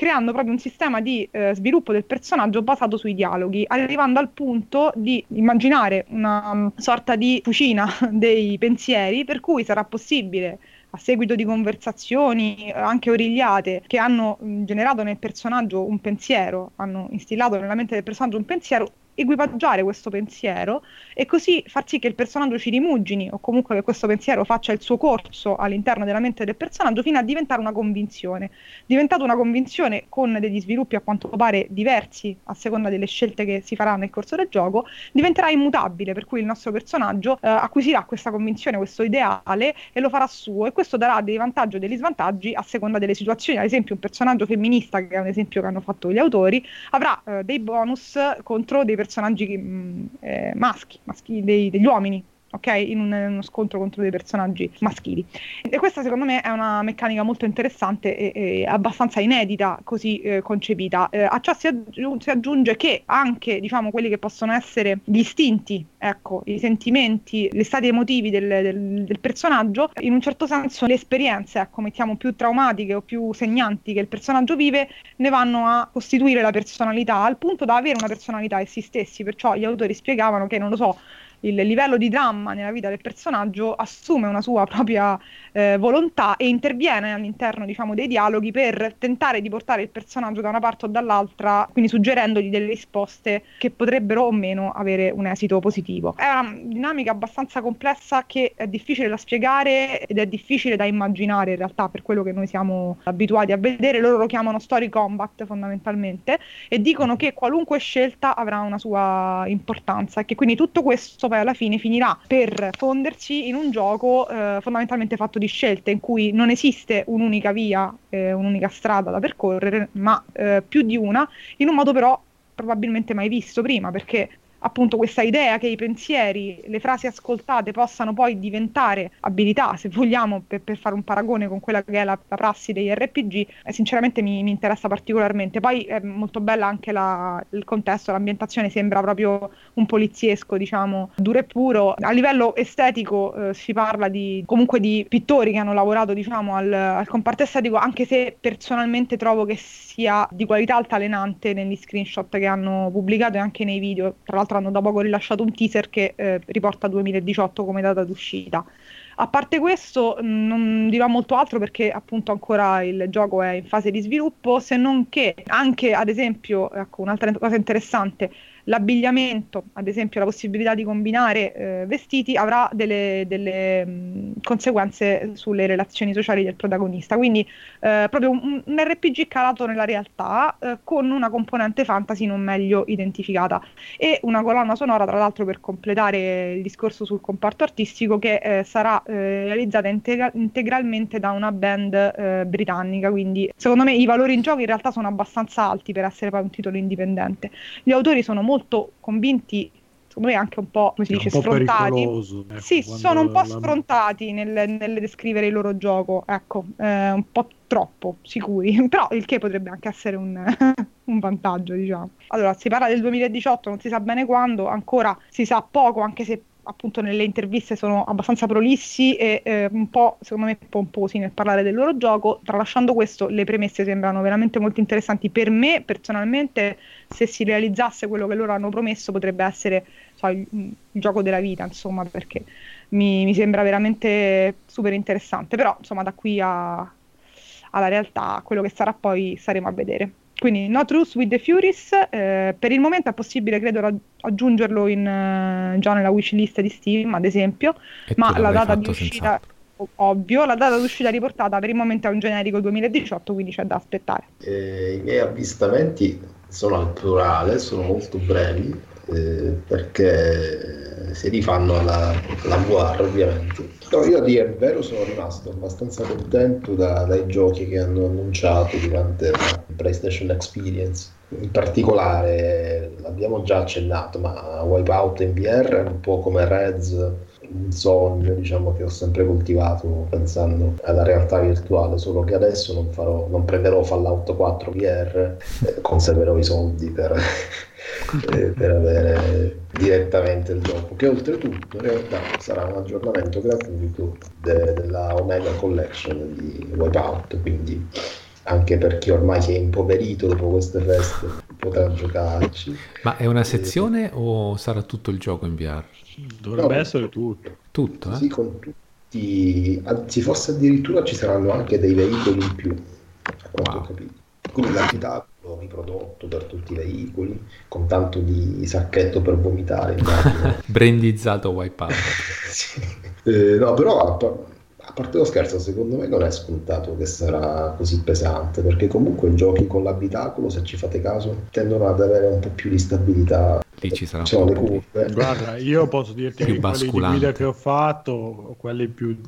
creando proprio un sistema di eh, sviluppo del personaggio basato sui dialoghi, arrivando al punto di immaginare una um, sorta di fucina dei pensieri per cui sarà possibile a seguito di conversazioni eh, anche origliate che hanno mh, generato nel personaggio un pensiero, hanno instillato nella mente del personaggio un pensiero, equipaggiare questo pensiero e così far sì che il personaggio ci rimugini o comunque che questo pensiero faccia il suo corso all'interno della mente del personaggio fino a diventare una convinzione. Diventata una convinzione con degli sviluppi a quanto pare diversi a seconda delle scelte che si faranno nel corso del gioco, diventerà immutabile, per cui il nostro personaggio eh, acquisirà questa convinzione, questo ideale e lo farà suo e questo darà dei vantaggi o degli svantaggi a seconda delle situazioni. Ad esempio un personaggio femminista, che è un esempio che hanno fatto gli autori, avrà eh, dei bonus contro dei personaggi mh, mm, eh, maschi, maschi dei, degli uomini ok? In, un, uno scontro contro dei personaggi maschili. E questa secondo me è una meccanica molto interessante e, e abbastanza inedita così eh, concepita. Eh, a ciò si, aggiunge, si aggiunge che anche diciamo quelli che possono essere gli istinti, ecco, i sentimenti, gli stati emotivi del, del, del personaggio, in un certo senso le esperienze, ecco, mettiamo più traumatiche o più segnanti che il personaggio vive, ne vanno a costituire la personalità al punto da avere una personalità essi stessi, perciò gli autori spiegavano che, non lo so, il livello di dramma nella vita del personaggio assume una sua propria eh, volontà e interviene all'interno diciamo, dei dialoghi per tentare di portare il personaggio da una parte o dall'altra, quindi suggerendogli delle risposte che potrebbero o meno avere un esito positivo. È una dinamica abbastanza complessa che è difficile da spiegare ed è difficile da immaginare in realtà per quello che noi siamo abituati a vedere. Loro lo chiamano story combat fondamentalmente e dicono che qualunque scelta avrà una sua importanza e che quindi tutto questo poi alla fine finirà per fondersi in un gioco eh, fondamentalmente fatto di scelte in cui non esiste un'unica via, eh, un'unica strada da percorrere, ma eh, più di una, in un modo però probabilmente mai visto prima, perché appunto questa idea che i pensieri, le frasi ascoltate possano poi diventare abilità, se vogliamo, per, per fare un paragone con quella che è la, la prassi degli RPG, eh, sinceramente mi, mi, interessa particolarmente. Poi è molto bella anche la, il contesto, l'ambientazione sembra proprio un poliziesco, diciamo, duro e puro. A livello estetico eh, si parla di, comunque di pittori che hanno lavorato, diciamo, al, al comparto estetico, anche se personalmente trovo che sia di qualità altalenante negli screenshot che hanno pubblicato e anche nei video. Tra l'altro l'altro hanno da poco rilasciato un teaser che eh, riporta 2018 come data d'uscita. A parte questo non dirò molto altro perché appunto ancora il gioco è in fase di sviluppo, se non che anche ad esempio, ecco un'altra cosa interessante, l'abbigliamento, ad esempio la possibilità di combinare eh, vestiti, avrà delle, delle mh, conseguenze sulle relazioni sociali del protagonista. Quindi eh, proprio un, un, RPG calato nella realtà eh, con una componente fantasy non meglio identificata e una colonna sonora, tra l'altro, per completare il discorso sul comparto artistico che eh, sarà eh, realizzata integra- integralmente da una band eh, britannica. Quindi secondo me i valori in gioco in realtà sono abbastanza alti per essere poi un titolo indipendente. Gli autori sono molto convinti secondo me anche un po', come si dice, sfrontati. Ecco, sì, sono un po' la... sfrontati nel, nel, descrivere il loro gioco, ecco, eh, un po' troppo sicuri, però il che potrebbe anche essere un, un, vantaggio, diciamo. Allora, si parla del 2018, non si sa bene quando, ancora si sa poco, anche se appunto nelle interviste sono abbastanza prolissi e eh, un po' secondo me pomposi nel parlare del loro gioco, tralasciando questo le premesse sembrano veramente molto interessanti. Per me personalmente se si realizzasse quello che loro hanno promesso potrebbe essere so, il, il, gioco della vita insomma perché mi, mi, sembra veramente super interessante. Però insomma da qui a, alla realtà quello che sarà poi staremo a vedere quindi No Truth with the Furies, eh, per il momento è possibile credo rag- aggiungerlo in, uh, già nella wishlist di Steam ad esempio, e ma la data di uscita, ovvio, la data di uscita riportata per il momento è un generico 2018, quindi c'è da aspettare. Eh, I miei avvistamenti sono al plurale, sono molto brevi, eh, perché si rifanno alla, alla VR ovviamente. No, io a dire il vero sono rimasto abbastanza contento da, dai giochi che hanno annunciato durante la PlayStation Experience. In particolare, l'abbiamo già accennato, ma Wipeout in VR è un po' come Reds, un sogno diciamo, che ho sempre coltivato pensando alla realtà virtuale, solo che adesso non, farò, non prenderò Fallout 4 VR, eh, conserverò i soldi per eh, per avere direttamente il gioco che oltretutto in realtà sarà un aggiornamento gratuito de- della Omega Collection di Wipeout quindi anche per chi ormai si è impoverito dopo queste feste potrà giocarci ma è una sezione eh, o sarà tutto il gioco in VR? dovrebbe no, essere tutto tutto? Eh? sì con tutti anzi forse addirittura ci saranno anche dei veicoli in più a quanto wow. ho capito quindi la città riprodotto per tutti i veicoli, con tanto di sacchetto per vomitare. Brandizzato wipeout. sì. eh, no, però a, a, parte lo scherzo, secondo me non è scontato che sarà così pesante, perché comunque i giochi con l'abitacolo, se ci fate caso, tendono ad avere un po' più di stabilità. Lì ci sarà un po' curve. Guarda, io posso dirti che quelli di guida che ho fatto, quelli più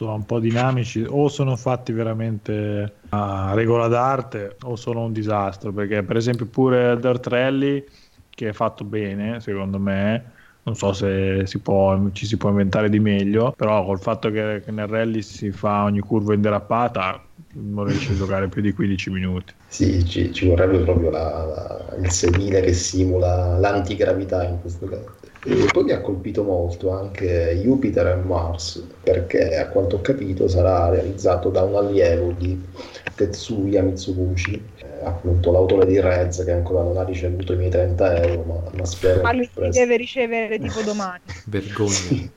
insomma, un po' dinamici o sono fatti veramente a regola d'arte o sono un disastro perché per esempio pure Dirt Rally che è fatto bene secondo me non so se si può, ci si può inventare di meglio però col fatto che, nel rally si fa ogni curva in derapata non riesce a giocare più di 15 minuti. Sì ci, ci vorrebbe proprio la, la, il sedile che simula l'antigravità in questo caso e poi mi ha colpito molto anche Jupiter e Mars, perché a quanto ho capito sarà realizzato da un allievo di Tetsuya Mitsuguchi, eh, appunto l'autore di Rez che ancora non ha ricevuto i miei 30 euro, ma, ma spero... Ma lui li deve ricevere tipo domani. Vergogna. Sì.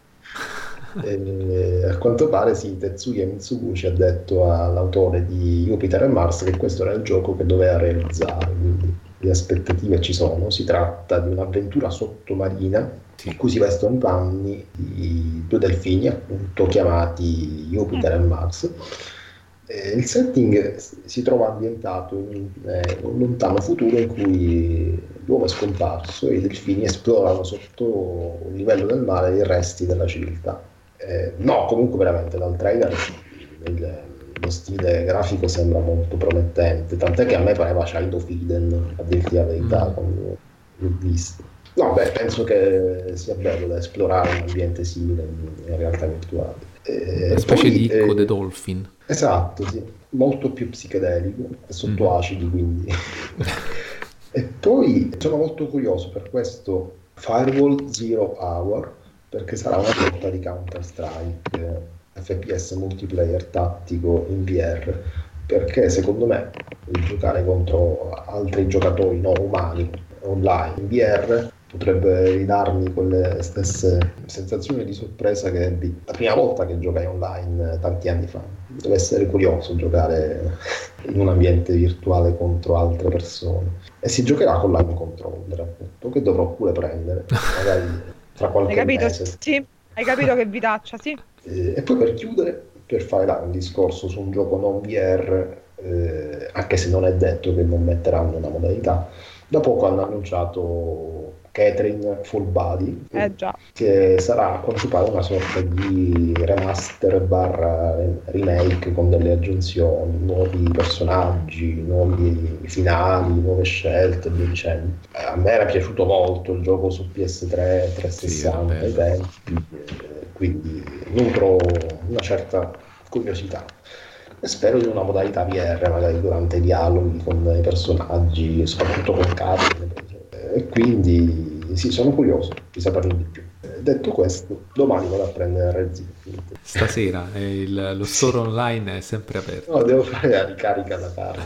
E, a quanto pare sì, Tetsuya Mitsuguchi ha detto all'autore di Jupiter e Mars che questo era il gioco che doveva realizzare, quindi le aspettative ci sono, si tratta di un'avventura sottomarina sì. in cui si vestono i panni di due delfini appunto chiamati Jupiter e Mars. Eh, il setting si trova ambientato in eh, un lontano futuro in cui l'uomo è scomparso e i delfini esplorano sotto il livello del mare i resti della civiltà. Eh, no, comunque veramente dal trailer il, lo stile grafico sembra molto promettente, tant'è che a me pareva Child of Eden, a dirti la verità, mm. quando l'ho visto. No, beh, penso che sia bello da esplorare un ambiente simile in, realtà virtuale. Eh, Una specie poi, di Icco eh, the Dolphin. Esatto, sì, molto più psichedelico e sotto mm. acidi quindi. e poi sono molto curioso per questo Firewall Zero Hour, perché sarà una sorta di Counter-Strike FPS multiplayer tattico in VR perché secondo me giocare contro altri giocatori non umani online in VR potrebbe ridarmi quelle stesse sensazioni di sorpresa che ebbi la prima volta che giocai online tanti anni fa. Deve essere curioso giocare in un ambiente virtuale contro altre persone. E si giocherà con l'anno controller, appunto, che dovrò pure prendere, magari tra qualche Hai capito? mese. Sì, hai capito che vitaccia, sì. Eh, e poi per chiudere, per fare là un discorso su un gioco non VR, eh, anche se non è detto che non metteranno una modalità, da poco hanno annunciato Catherine Full Body, eh che sarà a quanto pare una sorta di remaster barra remake con delle aggiunzioni, nuovi personaggi, nuovi finali, nuove scelte. Eh, a me era piaciuto molto il gioco su PS3 360 ai tempi, eh, quindi nutro una certa curiosità. Spero in una modalità VR magari durante i dialoghi con i personaggi soprattutto con Catherine e quindi sì, sono curioso di saperne di più. detto questo, domani vado a prendere Resident Stasera eh, il, lo store online è sempre aperto. No, devo fare la ricarica da carta.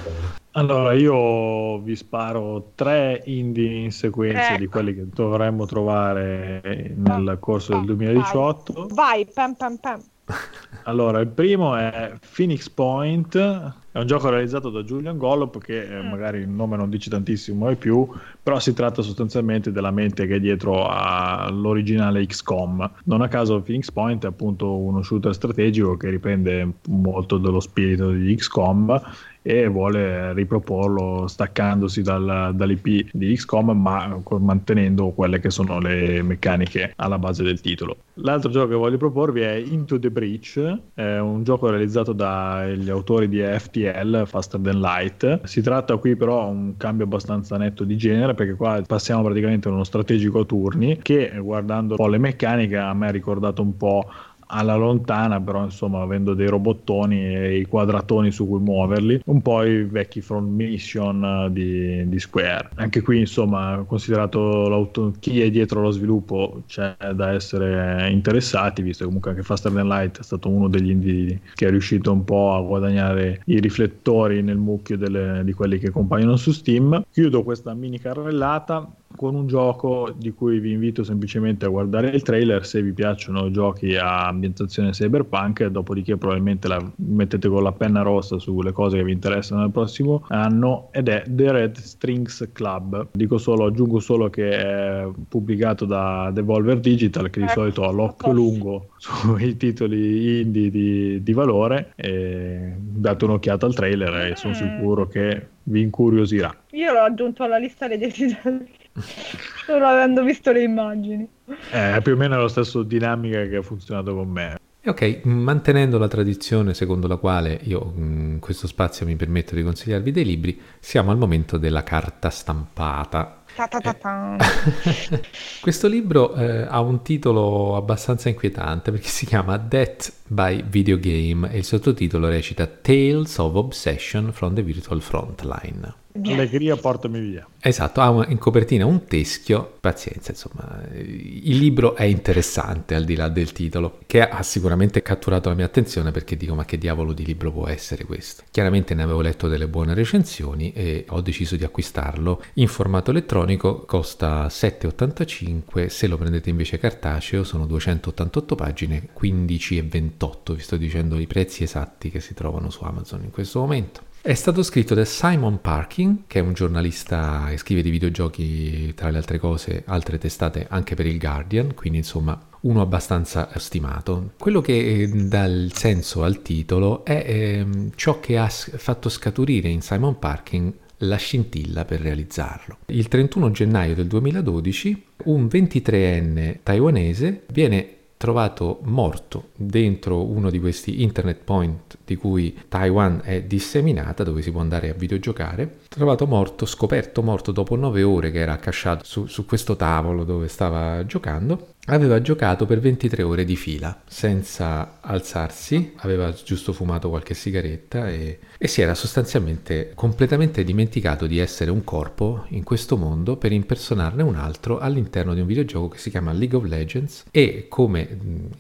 Allora, io vi sparo tre indie in sequenza eh. di quelli che dovremmo trovare nel corso del 2018. Vai, pam pam pam. Allora, il primo è Phoenix Point, è un gioco realizzato da Julian Gollop che eh, mm. magari il nome non dice tantissimo e più, però si tratta sostanzialmente della mente che è dietro all'originale XCOM. Non a caso Phoenix Point è appunto uno shooter strategico che riprende molto dello spirito di XCOM e vuole riproporlo staccandosi dal, dall'IP di XCOM ma mantenendo quelle che sono le meccaniche alla base del titolo. L'altro gioco che voglio proporvi è Into the Breach, è un gioco realizzato dagli autori di FTL, Faster Than Light. Si tratta qui però di un cambio abbastanza netto di genere perché qua passiamo praticamente a uno strategico a turni che guardando un po' le meccaniche a me ha ricordato un po' alla lontana, però insomma avendo dei robottoni e i quadratoni su cui muoverli, un po' i vecchi front mission eh, di, di Square. Anche qui insomma considerato chi è dietro lo sviluppo c'è da essere interessati, visto che comunque anche Faster Than Light è stato uno degli indie che è riuscito un po' a guadagnare i riflettori nel mucchio delle, di quelli che compaiono su Steam. Chiudo questa mini carrellata con un gioco di cui vi invito semplicemente a guardare il trailer se vi piacciono giochi a ambientazione cyberpunk, dopodiché probabilmente la mettete con la penna rossa sulle cose che vi interessano nel prossimo anno ed è The Red Strings Club. Dico solo, aggiungo solo che è pubblicato da Devolver Digital che di ecco. solito ha l'occhio lungo sui titoli indie di, di valore e date un'occhiata al trailer e sono mm. sicuro che vi incuriosirà. Io l'ho aggiunto alla lista dei desideri solo avendo visto le immagini. Eh, è più o meno la stessa dinamica che ha funzionato con me. Ok, mantenendo la tradizione secondo la quale io in questo spazio mi permetto di consigliarvi dei libri, siamo al momento della carta stampata. Eh, questo libro eh, ha un titolo abbastanza inquietante perché si chiama Death by Video Game e il sottotitolo recita Tales of Obsession from the Virtual Frontline. Allegria, portami via. Esatto, ha in copertina un teschio, pazienza, insomma, il libro è interessante al di là del titolo, che ha sicuramente catturato la mia attenzione perché dico ma che diavolo di libro può essere questo? Chiaramente ne avevo letto delle buone recensioni e ho deciso di acquistarlo in formato elettronico, costa 7,85, se lo prendete invece cartaceo sono 288 pagine, 15,28, vi sto dicendo i prezzi esatti che si trovano su Amazon in questo momento. È stato scritto da Simon Parkin, che è un giornalista che scrive di videogiochi, tra le altre cose, altre testate anche per il Guardian, quindi insomma uno abbastanza stimato. Quello che dà il senso al titolo è ehm, ciò che ha fatto scaturire in Simon Parkin la scintilla per realizzarlo. Il 31 gennaio del 2012 un 23enne taiwanese viene trovato morto dentro uno di questi internet point di cui Taiwan è disseminata, dove si può andare a videogiocare, trovato morto, scoperto morto dopo nove ore che era accasciato su, su questo tavolo dove stava giocando aveva giocato per 23 ore di fila senza alzarsi, aveva giusto fumato qualche sigaretta e, e, si era sostanzialmente completamente dimenticato di essere un corpo in questo mondo per impersonarne un altro all'interno di un videogioco che si chiama League of Legends e come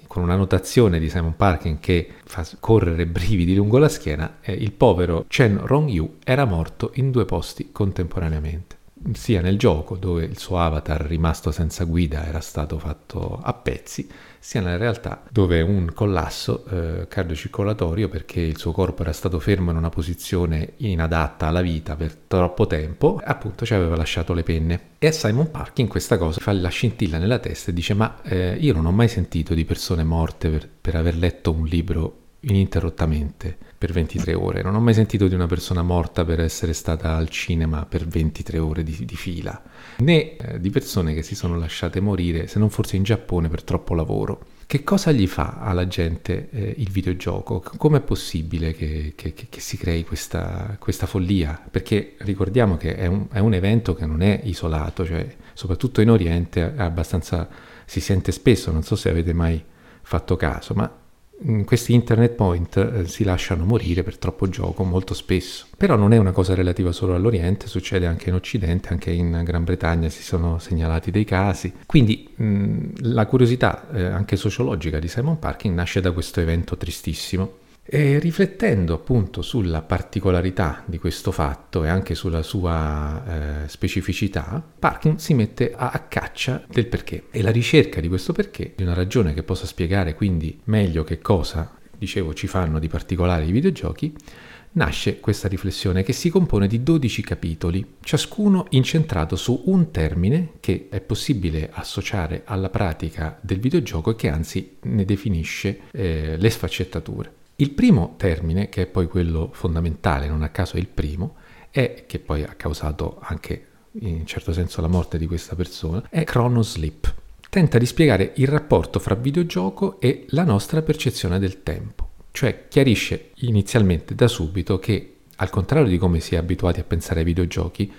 con una notazione di Simon Parkin che fa correre brividi lungo la schiena, eh, il povero Chen Rong-yu era morto in due posti contemporaneamente sia nel gioco dove il suo avatar rimasto senza guida era stato fatto a pezzi, sia nella realtà dove un collasso eh, cardiocircolatorio perché il suo corpo era stato fermo in una posizione inadatta alla vita per troppo tempo, appunto ci aveva lasciato le penne. E a Simon Parkin questa cosa fa la scintilla nella testa e dice ma eh, io non ho mai sentito di persone morte per, per aver letto un libro ininterrottamente per 23 ore. Non ho mai sentito di una persona morta per essere stata al cinema per 23 ore di, di fila, né eh, di persone che si sono lasciate morire, se non forse in Giappone, per troppo lavoro. Che cosa gli fa alla gente eh, il videogioco? Com'è possibile che, che, che si crei questa, questa, follia? Perché ricordiamo che è un, è un, evento che non è isolato, cioè soprattutto in Oriente è abbastanza, si sente spesso, non so se avete mai fatto caso, ma questi internet point eh, si lasciano morire per troppo gioco molto spesso. Però non è una cosa relativa solo all'Oriente, succede anche in Occidente, anche in Gran Bretagna si sono segnalati dei casi. Quindi mh, la curiosità eh, anche sociologica di Simon Parkin nasce da questo evento tristissimo. E riflettendo appunto sulla particolarità di questo fatto e anche sulla sua eh, specificità, Parkin si mette a, a, caccia del perché e la ricerca di questo perché, di una ragione che possa spiegare quindi meglio che cosa, dicevo, ci fanno di particolare i videogiochi, nasce questa riflessione che si compone di 12 capitoli, ciascuno incentrato su un termine che è possibile associare alla pratica del videogioco e che anzi ne definisce eh, le sfaccettature. Il primo termine, che è poi quello fondamentale, non a caso è il primo, è che poi ha causato anche in certo senso la morte di questa persona, è chronoslip. Tenta di spiegare il rapporto fra videogioco e la nostra percezione del tempo, cioè chiarisce inizialmente da subito che al contrario di come si è abituati a pensare ai videogiochi,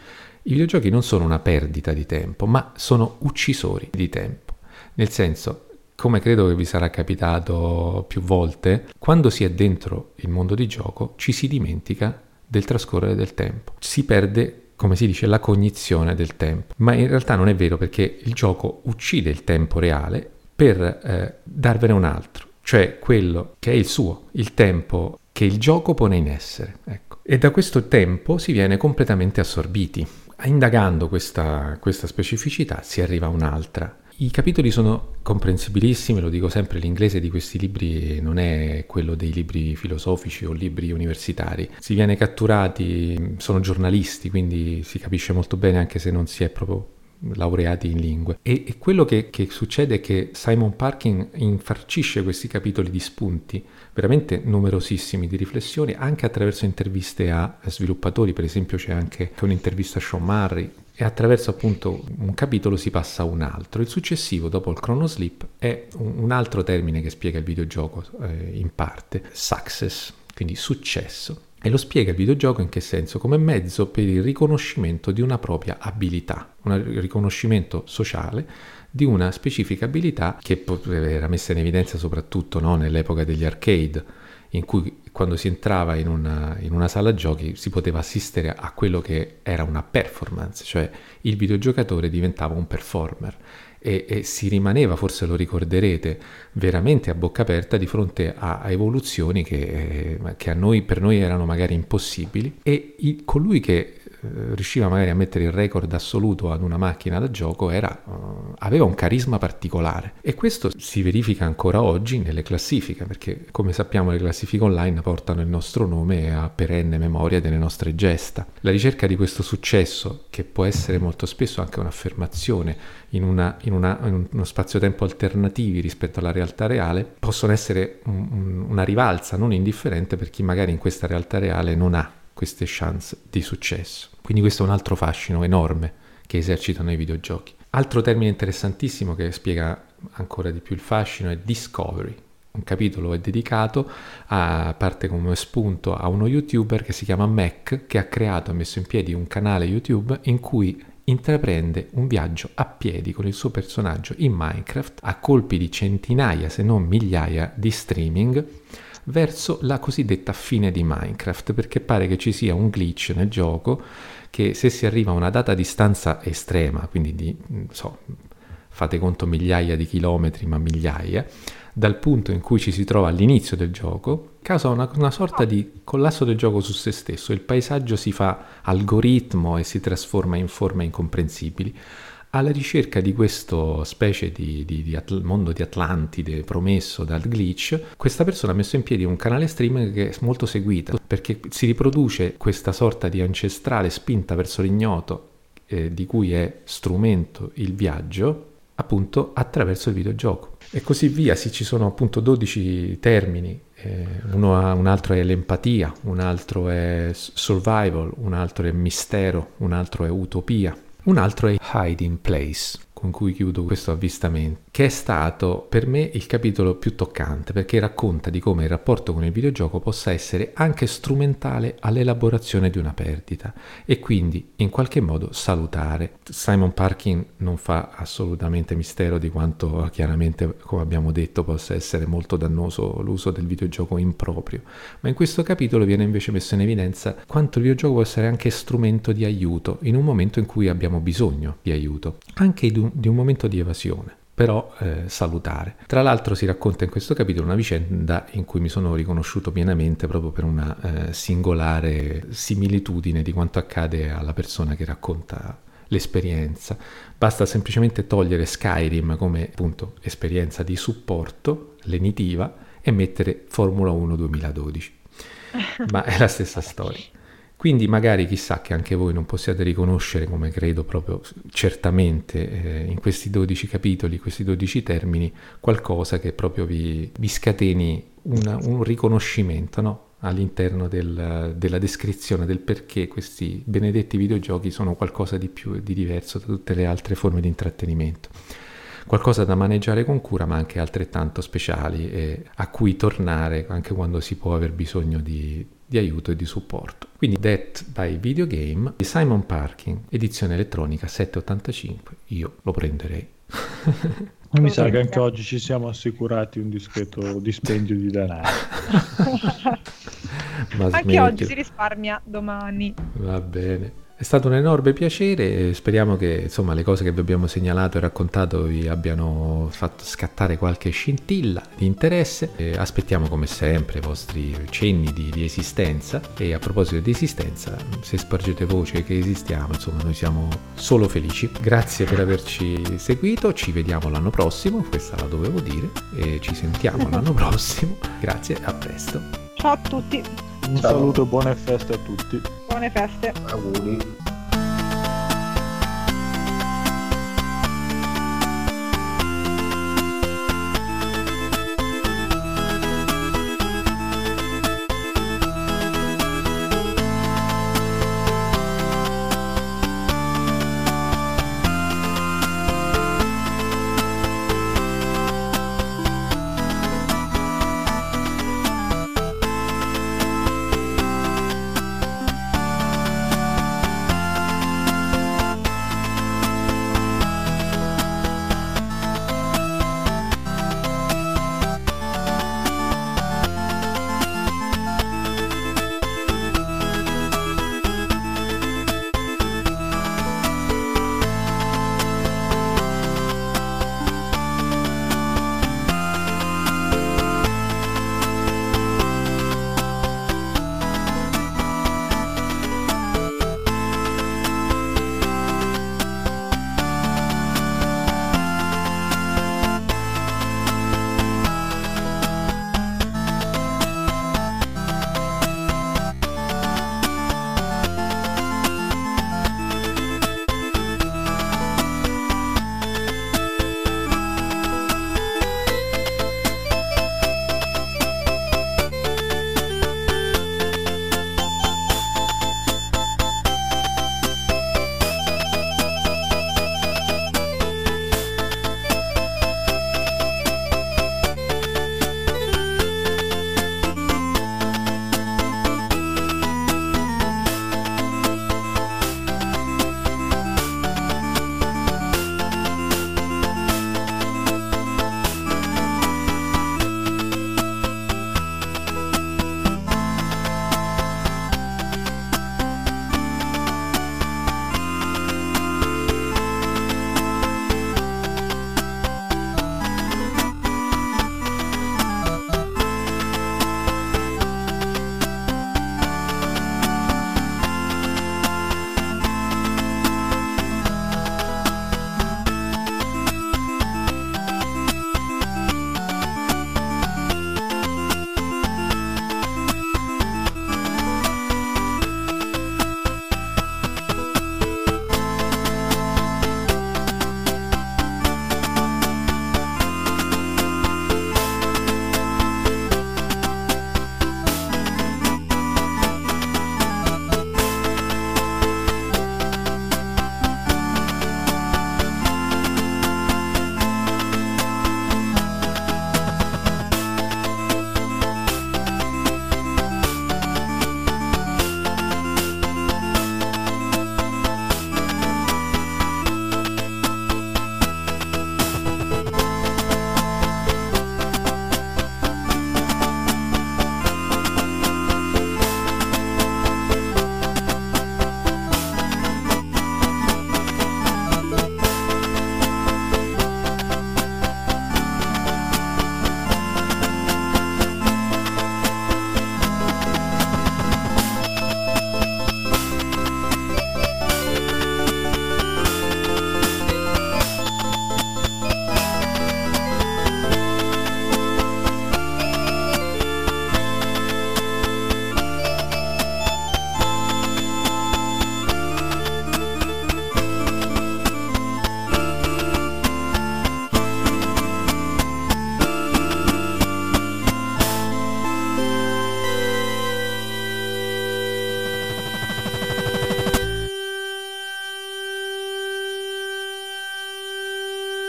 i videogiochi non sono una perdita di tempo, ma sono uccisori di tempo. Nel senso, come credo che vi sarà capitato più volte, quando si è dentro il mondo di gioco ci si dimentica del trascorrere del tempo. Si perde come si dice, la cognizione del tempo. Ma in realtà non è vero perché il gioco uccide il tempo reale per eh, darvene un altro, cioè quello che è il suo, il tempo che il gioco pone in essere. Ecco. E da questo tempo si viene completamente assorbiti. Indagando questa, questa specificità si arriva a un'altra i capitoli sono comprensibilissimi, lo dico sempre, l'inglese di questi libri non è quello dei libri filosofici o libri universitari. Si viene catturati, sono giornalisti, quindi si capisce molto bene anche se non si è proprio laureati in lingue. E, e quello che, che, succede è che Simon Parkin infarcisce questi capitoli di spunti veramente numerosissimi di riflessioni, anche attraverso interviste a sviluppatori, per esempio c'è anche un'intervista a Sean Murray, e attraverso appunto un capitolo si passa a un altro. Il successivo, dopo il chronoslip, è un altro termine che spiega il videogioco eh, in parte, success, quindi successo. E lo spiega il videogioco in che senso? Come mezzo per il riconoscimento di una propria abilità, un riconoscimento sociale di una specifica abilità che era messa in evidenza soprattutto no, nell'epoca degli arcade, in cui quando si entrava in una, in una, sala giochi si poteva assistere a quello che era una performance, cioè il videogiocatore diventava un performer e, e si rimaneva, forse lo ricorderete, veramente a bocca aperta di fronte a, a evoluzioni che, eh, che noi, per noi erano magari impossibili e il, colui che riusciva magari a mettere il record assoluto ad una macchina da gioco era, uh, aveva un carisma particolare e questo si verifica ancora oggi nelle classifiche perché come sappiamo le classifiche online portano il nostro nome a perenne memoria delle nostre gesta. La ricerca di questo successo che può essere molto spesso anche un'affermazione in, una, in, una, in uno spazio-tempo alternativi rispetto alla realtà reale possono essere un, un, una rivalsa non indifferente per chi magari in questa realtà reale non ha queste chance di successo. Quindi questo è un altro fascino enorme che esercitano i videogiochi. Altro termine interessantissimo che spiega ancora di più il fascino è discovery. Un capitolo è dedicato a parte come spunto a uno youtuber che si chiama Mac che ha creato e messo in piedi un canale YouTube in cui intraprende un viaggio a piedi con il suo personaggio in Minecraft a colpi di centinaia se non migliaia di streaming verso la cosiddetta fine di Minecraft, perché pare che ci sia un glitch nel gioco che se si arriva a una data distanza estrema, quindi di, so, fate conto migliaia di chilometri, ma migliaia, dal punto in cui ci si trova all'inizio del gioco, causa una, una, sorta di collasso del gioco su se stesso. Il paesaggio si fa algoritmo e si trasforma in forme incomprensibili alla ricerca di questo specie di, di, di atl- mondo di Atlantide promesso dal glitch, questa persona ha messo in piedi un canale streaming che è molto seguito perché si riproduce questa sorta di ancestrale spinta verso l'ignoto eh, di cui è strumento il viaggio appunto attraverso il videogioco. E così via, sì, ci sono appunto 12 termini, eh, uno un altro è l'empatia, un altro è survival, un altro è mistero, un altro è utopia, un altro è hide in place. Con cui chiudo questo avvistamento, che è stato per me il capitolo più toccante perché racconta di come il rapporto con il videogioco possa essere anche strumentale all'elaborazione di una perdita e quindi in qualche modo salutare. Simon Parkin non fa assolutamente mistero di quanto chiaramente, come abbiamo detto, possa essere molto dannoso l'uso del videogioco improprio, ma in questo capitolo viene invece messo in evidenza quanto il videogioco può essere anche strumento di aiuto in un momento in cui abbiamo bisogno di aiuto, anche di un, di un momento di evasione però eh, salutare. Tra l'altro si racconta in questo capitolo una vicenda in cui mi sono riconosciuto pienamente proprio per una eh, singolare similitudine di quanto accade alla persona che racconta l'esperienza. Basta semplicemente togliere Skyrim come appunto esperienza di supporto lenitiva e mettere Formula 1 2012. Ma è la stessa storia. Quindi magari chissà che anche voi non possiate riconoscere, come credo proprio certamente eh, in questi 12 capitoli, questi 12 termini, qualcosa che proprio vi, vi scateni una, un riconoscimento no? all'interno del, della descrizione del perché questi benedetti videogiochi sono qualcosa di più e di diverso da tutte le altre forme di intrattenimento qualcosa da maneggiare con cura ma anche altrettanto speciali e a cui tornare anche quando si può aver bisogno di, di aiuto e di supporto. Quindi Death by Video Game di Simon Parkin, edizione elettronica 785, io lo prenderei. Mi sa che anche oggi ci siamo assicurati un discreto dispendio di denaro. anche oggi si risparmia domani. Va bene. È stato un enorme piacere e speriamo che insomma, le cose che vi abbiamo segnalato e raccontato vi abbiano fatto scattare qualche scintilla di interesse. E aspettiamo come sempre i vostri cenni di, di, esistenza e a proposito di esistenza, se spargete voce che esistiamo, insomma noi siamo solo felici. Grazie per averci seguito, ci vediamo l'anno prossimo, questa la dovevo dire, e ci sentiamo l'anno prossimo. Grazie, a presto. Ciao a tutti. Un Ciao. saluto e buone feste a tutti. Buone feste. Auguri.